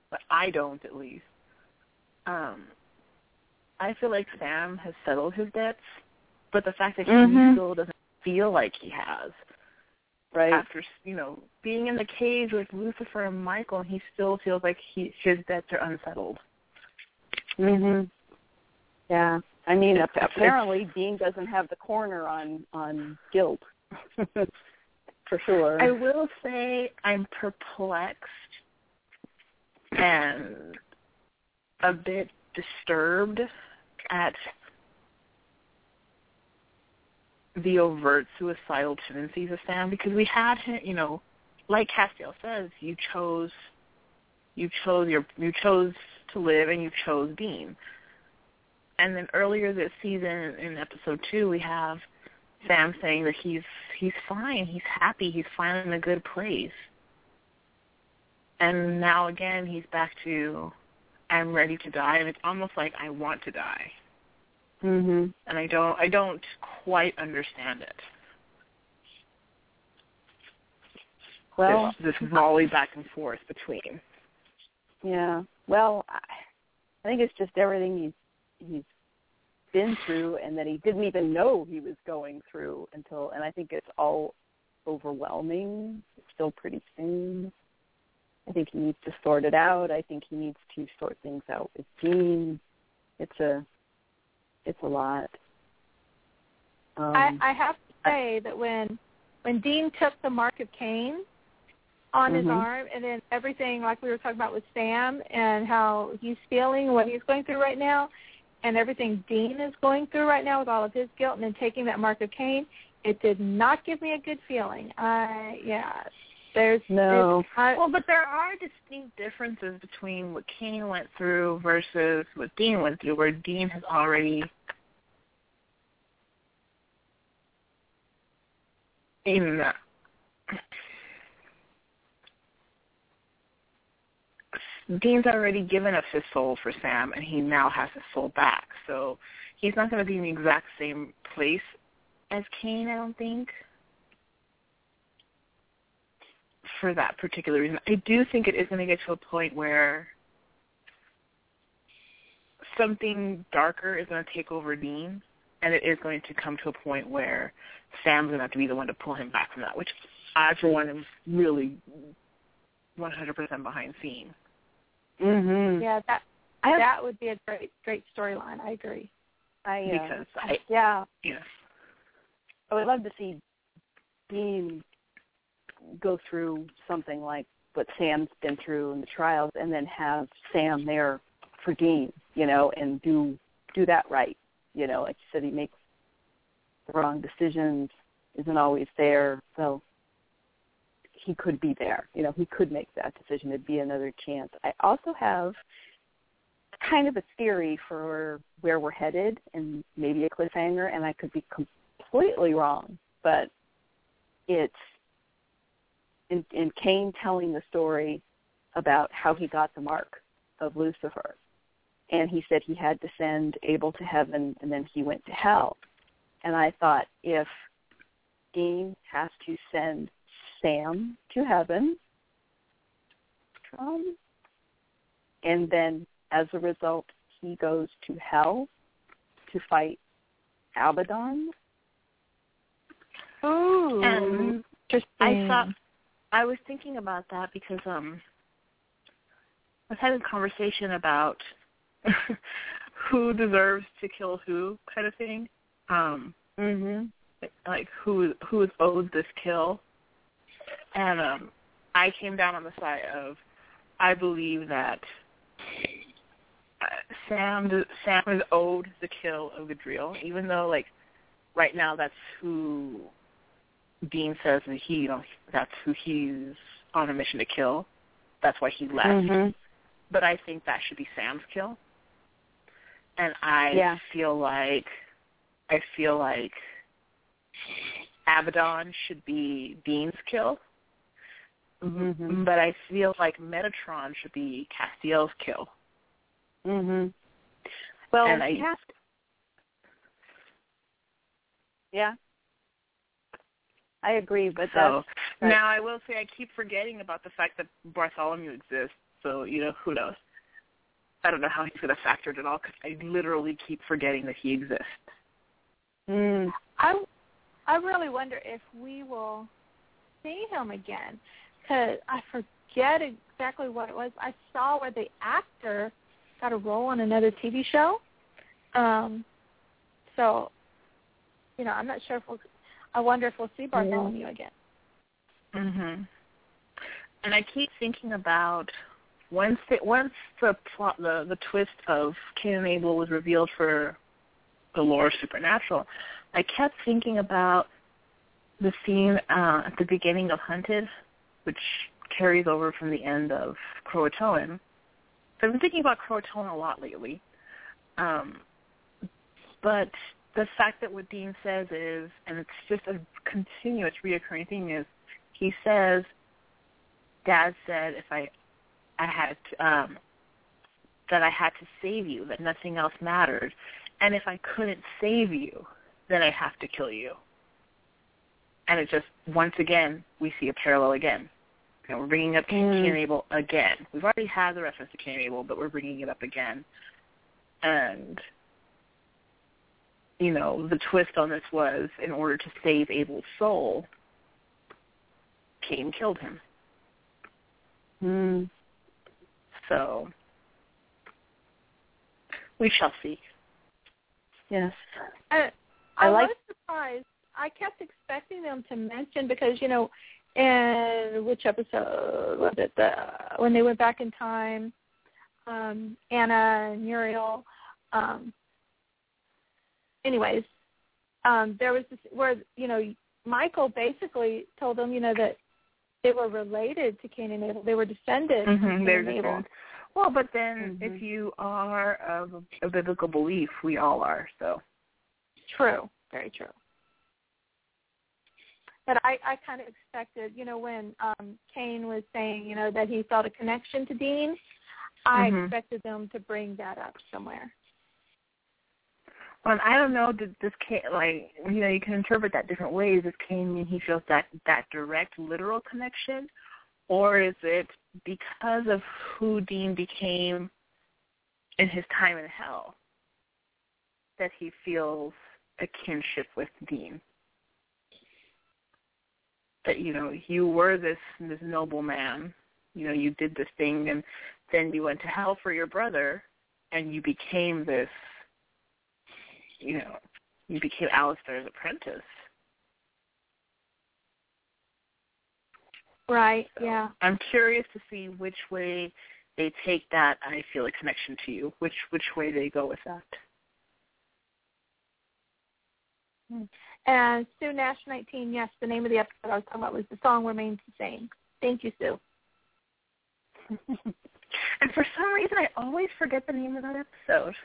but I don't at least. Um, I feel like Sam has settled his debts, but the fact that he Mhm. still doesn't feel like he has right. after you know being in the cage with Lucifer and Michael, he still feels like he his debts are unsettled. Mhm. Yeah. I mean, It's- apparently Dean doesn't have the corner on on guilt. For sure. I will say I'm perplexed and a bit disturbed at the overt suicidal tendencies of Sam because we had him, you know, like Castiel says, you chose, you chose your, you chose to live and you chose Dean. And then earlier this season in episode two, we have Sam saying that he's he's fine, he's happy, he's finally in a good place. And now again, he's back to I'm ready to die, and it's almost like I want to die. Mhm. And I don't I don't quite understand it. Well, this, this volley back and forth between. Yeah. Well, I, I think it's just everything he's he's been through, and that he didn't even know he was going through until. And I think it's all overwhelming. It's still pretty soon. I think he needs to sort it out. I think he needs to sort things out with Dean. It's a it's a lot. Um, I, I have to say that when when Dean took the mark of Cain on his Mhm. arm, and then everything like we were talking about with Sam and how he's feeling, and what he's going through right now, and everything Dean is going through right now with all of his guilt, and then taking that mark of Cain, it did not give me a good feeling. I yeah, there's No. it's- I, Well, but there are distinct differences between what Cain went through versus what Dean went through, where Dean has already in Dean's already given up his soul for Sam, and he now has his soul back. So he's not going to be in the exact same place as Cain, I don't think. For that particular reason, I do think it is going to get to a point where something darker is going to take over Dean, and it is going to come to a point where Sam's going to have to be the one to pull him back from that, which I, for one, am really 100% behind seeing. Mhm. yeah, that I have, that would be a great great storyline. I agree. I, uh, Because I, yeah, yeah, I would love to see Dean go through something like what Sam's been through in the trials, and then have Sam there for Dean, you know, and do do that right. You know, like you said, he makes the wrong decisions, isn't always there, so he could be there. You know, he could make that decision. It'd be another chance. I also have kind of a theory for where we're headed, and maybe a cliffhanger, and I could be completely wrong, but it's in, in Cain telling the story about how he got the mark of Lucifer. And he said he had to send Abel to heaven and then he went to hell. And I thought if Dean has to send Sam to heaven, um, and then as a result he goes to hell to fight Abaddon, Ooh, and interesting. I thought I was thinking about that because um I was having a conversation about who deserves to kill who kind of thing. Um Mhm. like who who is owed this kill. And um I came down on the side of I believe that uh, Sam Sam is owed the kill of Gadreel, even though like right now that's who Dean says that he you know that's who he's on a mission to kill. That's why he left. Mhm. But I think that should be Sam's kill. And I Yeah. feel like I feel like Abaddon should be Dean's kill. Mhm. But I feel like Metatron should be Castiel's kill. Mhm. Well, And I- cast. Yeah. I agree, but So that's now I will say I keep forgetting about the fact that Bartholomew exists. So you know who knows. I don't know how he's going to factor it at all because I literally keep forgetting that he exists. mm, I I really wonder if we will see him again because I forget exactly what it was. I saw where the actor got a role on another TV show. Um, so, you know, I'm not sure if we'll. I wonder if we'll see Bartholomew again. Mhm. And I keep thinking about once the, once the plot the the twist of Cain and Abel was revealed for the lore of supernatural, I kept thinking about the scene uh, at the beginning of Hunted, which carries over from the end of Croatoan. So I've been thinking about Croatoan a lot lately. Um, but the fact that what Dean says is, and it's just a continuous reoccurring thing, is he says, Dad said if I, I had to, um, that I had to save you, that nothing else mattered, and if I couldn't save you, then I have to kill you. And it just once again we see a parallel again. And we're bringing up Cain Mm. and Abel again. We've already had the reference to Cain and Abel, but we're bringing it up again. And you know, the twist on this was in order to save Abel's soul, Cain killed him. Mm. So we shall see. Yes. I, I I like- was surprised. I kept expecting them to mention because you know, in which episode was it? The when they went back in time, um, Anna and Muriel. Um, anyways, um, there was this where you know Michael basically told them you know that they were related to Cain and Abel. They were descended from Mm-hmm. Cain and Abel. Well, but then Mhm. if you are of a, a biblical belief, we all are. So True, very true. But I, I kind of expected, you know, when um Cain was saying, you know, that he felt a connection to Dean, I Mhm. expected them to bring that up somewhere. Well, I don't know. Did this Cain, like you know, you can interpret that different ways. Does Cain mean he feels that that direct, literal connection, or is it because of who Dean became in his time in hell that he feels a kinship with Dean? That you know, you were this this noble man. You know, you did this thing, and then you went to hell for your brother, and you became this you know, you became Alistair's apprentice. Right, So yeah. I'm curious to see which way they take that I feel a connection to you. Which which way they go with that. Hmm. And Sue Nash 19, yes, the name of the episode I was talking about was The Song Remains the Same. Thank you, Sue. And for some reason I always forget the name of that episode.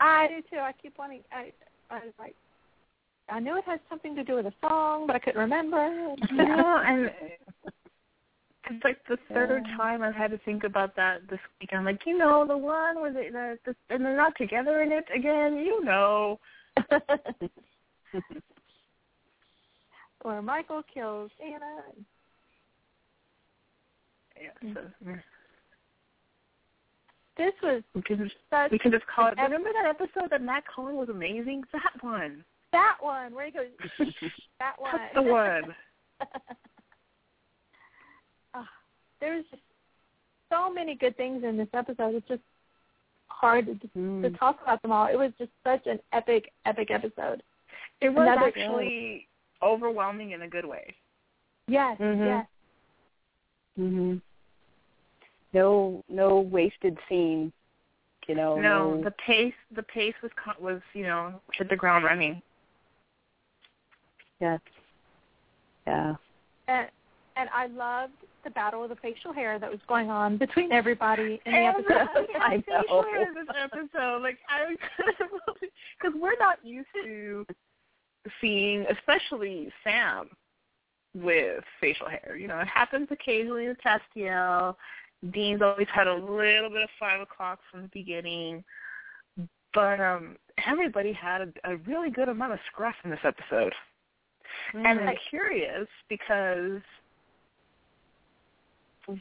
I do too. I keep wanting, I, I was like, I knew it had something to do with a song, but I couldn't remember. Know, and it's like the third Yeah. time I've had to think about that this week. I'm like, you know, the one where they the, the and they're not together in it again. You know. Where Michael kills Anna. Yeah, so. This was we can just such we can just call it. an Remember that episode that Matt Cohen was amazing? That one. that one where he goes. that one. That's the one. Ah, There's just so many good things in this episode. It's just hard to, to Mm. talk about them all. It was just such an epic, epic episode. It was Another- actually overwhelming in a good way. Yes, Mhm. yes. Mhm. No, no wasted scene. You know. no, the pace the pace was co- was you know hit the ground running. Yes. Yeah. And and I loved the battle of the facial hair that was going on between everybody in the And episode. the I facial know. hair in this episode, like I because we're not used to seeing, especially Sam, with facial hair. You know, it happens occasionally in Castiel. Dean's always had a little bit of five o'clock from the beginning, but um everybody had a, a really good amount of scruff in this episode. And I'm curious because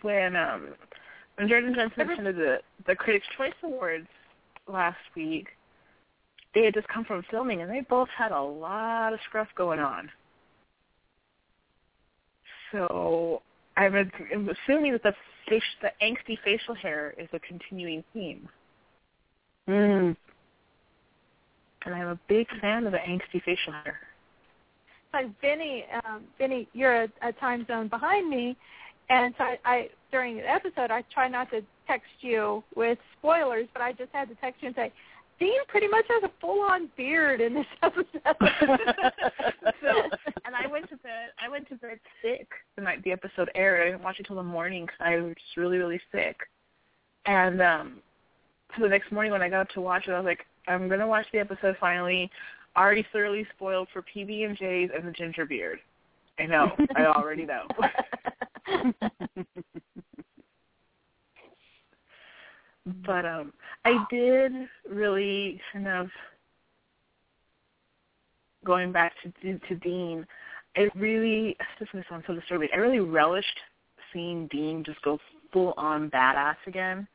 when um when Jared and Jensen Every- attended the the Critics' Choice Awards last week, they had just come from filming and they both had a lot of scruff going on. So I'm, I'm assuming that the face, the angsty facial hair is a continuing theme, Mm. and I'm a big fan of the angsty facial hair. like Vinny, um, Vinny, you're a, a time zone behind me, and so I, I during the episode I try not to text you with spoilers, but I just had to text you and say Dean pretty much has a full-on beard in this episode. so, and I went to bed. I went to bed sick the night the episode aired. I didn't watch it till the morning because I was just really, really sick. And um so the next morning when I got up to watch it, I was like, I'm gonna watch the episode finally. Already thoroughly spoiled for PB and J's and the ginger beard. I know. I already know. but um I did really kind of going back to to Dean. I really this is going to sound so disturbing. I really relished seeing Dean just go full on badass again.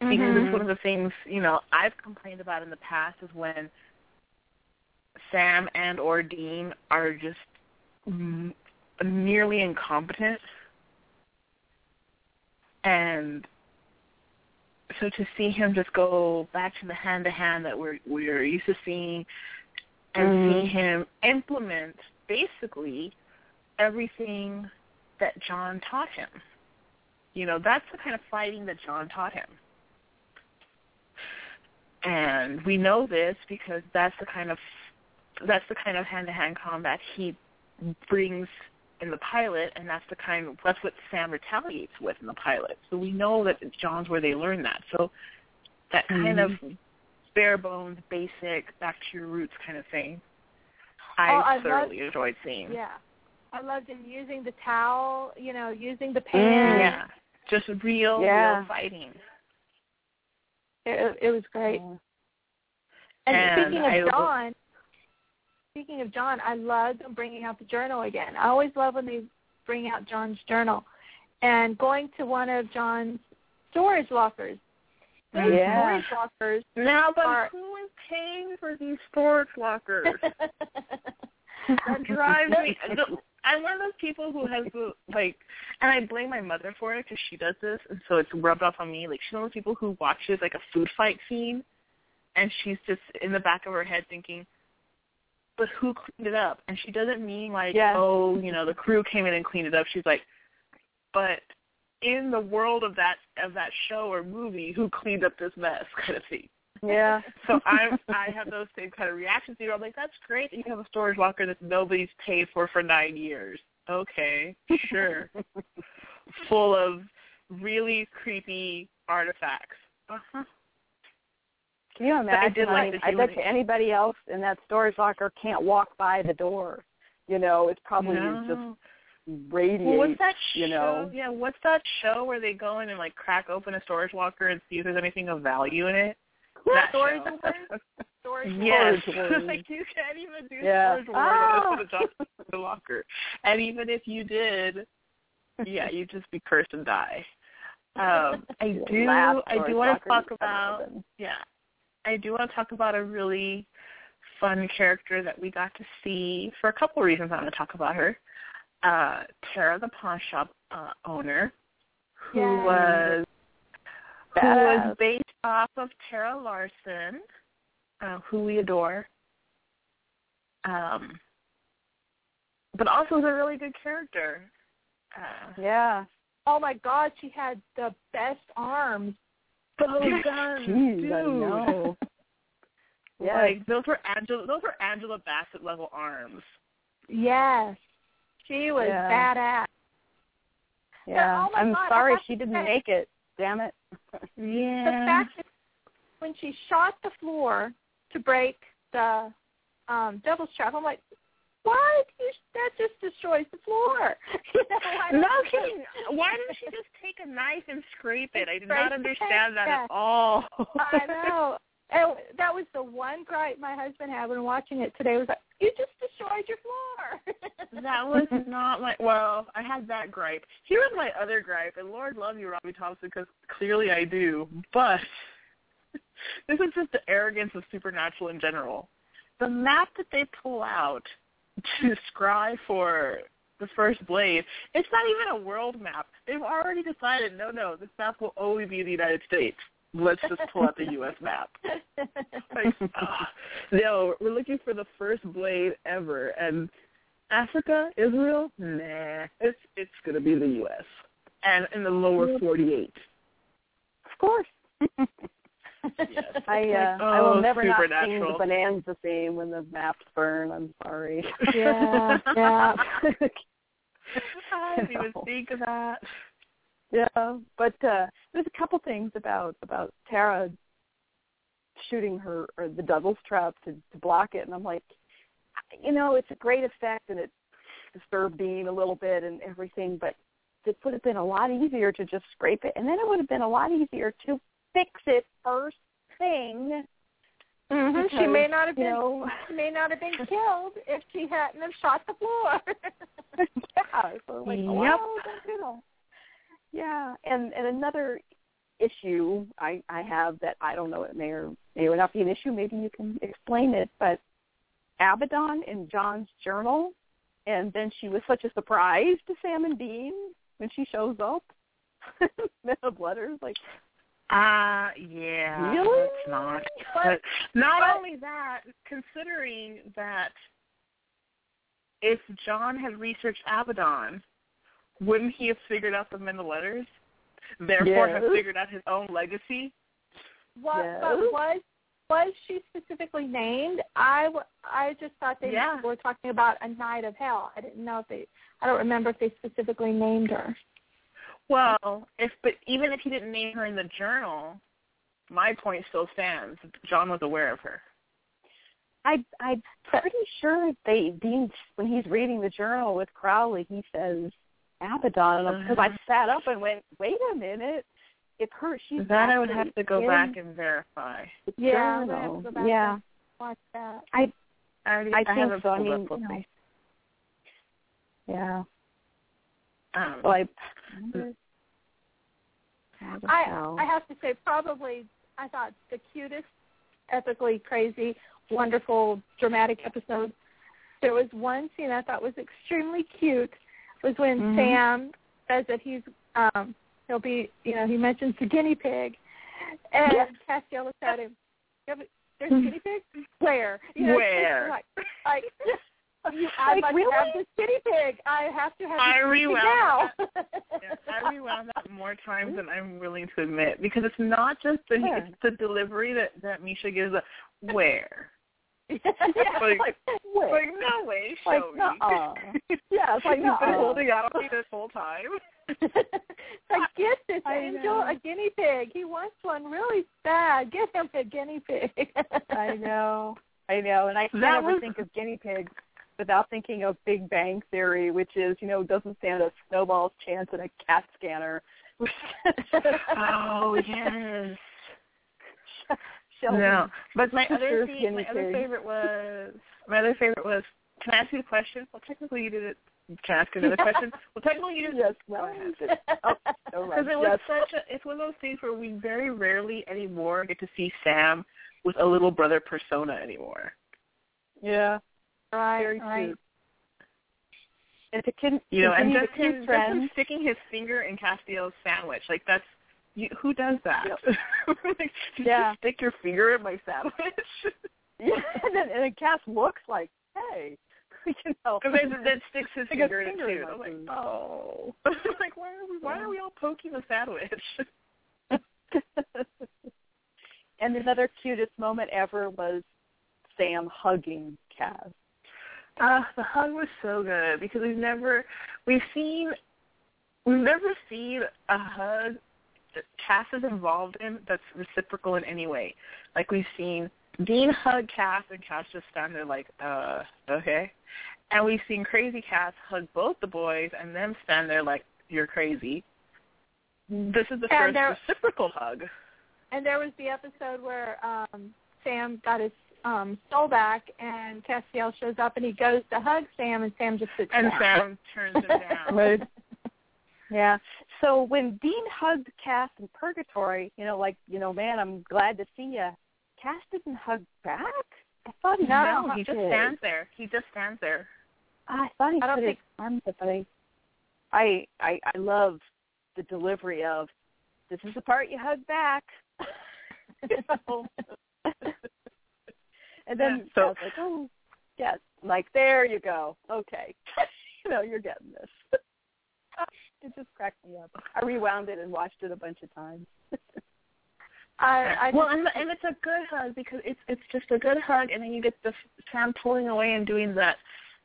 Because Mhm. it's one of the things you know I've complained about in the past is when Sam and or Dean are just mm, nearly incompetent, and so to see him just go back to the hand to hand that we're we're used to seeing, and Mhm. see him implement basically everything that John taught him. You know, that's the kind of fighting that John taught him. And we know this because that's the kind of that's the kind of hand to hand combat he brings in the pilot and that's the kind of that's what Sam retaliates with in the pilot. So we know that John's where they learn that. So that kind of bare bones, basic, back to your roots kind of thing. I, Oh, I thoroughly enjoyed seeing. yeah, I loved him using the towel. You know, using the Mm, pan. Yeah. Just real, Yeah. real fighting. It, it was great. Mm. And, And speaking I- of John, speaking of John, I love them bringing out the journal again. I always love when they bring out John's journal, and going to one of John's storage lockers. Those Yeah. storage lockers Now, but Are- who is paying for these storage lockers? that drives me. I'm one of those people who has the like, and I blame my mother for it because she does this, and so it's rubbed off on me. Like she's one of those people who watches like a food fight scene, and she's just in the back of her head thinking, "But who cleaned it up?" And she doesn't mean like, Yeah. "Oh, you know, the crew came in and cleaned it up." She's like, "But." In the world of that of that show or movie, who cleaned up this mess, kind of thing. Yeah. So I'm I have those same kind of reactions to you. I'm like, that's great that you have a storage locker that nobody's paid for for nine years. Okay, sure. Full of really creepy artifacts. Uh-huh. Can you I imagine? did like I, I bet you anybody else in that storage locker can't walk by the door. You know, it's probably No. just radiates. Well, what's that show? you know. Yeah, what's that show where they go in and like crack open a storage locker and see if there's anything of value in it? That storage wars? Storage Yes. Wars. like you can't even do Yeah. storage wars Ah. the locker. And even if you did, yeah, you'd just be cursed and die. Um, I do I do want to talk about yeah. I do want to talk about a really fun character that we got to see for a couple of reasons I want to talk about her. Uh Tara the pawn shop uh, owner who Yes. was who Badass. was based off of Tara Larson, uh, who we adore. Um, but also is a really good character. Uh, Yeah. Oh my God, she had the best arms. Those guns, Jeez, dude. I know. Yes. Like those were Angela, those were Angela Bassett level arms. Yes, she was Yeah. badass. Yeah. oh I'm God, sorry she didn't say- make it. Damn it. Yeah. The fact that when she shot the floor to break the um devil's trap, I'm like, what? You, that just destroys the floor. you know, no kidding. Why didn't she just take a knife and scrape it? I did not understand that at all. I know. And that was the one gripe my husband had when watching it today. Was like, you just destroyed your floor. That was not my. Well, I had that gripe. Here was my other gripe, and Lord love you, Robbie Thompson, because clearly I do. But this is just the arrogance of Supernatural in general. The map that they pull out to scry for the first blade, it's not even a world map. They've already decided, no, no, this map will only be the United States. Let's just pull out the U.S. map. Like, ah, no, we're looking for the first blade ever, and Africa, Israel, nah, it's it's gonna be the U.S. and in the lower 48. Of course. Yes. I uh, Oh, I will never not sing the supernatural. bonanza theme when the maps burn. I'm sorry. Yeah, yeah. I didn't even think of that. Yeah, but uh there's a couple things about about Tara shooting her or the devil's trap to to block it, and I'm like, you know, it's a great effect and it disturbed Dean a little bit and everything, but it would have been a lot easier to just scrape it, and then it would have been a lot easier to fix it first thing. hmm She may not have been know, she may not have been killed if she hadn't have shot the floor. yeah, so like, Yep. yeah, and and another issue I I have that I don't know it may or may or not be an issue. Maybe you can explain it, but Abaddon in John's journal, and then she was such a surprise to Sam and Dean when she shows up. Men of letters, like Uh yeah. Really? It's not. But- But not but- only that, considering that if John had researched Abaddon, wouldn't he have figured out the men of letters? Therefore have figured out his own legacy? What, Yes. but was was she specifically named? I, I just thought they Yeah. were talking about a night of hell. I didn't know if they. I don't remember if they specifically named her. Well, if but even if he didn't name her in the journal, my point still stands. John was aware of her. I I'm pretty sure they Dean when he's reading the journal with Crowley, he says Abaddon because I Uh-huh. sat up and went, wait a minute, if her she's that I would have to go in back and verify. Yeah, I'm journal. have to go back yeah, and watch that. I already I I, think have so. I mean, you know. yeah. Um, Well, I I. I have to say probably I thought the cutest, epically crazy, wonderful, dramatic episode. There was one scene I thought was extremely cute. Was when Mhm. Sam says that he's um he'll be you know he mentions the guinea pig, and Yes. Castiel looks at him. "You have There's a guinea pig. Where? You know, it's Where? Like, like you, I Like, must really? have this guinea pig. I have to have I this guinea pig rewound now. Yeah, I rewound that more times than I'm willing to admit because it's not just the Yeah. it's the delivery that that Misha gives. A, where? yeah, Like- like, wait. Like no way, show Like, me. nuh-uh. Yeah, it's like, He's been holding out on me this whole time. like, get this I angel know. a guinea pig. He wants one really bad. Get him a guinea pig. I know. I know. And I can't ever was- think of guinea pigs without thinking of Big Bang Theory, which is, you know, doesn't stand a snowball's chance in a cat scanner. oh yes. Sheldon. No, but my other guinea my other favorite was my other favorite was. Can I ask you a question? Well, technically you did it. Can I ask another question? Well, technically you did Yes, well, ahead. oh, right. Because it was yes. such a, it's one of those things where we very rarely anymore get to see Sam with a little brother persona anymore. Yeah, right, very right. cute. And to con- You know, and continue just the him, just him sticking his finger in Castiel's sandwich, like that's you, who does that? like, Yeah. just stick your finger in my sandwich. yeah, and then and then Cass looks like, hey, you know, And then, then sticks his Stick his finger in it finger in too. I'm like, food. oh, like why are we why are we all poking the sandwich? and another cutest moment ever was Sam hugging Cass. Uh, the hug was so good because we've never we've seen we've never seen a hug that Cass is involved in that's reciprocal in any way. Like we've seen Dean hug Cass and Cass just stand there like, uh, okay. And we've seen Crazy Cass hug both the boys and them stand there like, You're crazy. This is the And first there- reciprocal hug. And there was the episode where um Sam got his um soul back and Castiel shows up and he goes to hug Sam and Sam just sits And down. Sam turns him down. Right. Yeah. So when Dean hugged Cass in Purgatory, you know, like, you know, man, I'm glad to see you. Cass didn't hug back. I thought he No, No, he just did. stands there. He just stands there. I thought he I don't put his think- arms up. but I, I, I, I love the delivery of, "This is the part you hug back." You know? And then Yeah, so- I was like, "Oh, yes." I'm like, there you go. Okay, you know, you're getting this. it just cracked me up. I rewound it and watched it a bunch of times. I, I well, and and it's a good hug because it's it's just a good hug, and then you get the Sam pulling away and doing that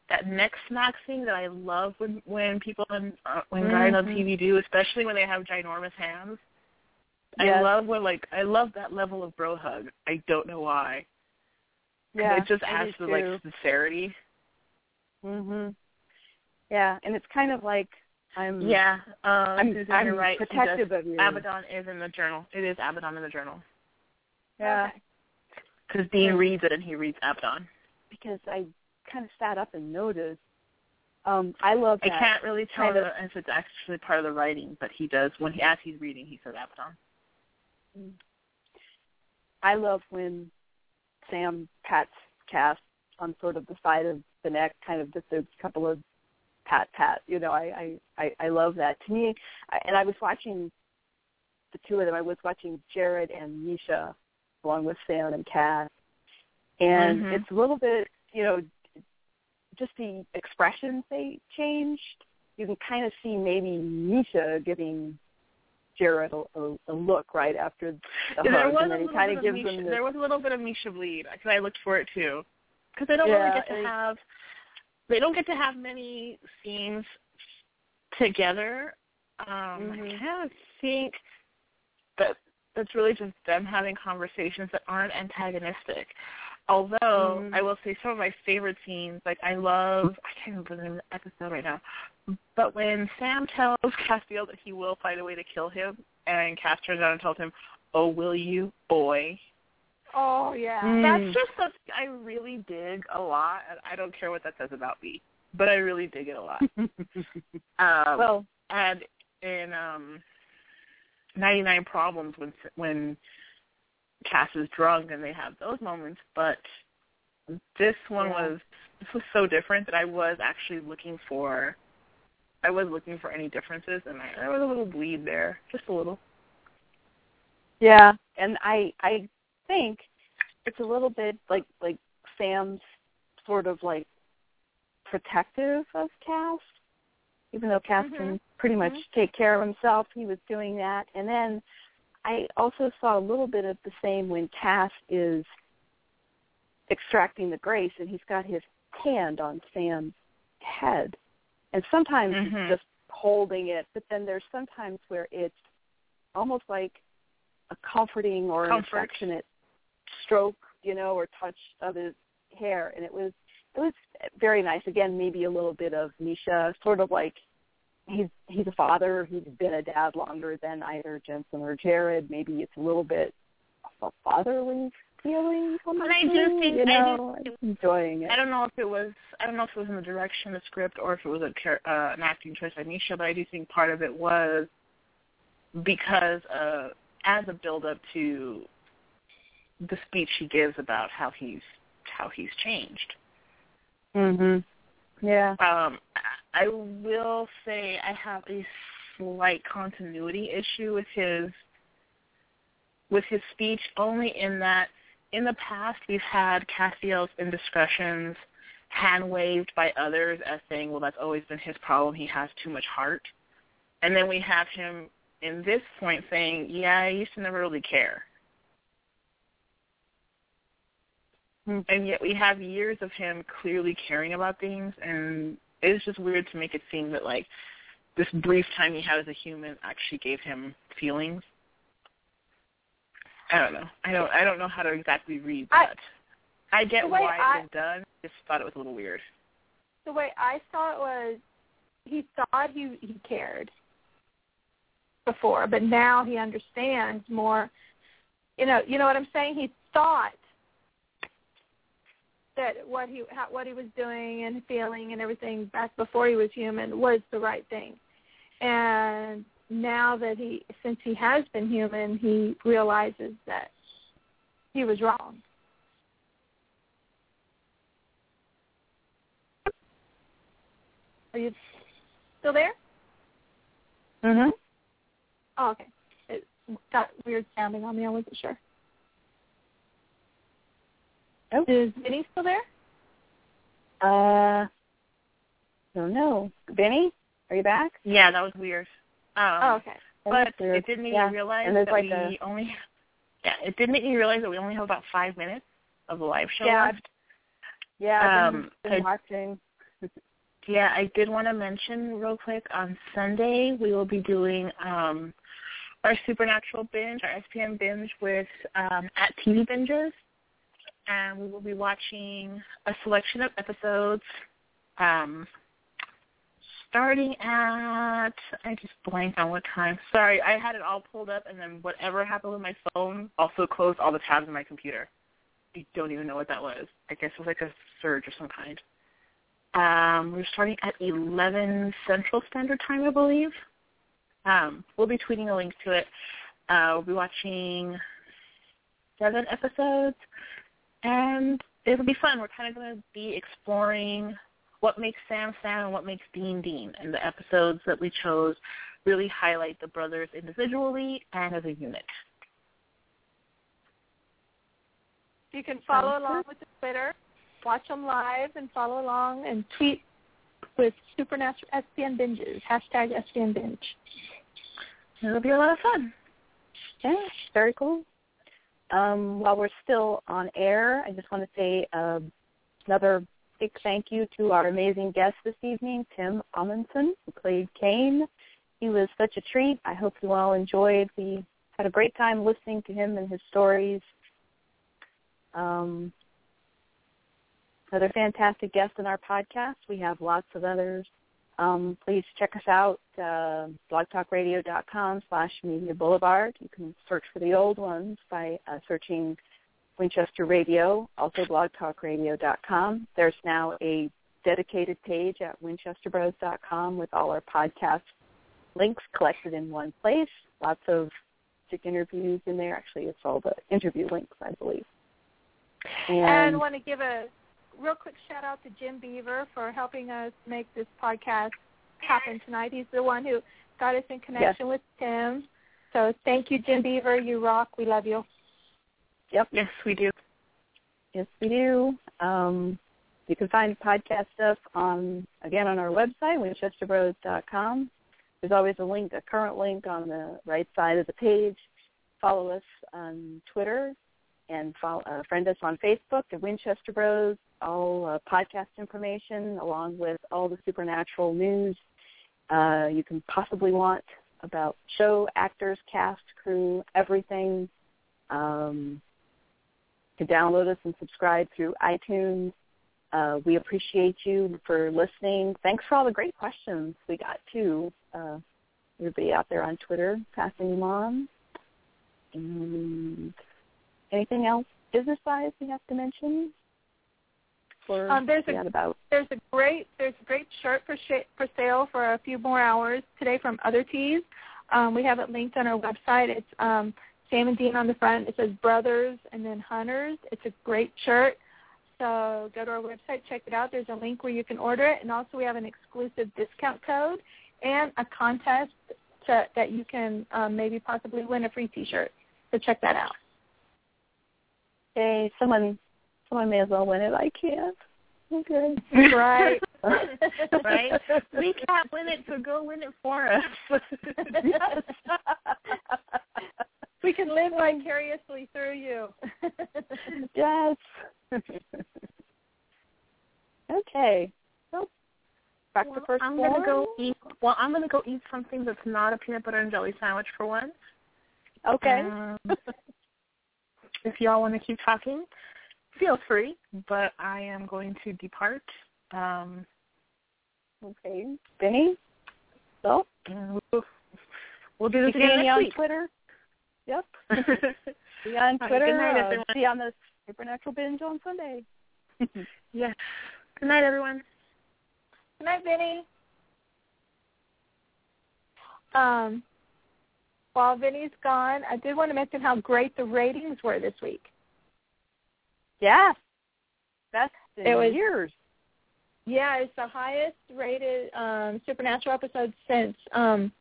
that neck smack thing that I love when when people on uh, when guys on Mhm. TV do, especially when they have ginormous hands. I love when like I love that level of bro hug. I don't know why. 'Cause Yeah, it just I adds do to like too. sincerity. Mhm. Yeah, and it's kind of like I'm. Yeah, um, I'm. Susan, I'm you're right. He does- protective of you. Abaddon is in the journal. It is Abaddon in the journal Yeah, Okay. because Dean Yeah. reads it and he reads Abaddon. because I kind of sat up and noticed. Um, I love I can't really tell kind of- the- if it's actually part of the writing, but he does when he as he's reading, he says Abaddon. I love when Sam pats Cass on sort of the side of the neck, kind of just a couple of pat pat. You know, I I I, I love that. To me, I, and I was watching the two of them. I was watching Jared and Misha along with Sam and Cass, and Mhm. it's a little bit, you know, just the expressions they changed. You can kind of see maybe Misha giving Jared a, a, a look right after the there hug, was and a then he little kind bit of gives Misha, this. there was a little bit of Misha bleed because I looked for it too because they don't Yeah, really get to and- have they don't get to have many scenes together. Um, Mhm. I kind of think that that's really just them having conversations that aren't antagonistic. Although Mhm. I will say some of my favorite scenes, like I love I can't remember the name of the episode right now, but when Sam tells Castiel that he will find a way to kill him, and Cass turns around and tells him, "Oh, will you, boy?" Oh yeah. Mm. That's just something I really dig a lot, and I don't care what that says about me, but I really dig it a lot. Um, well, and in um, 99 Problems, when when Cass is drunk and they have those moments, but this one Yeah. was this was so different that I was actually looking for. I was looking for any differences, and I, there was a little bleed there, just a little. yeah, and I I think it's a little bit like like Sam's sort of like protective of Cass, even though Cass mm-hmm. can pretty much mm-hmm. take care of himself. He was doing that, and then I also saw a little bit of the same when Cass is extracting the grace, and he's got his hand on Sam's head, and sometimes Mhm. it's just holding it, but then there's sometimes where it's almost like a comforting or an affectionate stroke, you know, or touch of his hair, and it was it was very nice. Again, maybe a little bit of Misha, sort of like he's he's a father. He's been a dad longer than either Jensen or Jared. Maybe it's a little bit of a fatherly feeling. But I do think- you I do know, think- I'm enjoying it. I don't know if it was I don't know if it was in the direction of the script or if it was a uh, an acting choice by Misha, but I do think part of it was because uh, as a build up to the speech he gives about how he's how he's changed. Mhm. Yeah. Um, I will say I have a slight continuity issue with his with his speech, only in that in the past we've had Castiel's indiscretions hand waved by others as saying, "Well, that's always been his problem. He has too much heart," and then we have him in this point saying, "Yeah, I used to never really care." Hmm. and yet we have years of him clearly caring about things and it's just weird to make it seem that like this brief time he had as a human actually gave him feelings i don't know i don't i don't know how to exactly read that i, get the way why I- it was done just thought it was a little weird The way I saw it was he thought he he cared before, but now he understands more. You know, you know what I'm saying? He thought that what he how, what he was doing and feeling and everything back before he was human was the right thing, and now that he since he has been human, he realizes that he was wrong. Are you still there? Mhm. Oh, okay. It got weird sounding on me. I wasn't sure. Oh. Is Vinny still there? Uh. Don't know. Benny, are you back? yeah that was weird um oh, okay. but it didn't even Yeah. realize And that like we a- only yeah, it did make me realize that we only have about five minutes of the live show Yeah, left. Yeah, I've Um, been, I- been watching. Yeah, I did want to mention real quick on Sunday we will be doing um our supernatural binge, our SPM binge with um at TV binges. And we will be watching a selection of episodes um starting at I just blanked on what time. Sorry, I had it all pulled up and then whatever happened with my phone also closed all the tabs on my computer. I don't even know what that was. I guess it was like a surge of some kind. Um, we're starting at 11 Central Standard Time, I believe. Um, we'll be tweeting a link to it. Uh, we'll be watching seven episodes, and it'll be fun. We're kind of going to be exploring what makes Sam Sam and what makes Dean Dean, and the episodes that we chose really highlight the brothers individually and as a unit. You can follow along with the Twitter, watch them live, and follow along and tweet with Supernatural SPN binges hashtag SPN binge. It'll be a lot of fun. Yeah, very cool. Um, while we're still on air, I just want to say uh, another big thank you to our amazing guest this evening, Tim Omundson, who played Cain. He was such a treat. I hope you all enjoyed. We had a great time listening to him and his stories. Um, another fantastic guest in our podcast. We have lots of others. Um, please check us out, uh, blogtalkradio.com slash media boulevard. You can search for the old ones by uh, searching Winchester Radio, also blogtalkradio.com. There's now a dedicated page at winchesterbros.com with all our podcast links collected in one place. Lots of sick interviews in there. Actually, it's all the interview links, I believe. And And, want to give a real quick shout out to Jim Beaver for helping us make this podcast happen tonight. He's the one who got us in connection with Tim. So thank you, Jim Beaver. You rock. We love you. yep, Yes, we do. Yes, we do. Um, you can find podcast stuff on again on our website, winchesterbros.com. There's always a link, a current link on the right side of the page. Follow us on Twitter and follow, uh, friend us on Facebook the Winchester Bros. All uh, podcast information along with all the supernatural news uh, you can possibly want about show, actors, cast, crew, everything. Um, to download us and subscribe through iTunes. Uh, we appreciate you for listening. Thanks for all the great questions we got too. Uh, everybody out there on Twitter passing them on. And anything else business-wise we have to mention? Or Um, there's a- about There's a great there's a great shirt for sh- for sale for a few more hours today from Other Tees. Um, we have it linked on our website. It's um, Sam and Dean on the front. It says Brothers and then Hunters. It's a great shirt. So go to our website, check it out. There's a link where you can order it, and also we have an exclusive discount code and a contest to, that you can um, maybe possibly win a free T-shirt. So check that out. Hey, someone someone may as well win it. I can't. Okay. Right. right? We can't win it, so go win it for us. yes. we can live vicariously through you. yes. okay. So back well, to first I'm gonna go eat. Well, I'm gonna go eat something that's not a peanut butter and jelly sandwich for once. Okay. Um, if y'all want to keep talking, feel free. But I am going to depart. Um, okay. Benny. So we'll, we'll do this you again next on week. Twitter. Yep. See on Twitter. good night, everyone. see on the Supernatural Binge on Sunday. yes. Good night, everyone. Good night, Benny. Um, while Vinny's gone, I did want to mention how great the ratings were this week. yes. Best in It was- years. Yeah, it's the highest rated um, Supernatural episode since um,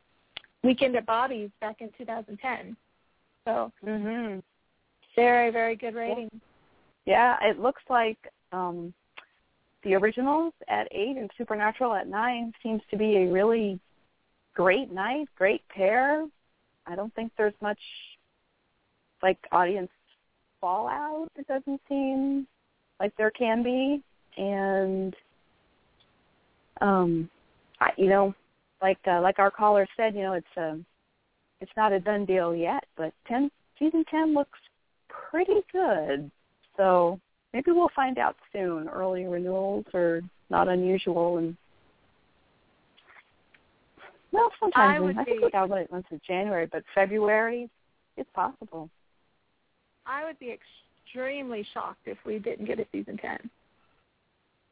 Weekend at Bobby's back in 2010. So Mhm. very, very good rating. Yeah, it looks like um the originals at eight and Supernatural at nine seems to be a really great night, great pair. I don't think there's much like audience fallout. It doesn't seem like there can be, and um, I, you know, like uh, like our caller said, you know, it's um, it's not a done deal yet, but ten season ten looks pretty good. So maybe we'll find out soon. Early renewals are not unusual, and well, sometimes I would I think be- we got it once in January, but February, it's possible. I would be extremely shocked if we didn't get a season ten.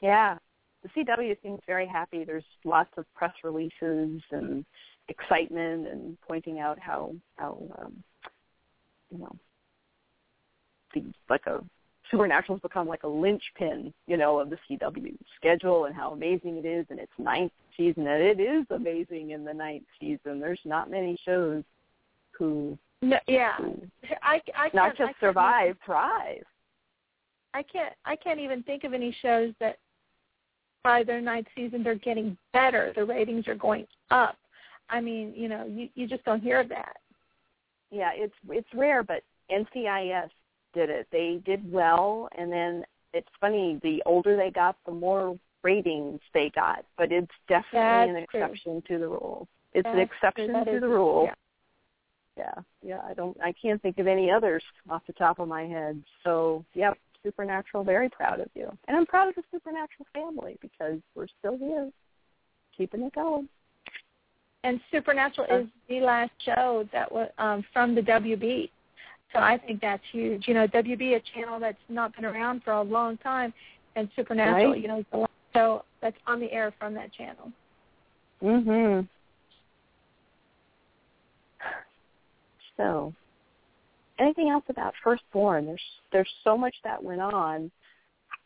Yeah, the CW seems very happy. There's lots of press releases and excitement and pointing out how how um, you know the like a Supernatural's become like a linchpin, you know, of the CW schedule and how amazing it is in its ninth season. And it is amazing in the ninth season. There's not many shows who, No, yeah, who I, I can't, not I just can't survive, thrive. I can't I can't even think of any shows that by their ninth season they're getting better. The ratings are going up. I mean, you know, you you just don't hear that. yeah, it's it's rare, but NCIS did it. They did well, and then it's funny. The older they got, the more ratings they got. But it's definitely an That's true. exception to the rule. It's an That's true. exception to is- the rule. yeah. yeah, yeah. I don't. I can't think of any others off the top of my head. So, yep, Supernatural. Very proud of you, and I'm proud of the Supernatural family because we're still here, keeping it going. And Supernatural Uh. is the last show that was um, from the WB. So I think that's huge. You know, WB, a channel that's not been around for a long time, and Supernatural, Right. you know, is the last show that's on the air from that channel. Mhm. So, anything else about Firstborn? There's there's so much that went on.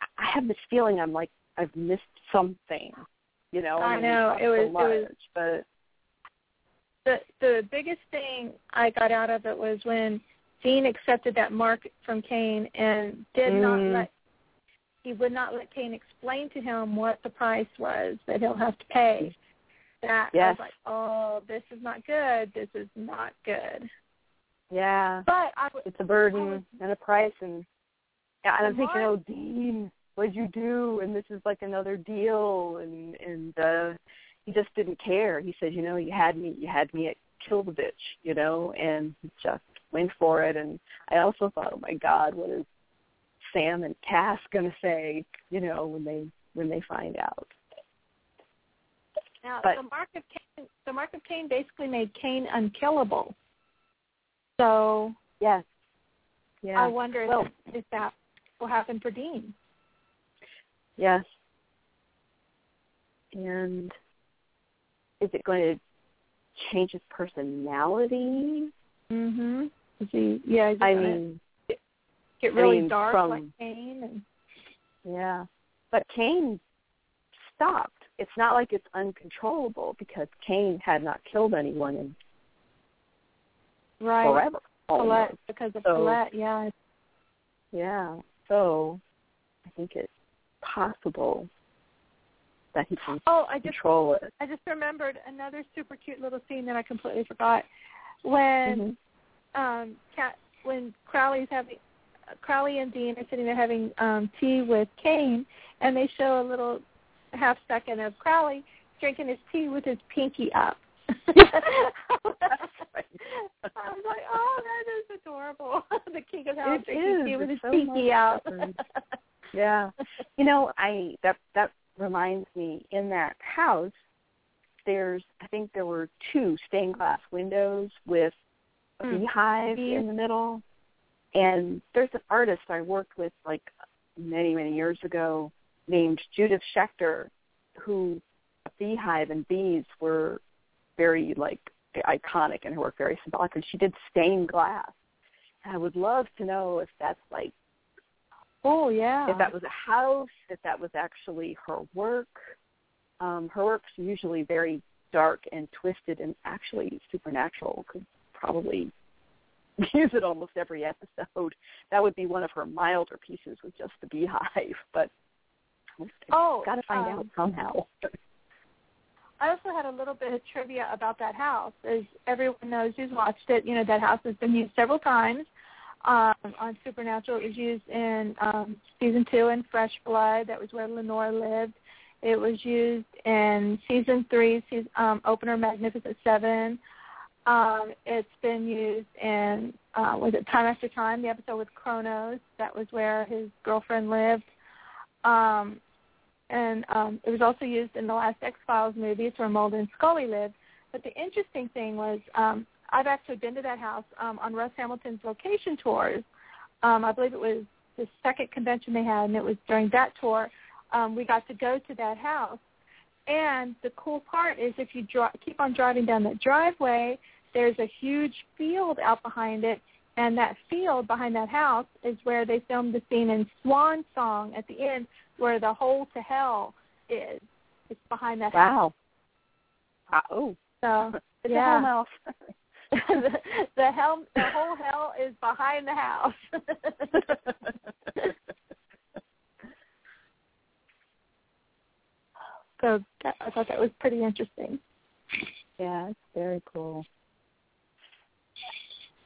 I I have this feeling I'm like I've missed something. You know, I mean, we know. It was- so it was- but the the biggest thing I got out of it was when Dean accepted that mark from Cain and did not Mm. let he would not let Cain explain to him what the price was that he'll have to pay. That I was like, oh, this is not good. This is not good. yeah, But I it's a burden and a price, and yeah, and I'm thinking, oh, Dean, what'd you do? And this is like another deal, and and uh he just didn't care. He said, you know, you had me, you had me at kill the bitch, you know, and just went for it. And I also thought, oh my God, what is Sam and Cass gonna say, you know, when they when they find out? now but- the mark of Cain the mark of Cain basically made Cain unkillable. So Yes. Yeah. I wonder Well- if, if that will happen for Dean. Yes. And is it going to change his personality? Mhm. Is he yeah, I gonna mean, get I really mean, dark from- like Cain and yeah. But Cain stopped. It's not like it's uncontrollable because Cain had not killed anyone in right. forever. Colette because of So- Colette, yeah. Yeah. So I think it's possible that he can Oh, I just control it. I just remembered another super cute little scene that I completely forgot. When Mhm. Um Cat when Crowley's having Crowley and Dean are sitting there having um tea with Cain and they show a little half second of Crowley drinking his tea with his pinky up. I was like, oh, that is adorable. the king of house drinking tea with his so pinky out. Yeah. You know, I that that reminds me in that house there's I think there were two stained glass windows with Mm. beehive Bees. in the middle. And there's an artist I worked with like many, many years ago named Judith Schechter who beehive and bees were very like iconic in her work, very symbolic and she did stained glass. And I would love to know if that's like Oh yeah. if that was a house, if that was actually her work. Um, her work's usually very dark and twisted, and actually Supernatural could probably use it almost every episode. That would be one of her milder pieces with just the beehive, but Oh, got to find um, out somehow. I also had a little bit of trivia about that house. As everyone knows who's watched it, you know that house has been used several times. um, on Supernatural. It was used in um, season two in Fresh Blood. That was where Lenore lived. It was used in season three, season, um, opener Magnificent Seven. Um, it's been used in uh, was it Time After Time, the episode with Chronos. That was where his girlfriend lived. Um, and um, it was also used in the last X Files movie. It's where Mulder and Scully lived. But the interesting thing was, um, I've actually been to that house um, on Russ Hamilton's location tours. Um, I believe it was the second convention they had, and it was during that tour um, we got to go to that house. And the cool part is if you dri- keep on driving down that driveway, there's a huge field out behind it, and that field behind that house is where they filmed the scene in Swan Song at the end, where the hole to hell is. It's behind that wow. house. Wow. Uh, oh. So it's yeah. a hell house. the, the hell, the whole hell is behind the house. so that, I thought that was pretty interesting. Yeah, it's very cool.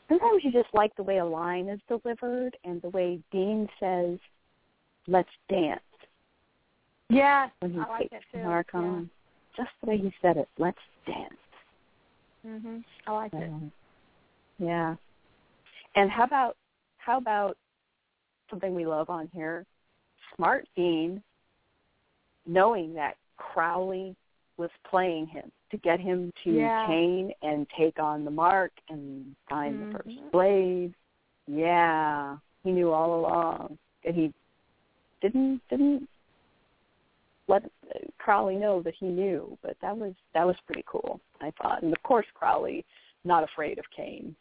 Sometimes you just like the way a line is delivered and the way Dean says, "Let's dance." Yeah, when he I like it too. Mark yeah. on, just the way he said it. Let's dance. Mhm. I like it. Um, yeah. And how about how about something we love on here? Smart Dean, knowing that Crowley was playing him to get him to Yeah. and take on the mark and find the Mhm. first blade. Yeah, he knew all along, and he didn't didn't let Crowley know that he knew. But that was that was pretty cool, I thought. And of course, Crowley not afraid of Cain.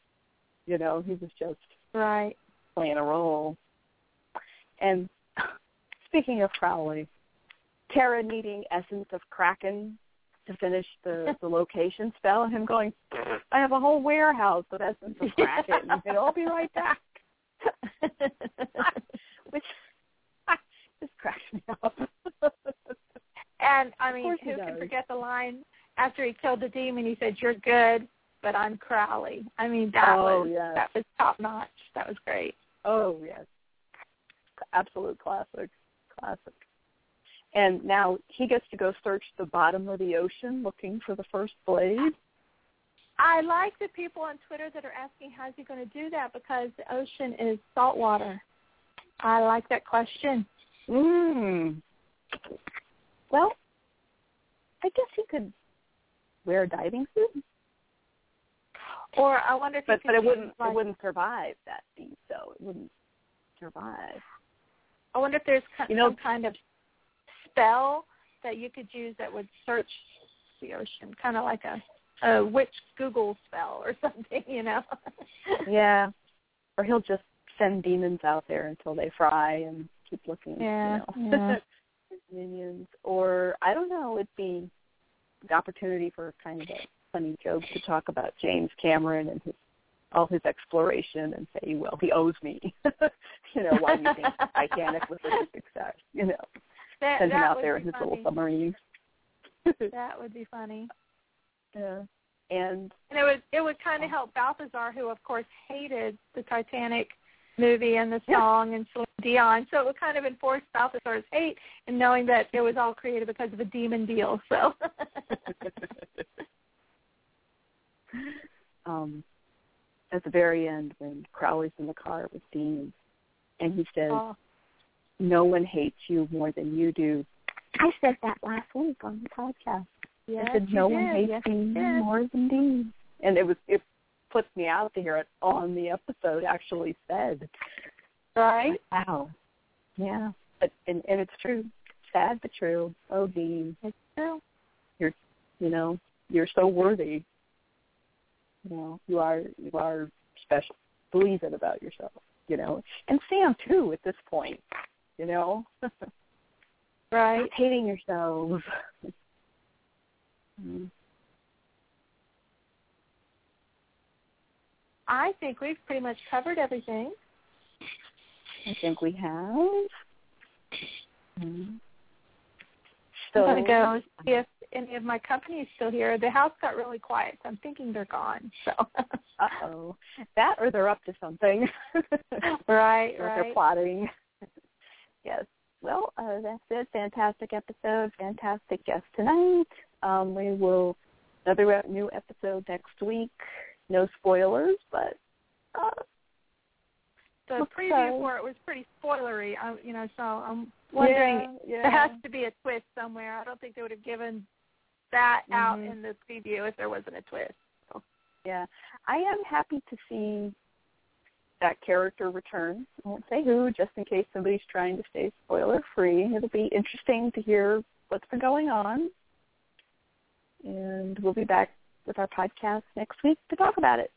You know, he was just Right. playing a role. And speaking of Crowley, Tara needing essence of Kraken to finish the, the location spell, and him going, I have a whole warehouse of essence of Kraken. and I'll be right back. Which just cracks me up. And I mean, course he who can does. forget the line after he killed the demon? He said, "You're good, but I'm Crowley." I mean, that Oh, was yes. that was top notch. That was great. Oh yes, absolute classic, classic. And now he gets to go search the bottom of the ocean looking for the first blade. I like the people on Twitter that are asking how's he going to do that because the ocean is salt water. I like that question. Mm. Well, I guess he could wear a diving suit, Or I wonder if but but it wouldn't like, it wouldn't survive that deep though. It wouldn't survive. I wonder if there's You know- some kind of spell that you could use that would search the ocean, kind of like a a witch Google spell or something, you know. Yeah. Or he'll just send demons out there until they fry and keep looking. Yeah, You know. yeah. Minions. Or I don't know, it'd be the opportunity for kind of a funny joke to talk about James Cameron and his all his exploration and say, well, he owes me. you know, why do you think Titanic was such a success? You know, that, send him out there in his funny. little submarine. That would be funny. yeah. And And it would it would kind of help Balthazar, who of course hated the Titanic movie and the Yeah. song and Celine Dion. So it would kind of enforce Balthazar's hate and knowing that it was all created because of a demon deal. So um, at the very end, when Crowley's in the car with Dean, and he says, oh, "No one hates you more than you do." I said that last week on the podcast. yes, I said, you "No did. one hates yes, me you more than Dean," and it was it puts me out to hear it on the episode actually said. Right? Wow. Yeah, but and and it's true, sad but true. Oh, Dean, It's true. You're you know, you're so worthy. You know, you are you are special. Believe it about yourself. You know, and Sam too. At this point, you know, Right. Stop hating yourselves. Mm. I think we've pretty much covered everything. I think we have. Mm. I'm gonna go see if any of my company is still here. The house got really quiet, so I'm thinking they're gone. So. uh oh, that or they're up to something. right, or right. They're plotting. Yes. Well, uh, that's it. Fantastic episode. Fantastic guest tonight. Um, we will another new episode next week. No spoilers, but uh, the preview so. for it was pretty spoilery. I, you know, so I'm wondering yeah, yeah. there has to be a twist somewhere. I don't think they would have given that out Mhm. in the preview if there wasn't a twist. So. Yeah, I am happy to see that character returns. I won't say who, just in case somebody's trying to stay spoiler free. It'll be interesting to hear what's been going on, and we'll be back with our podcast next week to talk about it.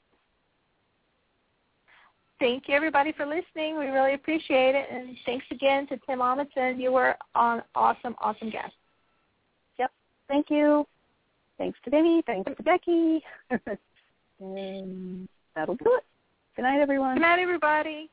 Thank you, everybody, for listening. We really appreciate it. And thanks again to Tim Omundson. You were an awesome, awesome guest. Yep. Thank you. Thanks to Vinny. Thanks to Becky. and that'll do it. Good night, everyone. Good night, everybody.